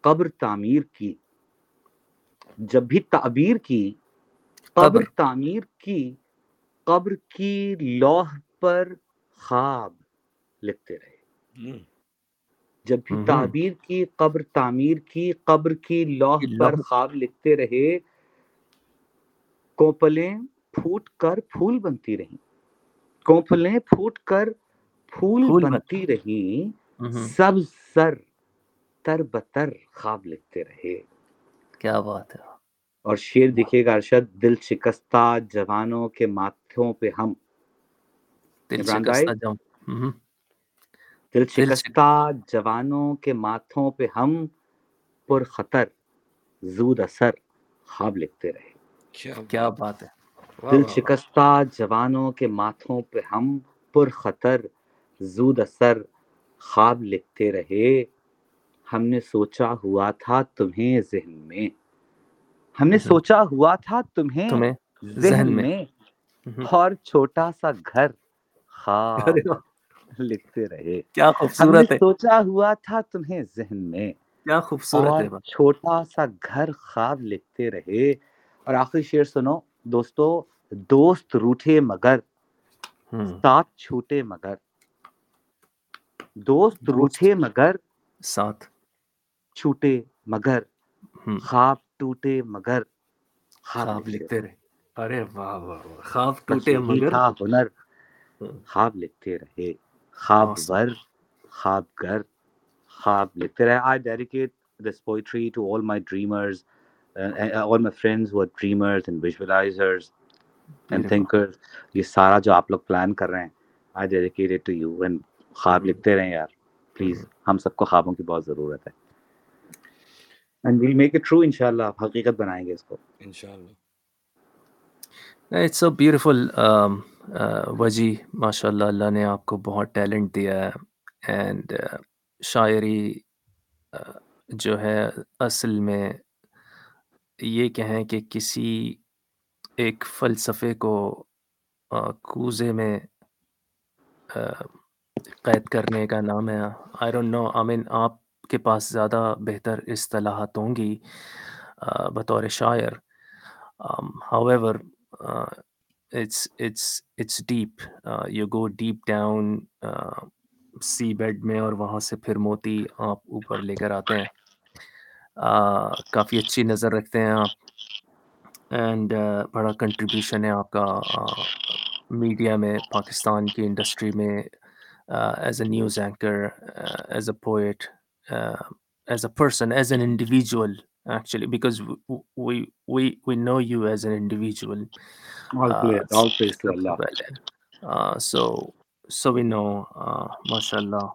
Speaker 3: قبر تعمیر کی جب بھی تعبیر کی قبر تعمیر کی قبر کی لوح پر خواب لکھتے رہے۔ جب بھی تعبیر کی قبر تعمیر کی قبر کی لوح پر خواب لکھتے رہے کوپلیں پھوٹ کر پھول بنتی رہیں۔ کوپلیں پھوٹ کر پھول
Speaker 2: پھول بن
Speaker 3: بنتی رہیں سب سر تر بتر خواب لکھتے رہے۔
Speaker 2: کیا بات ہے۔
Speaker 3: اور شیر دکھے گا ارشد دل شکستہ جوانوں کے ماتھوں پہ ہم۔
Speaker 2: دل شکستہ
Speaker 3: دل
Speaker 2: دل شک
Speaker 3: شکستہ جوانوں کے ماتھوں پہ ہم پر خطر زود اثر خواب لکھتے رہے۔
Speaker 1: کیا بات۔
Speaker 2: ہے۔
Speaker 3: دل شکستہ جوانوں کے ماتھوں پہ ہم پر خطر زود اثر خواب لکھتے رہے۔ ہم نے سوچا ہوا تھا تمہیں ذہن میں۔ ہم نے سوچا ہوا تھا تمہیں ذہن
Speaker 2: میں۔
Speaker 3: اور چھوٹا سا گھر۔ *laughs* خواب لکھتے رہے۔
Speaker 2: کیا
Speaker 3: ہم نے
Speaker 2: خوبصورت ہے۔
Speaker 3: سوچا ہوا تھا تمہیں ذہن میں۔
Speaker 2: کیا خوبصورت ہے
Speaker 3: چھوٹا سا گھر خواب لکھتے رہے۔ اور آخری شعر سنو۔ دوستو دوست روٹھے مگر ساتھ چھوٹے مگر۔ دوست
Speaker 2: دوست
Speaker 3: روٹھے مگر۔
Speaker 2: ساتھ۔
Speaker 3: چھوٹے مگر خواب ٹوٹے مگر۔ خواب لکھتے رہے۔
Speaker 2: ارے واہ واہ خواب ٹوٹے مگر۔
Speaker 3: ہنر۔ خواب لکھتے رہے۔ خواب. ور خواب گر۔ خواب لکھتے رہے۔ I dedicate this dreamers uh, and all my friends who are dreamers and visualizers and
Speaker 2: Beautiful.
Speaker 3: thinkers یہ سارا جو آپ لوگ پلان کر رہے ہیں I dedicate to you and خواب لکھتے رہیں یار۔ پلیز ہم سب کو خوابوں کی بہت ضرورت ہے۔ And we'll make it true انشاءاللہ آپ حقیقت بنائیں گے اس کو.
Speaker 1: انشاءاللہ.
Speaker 2: It's so beautiful Wajji. ماشاء اللہ اللہ نے آپ کو بہت ٹیلنٹ دیا ہے. اینڈ شاعری uh, جو ہے اصل میں یہ کہیں کہ کسی ایک فلسفے کو uh, کوزے میں uh, قید کرنے کا نام ہے۔ آئی ڈونٹ نو آئی مین آپ کے پاس زیادہ بہتر اصطلاحات ہوں گی بطور شاعر۔ However it's it's it's deep. uh, you go seabed میں اور وہاں سے پھر موتی آپ اوپر لے کر آتے ہیں۔ آ, کافی اچھی نظر رکھتے ہیں آپ۔ اینڈ بڑا کنٹریبیوشن ہے آپ کا میڈیا میں پاکستان کی انڈسٹری میں as a news anchor as a poet as a person as an individual actually because we we we know you as an individual.
Speaker 3: All
Speaker 2: uh,
Speaker 3: praise all praise to
Speaker 2: سب سے
Speaker 3: Allah.
Speaker 2: پہلے uh, so so we know uh, mashallah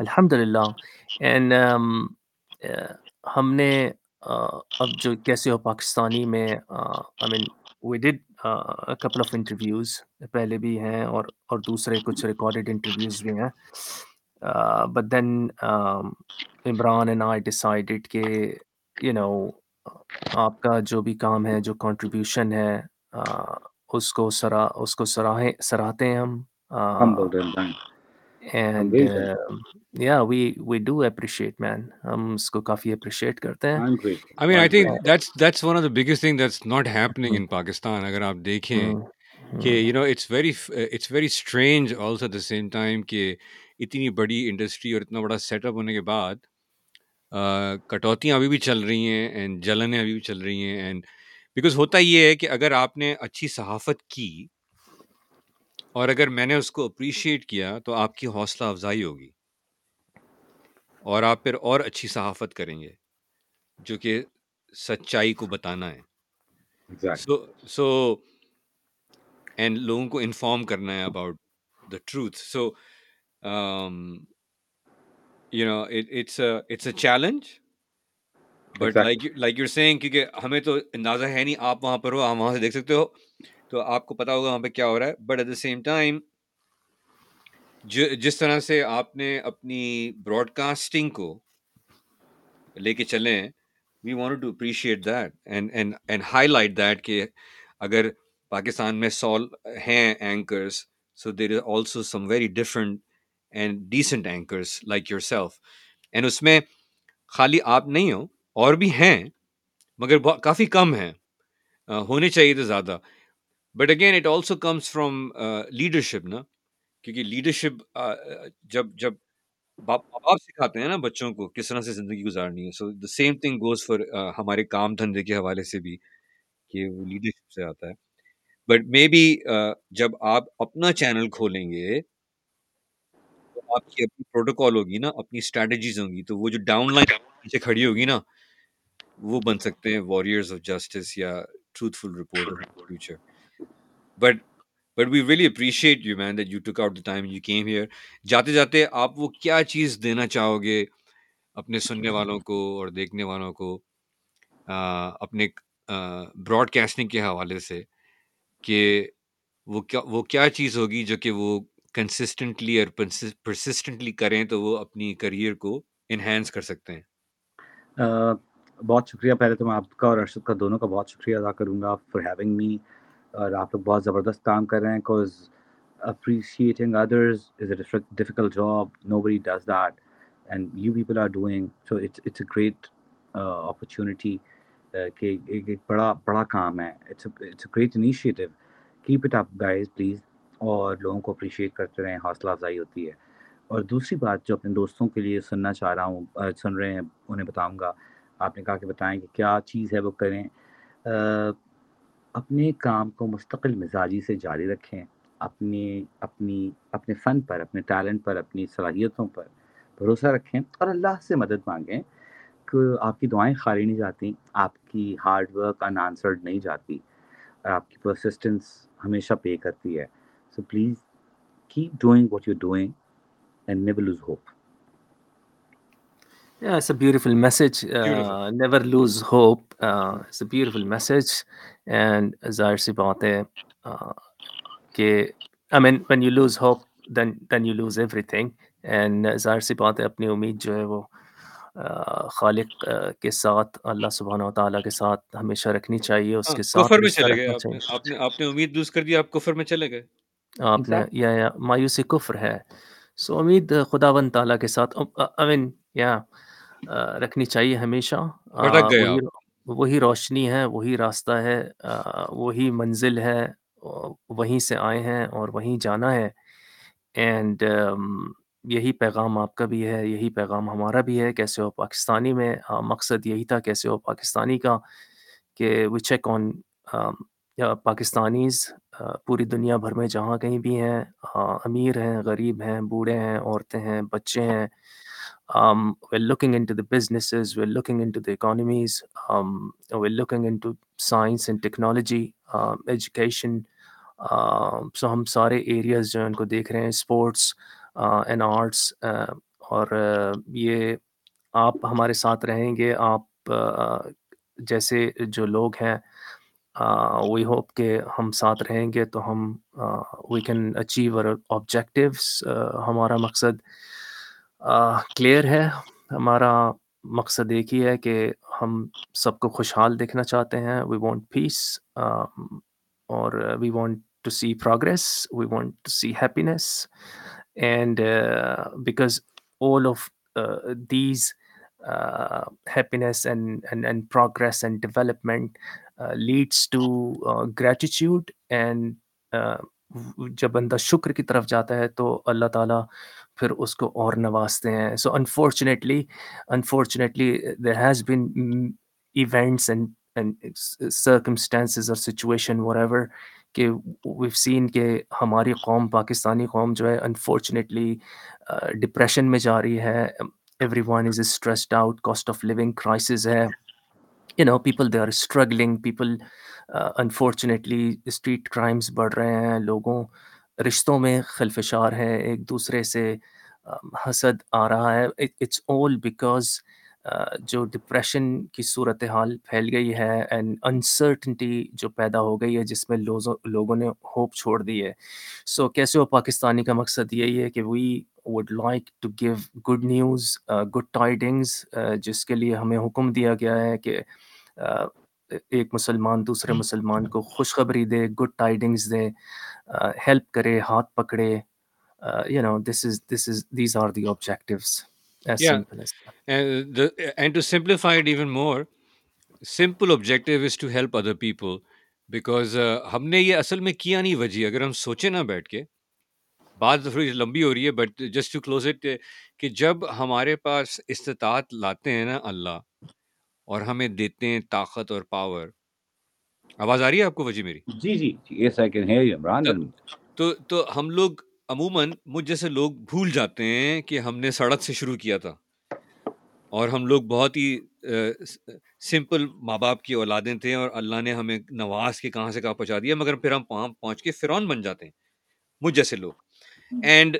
Speaker 2: alhamdulillah. And um, uh, ہم نے uh, اب جو کیسے ہو پاکستانی میں I mean we did couple of interviews پہلے بھی ہیں اور اور دوسرے کچھ ریکارڈیڈ انٹرویوز بھی ہیں but then Imran and I decided کہ یو نو آپ کا جو بھی کام ہے جو کنٹریبیوشن ہے اس کو سرا اس کو سراہیں سراہتے ہیں ہم اینڈ یا وی وی ڈو اپریشیٹ مین ہم اس کو کافی اپریشیٹ کرتے ہیں
Speaker 1: I mean I think that's that's one of the biggest thing that's not happening in Pakistan اگر آپ دیکھیں کہ you know it's very it's very strange also at the same time کہ اتنی بڑی انڈسٹری اور اتنا بڑا سیٹ اپ ہونے کے بعد کٹوتیاں ابھی بھی چل رہی ہیں اینڈ جلنیں ابھی بھی چل رہی ہیں اینڈ بیکاز ہوتا یہ ہے کہ اگر آپ نے اچھی صحافت کی اور اگر میں نے اس کو اپریشیٹ کیا تو آپ کی حوصلہ افزائی ہوگی اور آپ پھر اور اچھی صحافت کریں گے جو کہ سچائی کو بتانا ہے۔ سو سو اینڈ لوگوں کو انفارم کرنا ہے about the truth so you know it's it's a challenge but like like your saying کیونکہ ہمیں تو اندازہ ہے نہیں آپ وہاں پر ہو آپ وہاں سے دیکھ سکتے ہو تو آپ کو پتا ہوگا وہاں پہ کیا ہو رہا ہے but at the same time جس طرح سے آپ نے اپنی براڈ کاسٹنگ کو لے کے چلیں we want to appreciate that and and and highlight that کہ اگر پاکستان میں سول ہیں anchors so there is also some very different and decent anchors like yourself and اس میں خالی آپ نہیں ہو، اور بھی ہیں، مگر کافی کم ہیں۔ ہونے چاہیے تو زیادہ۔ But again it also comes from leadership نا۔ کیونکہ لیڈرشپ جب جب باپ باپ سکھاتے ہیں نا بچوں کو کس طرح سے زندگی گزارنی ہے۔ So the same thing goes for ہمارے کام دھندے کے حوالے سے بھی کہ وہ لیڈرشپ سے آتا ہے۔ بٹ مے بی جب آپ اپنا چینل کھولیں گے آپ کی اپنی پروٹوکال ہوگی نا، اپنی اسٹریٹجیز ہوں گی، تو وہ جو ڈاؤن لائن پیچھے کھڑی ہوگی نا، وہ بن سکتے ہیں واریئرز آف جسٹس یا truthful report future but but we really appreciate you man that you took out the time you came here جاتے جاتے آپ وہ کیا چیز دینا چاہو گے اپنے سننے والوں کو اور دیکھنے والوں کو اپنے براڈ کاسٹنگ کے حوالے سے کہ وہ کیا وہ کیا چیز ہوگی جو کہ وہ کنسسٹنٹلی اور پرسسٹنٹلی کریں تو وہ اپنی کریئر کو انہینس کر سکتے ہیں
Speaker 3: بہت شکریہ پہلے تو میں آپ کا اور ارشد کا دونوں کا بہت شکریہ ادا کروں گا فار ہیونگ می اور آپ لوگ بہت زبردست کام کر رہے ہیں because appreciating others is a difficult job no بڑی does that and you people are doing so it's it's a great opportunity کہ ایک بڑا بڑا کام ہے it's it's a great initiative keep it up guys please اور لوگوں کو اپریشیٹ کرتے رہیں، حوصلہ افزائی ہوتی ہے۔ اور دوسری بات جو اپنے دوستوں کے لیے سننا چاہ رہا ہوں سن رہے ہیں، انہیں بتاؤں گا۔ آپ نے کہا کہ بتائیں کہ کیا چیز ہے وہ کریں۔ اپنے کام کو مستقل مزاجی سے جاری رکھیں۔ اپنی اپنی، اپنے فن پر، اپنے ٹیلنٹ پر، اپنی صلاحیتوں پر بھروسہ رکھیں اور اللہ سے مدد مانگیں۔ کہ آپ کی دعائیں خالی نہیں جاتی، آپ کی ہارڈ ورک ان آنسرڈ نہیں جاتی اور آپ کی پرسسٹنس ہمیشہ پے کرتی ہے۔ So please keep doing what you doing and never lose hope
Speaker 2: Yeah, it's a beautiful message. Uh, never lose hope. Uh, it's a beautiful message. And ظاہر سی بات ہے کہ I mean when you lose hope then then you lose everything and ظاہر سی بات ہے اپنی امید جو ہے وہ خالق کے ساتھ اللہ سبحانہ و تعالیٰ کے ساتھ ہمیشہ رکھنی چاہیے اس کے ساتھ
Speaker 1: کفر میں چلے گئے آپ نے امید لوز کر دی آپ کفر میں چلے گئے
Speaker 2: آپ نے یا یا مایوسی کفر ہے۔ سو امید خداون تعالیٰ کے ساتھ آئی مین یا رکھنی چاہیے ہمیشہ۔ وہی روشنی ہے وہی راستہ ہے وہی منزل ہے وہیں سے آئے ہیں اور وہیں جانا ہے۔ اینڈ یہی پیغام آپ کا بھی ہے یہی پیغام ہمارا بھی ہے کیسے ہو پاکستانی میں؟ مقصد یہی تھا کیسے ہو پاکستانی کا؟ کہ وی چیک آن پاکستانیز پوری دنیا بھر میں جہاں کہیں بھی ہیں امیر ہیں غریب ہیں بوڑھے ہیں عورتیں ہیں بچے ہیں um, we're looking into the businesses, we're looking into the economies, um, we're looking into science and technology, um, education. Um, so ہم سارے ایریاز جو ہیں ان کو دیکھ رہے ہیں اسپورٹس اینڈ آرٹس اور یہ آپ ہمارے ساتھ رہیں گے آپ جیسے جو لوگ ہیں وی ہوپ کہ ہم ساتھ رہیں گے تو ہم we can achieve our objectives ہمارا مقصد کلیئر ہے۔ ہمارا مقصد ایک ہی ہے کہ ہم سب کو خوشحال دیکھنا چاہتے ہیں۔ وی وانٹ پیس اور we want to see progress we want to see happiness and because all of uh, these uh, happiness and, and, and progress and development جب بندہ شکر کی طرف جاتا ہے تو اللہ تعالیٰ پھر اس کو اور نوازتے ہیں۔ So unfortunately unfortunately there has been events and and circumstances اور سچویشن ور ایور کہ ویو سین کہ ہماری قوم، پاکستانی قوم جو ہے انفارچونیٹلی ڈپریشن میں جا رہی ہے۔ Everyone is stressed out cost of living crisis ہے۔ You know people they are struggling people unfortunately street crimes بڑھ رہے ہیں، لوگوں رشتوں میں خلفشار ہے ایک دوسرے سے حسد آ رہا ہے۔ اٹس اول بیکاز جو ڈپریشن کی صورت حال پھیل گئی ہے اینڈ انسرٹنٹی جو پیدا ہو گئی ہے، جس میں لوگوں نے ہوپ چھوڑ دی ہے۔ سو کیسے ہو پاکستانی کا مقصد یہی ہے کہ we would like to give good news good tidings جس کے لیے ہمیں حکم دیا گیا ہے کہ ایک مسلمان دوسرے مسلمان کو خوشخبری دے گڈ ٹائڈنگز دے ہیلپ کرے ہاتھ پکڑے you know this is this is these are the objectives
Speaker 1: simplify it even more, simple objective is to help other people because uh, ہم نے یہ اصل میں کیا نہیں وجہ اگر ہم سوچیں نہ بیٹھ کے بات تھوڑی لمبی ہو رہی ہے but just to close it کہ جب ہمارے پاس استطاعت لاتے ہیں نا اللہ اور ہمیں دیتے ہیں طاقت اور پاور آواز آ رہی ہے آپ کو وجہ میری؟
Speaker 3: جی جی yes I can hear you Imran
Speaker 1: تو تو ہم لوگ عموماً مجھ جیسے لوگ بھول جاتے ہیں کہ ہم نے سڑک سے شروع کیا تھا۔ اور ہم لوگ بہت ہی سمپل ماں باپ کی اولادیں تھے اور اللہ نے ہمیں نواز کے کہاں سے کہاں پہنچا دیا مگر پھر ہم وہاں پہنچ کے فرعون بن جاتے ہیں مجھ جیسے لوگ۔ اینڈ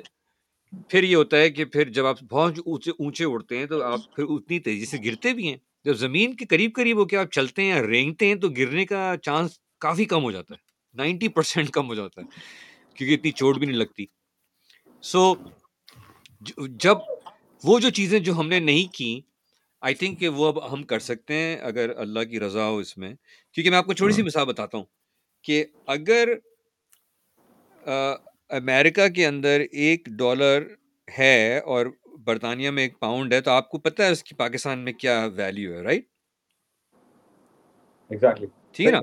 Speaker 1: پھر یہ ہوتا ہے کہ پھر جب آپ بہت اونچے اونچے اڑتے ہیں تو آپ پھر اتنی تیزی سے گرتے بھی ہیں۔ جب زمین کے قریب قریب ہو کے آپ چلتے ہیں یا رینگتے ہیں تو گرنے کا چانس کافی کم ہو جاتا ہے نائنٹی پرسینٹ کم ہو جاتا ہے کیونکہ اتنی چوٹ بھی نہیں لگتی۔ سو جب وہ جو چیزیں جو ہم نے نہیں کی آئی تھنک کہ وہ اب ہم کر سکتے ہیں اگر اللہ کی رضا ہو اس میں۔ کیونکہ میں آپ کو چھوٹی سی مثال بتاتا ہوں کہ اگر امریکہ کے اندر ایک ڈالر ہے اور برطانیہ میں ایک پاؤنڈ ہے تو آپ کو پتہ ہے اس کی پاکستان میں کیا ویلیو ہے رائٹ ٹھیک ہے نا؟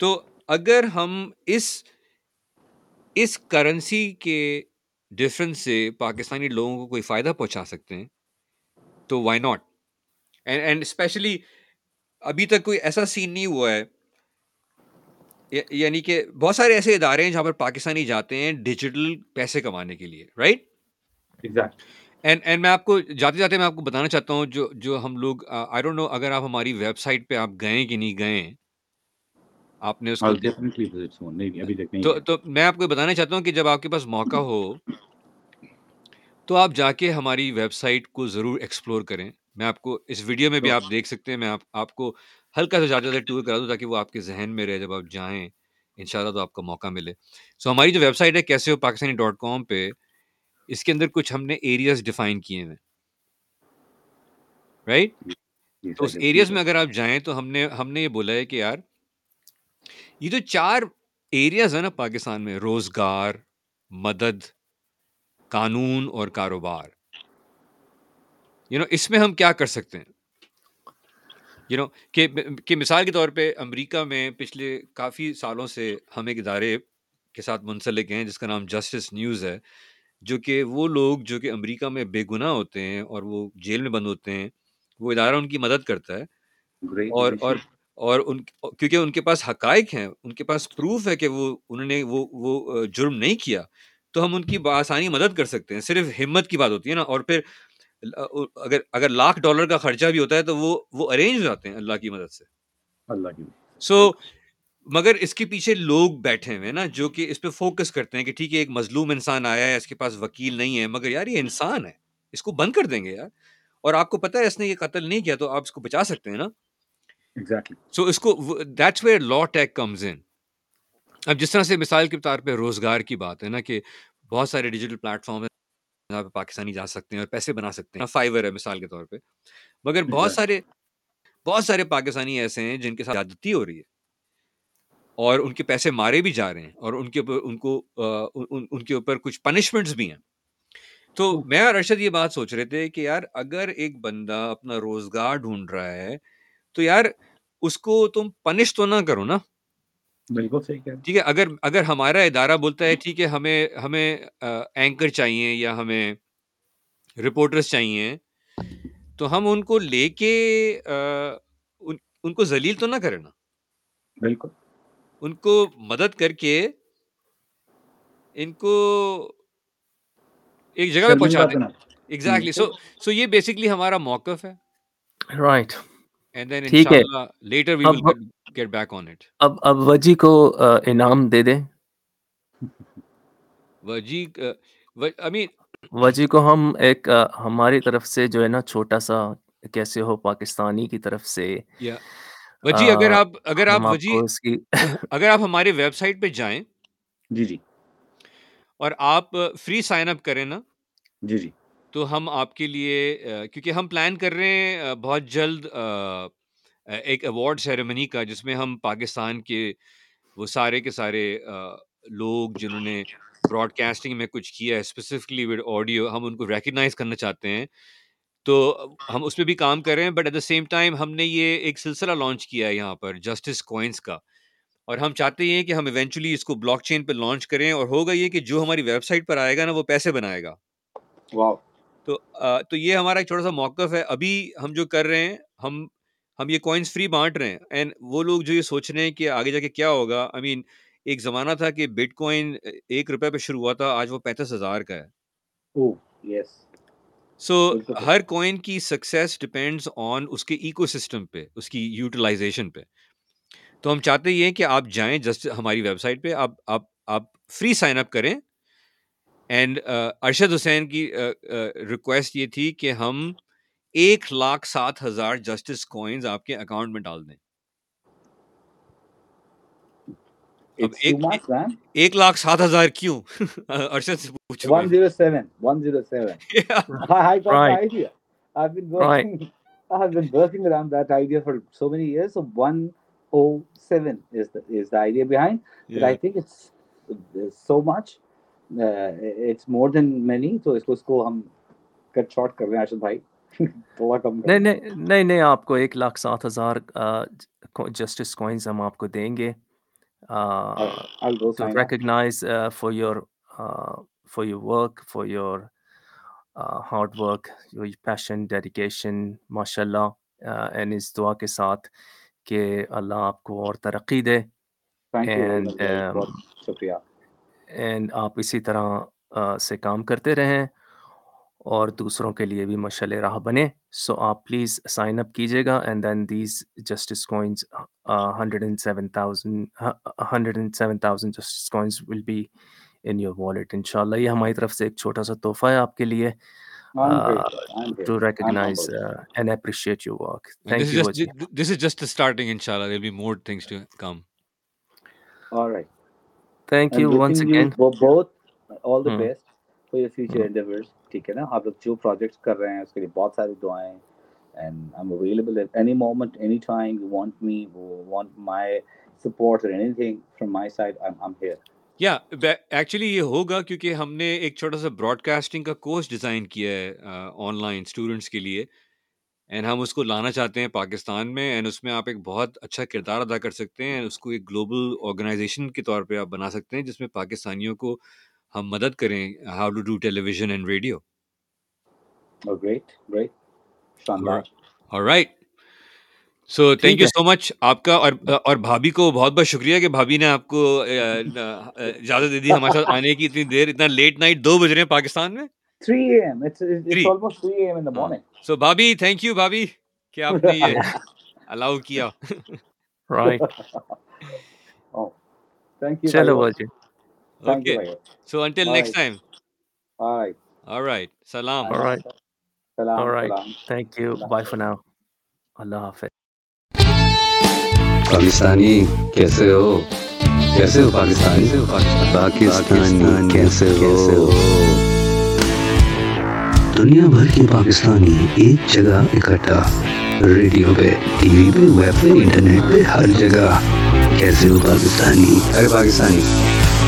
Speaker 1: تو اگر ہم اس اس کرنسی کے ڈفرنس سے پاکستانی لوگوں کو کوئی فائدہ پہنچا سکتے ہیں تو وائی ناٹ اینڈ اسپیشلی ابھی تک کوئی ایسا سین نہیں ہوا ہے یعنی کہ بہت سارے ایسے ادارے ہیں جہاں پر پاکستانی جاتے ہیں ڈیجیٹل پیسے کمانے کے لیے رائٹ اینڈ اینڈ میں آپ کو جاتے جاتے میں آپ کو بتانا چاہتا ہوں جو جو ہم لوگ آئی ڈونٹ نو اگر آپ ہماری ویب سائٹ پہ آپ گئے کہ نہیں گئے آپ نے اس کو تو تو میں آپ کو بتانا چاہتا ہوں کہ جب آپ کے پاس موقع ہو تو آپ جا کے ہماری ویب سائٹ کو ضرور ایکسپلور کریں۔ میں آپ کو اس ویڈیو میں بھی آپ دیکھ سکتے ہیں میں آپ آپ کو ہلکا سا زیادہ ٹور کرا دوں تاکہ وہ آپ کے ذہن میں رہے جب آپ جائیں۔ ان شاء اللہ تو آپ کو موقع ملے۔ سو ہماری جو ویب سائٹ ہے کیسے ہو پاکستانی ڈاٹ کام پہ اس کے اندر کچھ ہم نے ایریاز ڈیفائن کیے ہیں۔ رائٹ تو اس ایریاز میں اگر آپ جائیں تو ہم نے ہم نے یہ بولا ہے کہ یار یہ جو چار ایریاز ہیں نا پاکستان میں روزگار مدد قانون اور کاروبار یو نو اس میں ہم کیا کر سکتے ہیں؟ یو نو کہ کہ مثال کے طور پہ امریکہ میں پچھلے کافی سالوں سے ہم ایک ادارے کے ساتھ منسلک ہیں جس کا نام جسٹس نیوز ہے۔ جو کہ وہ لوگ جو کہ امریکہ میں بے گناہ ہوتے ہیں اور وہ جیل میں بند ہوتے ہیں وہ ادارہ ان کی مدد کرتا ہے۔ اور اور اور ان کیونکہ ان کے پاس حقائق ہیں ان کے پاس پروف ہے کہ وہ انہوں نے وہ وہ جرم نہیں کیا تو ہم ان کی بآسانی مدد کر سکتے ہیں۔ صرف ہمت کی بات ہوتی ہے نا اور پھر اگر اگر لاکھ ڈالر کا خرچہ بھی ہوتا ہے تو وہ وہ ارینج ہو جاتے ہیں اللہ کی مدد سے۔
Speaker 3: اللہ کی
Speaker 1: سو مگر اس کے پیچھے لوگ بیٹھے ہوئے نا جو کہ اس پہ فوکس کرتے ہیں کہ ٹھیک ہے ایک مظلوم انسان آیا ہے اس کے پاس وکیل نہیں ہے مگر یار یہ انسان ہے اس کو بند کر دیں گے یار۔ اور آپ کو پتا ہے اس نے یہ قتل نہیں کیا تو آپ اس کو بچا سکتے ہیں نا. سو اس کو that's where law tech comes in اب جس طرح سے مثال کے طور پہ روزگار کی بات ہے نا کہ بہت سارے ڈیجیٹل پلیٹ فارم ہیں جہاں پہ پاکستانی جا سکتے ہیں اور پیسے بنا سکتے ہیں فائیور ہے مثال کے طور پہ۔ مگر بہت. سارے بہت سارے پاکستانی ایسے ہیں جن کے ساتھ زیادتی ہو رہی ہے۔ اور ان کے پیسے مارے بھی جا رہے ہیں اور ان کے اوپر ان کو ان ان کے اوپر کچھ پنشمنٹس بھی ہیں۔ تو میں اور ارشد یہ بات سوچ رہے تھے کہ یار اگر ایک بندہ اپنا روزگار ڈھونڈ رہا ہے تو یار اس کو تم پنش تو نہ کرو نا۔
Speaker 3: بالکل صحیح
Speaker 1: ٹھیک ہے اگر اگر ہمارا ادارہ بولتا ہے ٹھیک ہے ہمیں ہمیں اینکر چاہیے یا ہمیں رپورٹرز چاہیے تو ہم ان کو لے کے ان کو ذلیل تو نہ کریں نا۔
Speaker 3: بالکل۔
Speaker 1: ان کو مدد کر کے ان کو ایک جگہ پہ پہنچا دیں۔
Speaker 3: نہ
Speaker 1: ایگزیکٹلی سو سو یہ بیسکلی ہمارا موقف ہے۔
Speaker 2: رائٹ
Speaker 1: اینڈ دین
Speaker 2: ٹھیک ہے۔
Speaker 1: انشاءاللہ later we will get back on it
Speaker 2: اب اب وجی کو انعام دے دیں۔
Speaker 1: وجی آئی مین
Speaker 2: وجی کو ہم ایک ہماری طرف سے جو ہے نا چھوٹا سا کیسے ہو پاکستانی کی طرف سے۔
Speaker 1: یا وجی اگر آپ اگر آپ وجی *coughs* اگر آپ ہماری ویب سائٹ پہ جائیں
Speaker 3: جی جی۔
Speaker 1: اور آپ فری سائن اپ کریں نا
Speaker 3: جی جی۔
Speaker 1: تو ہم آپ کے لیے کیونکہ ہم پلان کر رہے ہیں بہت جلد ایک ایوارڈ سیریمنی کا جس میں ہم پاکستان کے وہ سارے کے سارے لوگ جنہوں نے براڈ کاسٹنگ میں کچھ کیا ہے اسپیسیفکلی ود آڈیو ہم ان کو ریکگنائز کرنا چاہتے ہیں۔ تو ہم اس پہ بھی کام کر رہے ہیں but at the same time ہم نے یہ ایک سلسلہ لانچ کیا ہے یہاں پر جسٹس کوائنس کا۔ اور ہم چاہتے ہیں کہ ہم ایونچولی اس کو بلاک چین پہ لانچ کریں اور ہوگا یہ کہ جو ہماری ویب سائٹ پر آئے گا نا وہ پیسے بنائے گا۔
Speaker 3: واو
Speaker 1: تو آ، تو یہ ہمارا ایک چھوٹا سا موقف ہے۔ ابھی ہم جو کر رہے ہیں ہم ہم یہ کوائنس فری بانٹ رہے ہیں۔ اینڈ وہ لوگ جو یہ سوچ رہے ہیں کہ آگے جا کے کیا ہوگا آئی مین ایک زمانہ تھا کہ بٹ کوائن ایک روپے پہ شروع ہوا تھا آج وہ پینتیس ہزار کا ہے۔
Speaker 3: او یس
Speaker 1: سو ہر کوائن کی سکسیس ڈپینڈس آن اس کے ایکو سسٹم پہ اس کی یوٹیلائزیشن پہ۔ تو ہم چاہتے یہ کہ آپ جائیں جسٹ ہماری ویب سائٹ پہ آپ آپ آپ فری سائن اپ کریں۔ اینڈ ارشد حسین کی ریکویسٹ یہ تھی کہ ہم ایک لاکھ سات ہزار جسٹس کوائنز آپ کے اکاؤنٹ میں ڈال دیں اب
Speaker 3: اٹس ٹو
Speaker 1: ایک لاکھ سات ہزار کیوں؟ *laughs* ارشد سے پوچھو
Speaker 3: 107 107 high idea I
Speaker 1: been
Speaker 3: working I have been working around that idea for so many years so اس کو اس کو ہم کٹ شارٹ کر رہے ہیں ارشد بھائی۔ *laughs*
Speaker 2: نہیں نہیں نہیں آپ کو ایک لاکھ سات ہزار جسٹس کوائنز ہم آپ کو دیں گے۔
Speaker 3: I'll, I'll go
Speaker 2: to
Speaker 3: sign up.
Speaker 2: recognize uh, for your uh, for your work, for your uh, hard work, your passion, dedication, mashallah, uh, and اس دعا کے ساتھ کہ اللہ آپ کو اور ترقی دے um,
Speaker 3: بہت شکریہ
Speaker 2: and آپ اسی طرح uh, سے کام کرتے رہیں اور دوسروں کے لیے بھی مشعل راہ بنے۔ سو آپ پلیز سائن اپ کیجیے گا and then these justice coins hundred and seven thousand hundred and seven thousand justice coins will be in your wallet ان شاء اللہ یہ ہماری طرف سے ایک چھوٹا سا تحفہ ہے آپ کے لیے۔ To recognise. And appreciate your work thank you
Speaker 1: just
Speaker 2: Wajji
Speaker 1: thi- this is just the starting inshallah there'll be more things to come
Speaker 3: All right.
Speaker 2: Thank
Speaker 3: I'm
Speaker 2: you once again
Speaker 3: bo- both all the For your future endeavors. ٹھیک ہے نا آپ لوگ جو projects کر رہے ہیں اس کے لیے بہت ساری دعائیں and I'm available at any moment, anytime you want me, want my support or anything from my side, I'm, I'm here.
Speaker 1: یا ایکچولی یہ ہوگا کیونکہ ہم نے ایک چھوٹا سا براڈ کاسٹنگ کا کورس ڈیزائن کیا ہے آن لائن اسٹوڈنٹس کے لیے اینڈ ہم اس کو لانا چاہتے ہیں پاکستان میں اینڈ اس میں آپ ایک بہت اچھا کردار ادا کر سکتے ہیں اس کو ایک گلوبل آرگنائزیشن کے طور پہ آپ بنا سکتے ہیں جس میں پاکستانیوں کو ہم مدد کریں how to do television and radio right so thank you so much آپ کا اور اور بھابھی کو بہت بہت شکریہ کہ بھابھی نے آپ کو اجازت دے دی ہمارے ساتھ آنے کی اتنی دیر اتنا لیٹ نائٹ دو بج رہے ہیں پاکستان میں؟
Speaker 3: 3 a.m. It's, it's, it's
Speaker 1: three.
Speaker 3: almost 3 a.m. in the morning.
Speaker 1: So بھابھی تھینک یو بھابھی کہ آپ نے یہ الاؤ کیا۔ *laughs*
Speaker 2: Right *laughs*
Speaker 3: oh, Okay.
Speaker 1: So until
Speaker 3: All
Speaker 1: next
Speaker 3: right.
Speaker 1: time.
Speaker 3: All right.
Speaker 1: All right. Salam.
Speaker 2: All right.
Speaker 3: Salam.
Speaker 2: All right.
Speaker 3: Salam.
Speaker 2: Thank you.
Speaker 3: Salam.
Speaker 2: Bye for now. Pakistani کیسے
Speaker 9: ہو کیسے ہو پاکستانی سے پاکستانی کیسے ہو دنیا بھر کے پاکستانی ایک جگہ اکٹھا ریڈیو پہ ٹی وی پہ ویب پہ انٹرنیٹ پہ ہر جگہ کیسے ہو پاکستانی ارے پاکستانی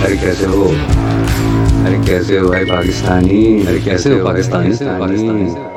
Speaker 9: ارے کیسے ہو؟ ارے کیسے ہو بھائی پاکستانی؟ ارے کیسے ہو پاکستانی سے پاکستانی؟ سے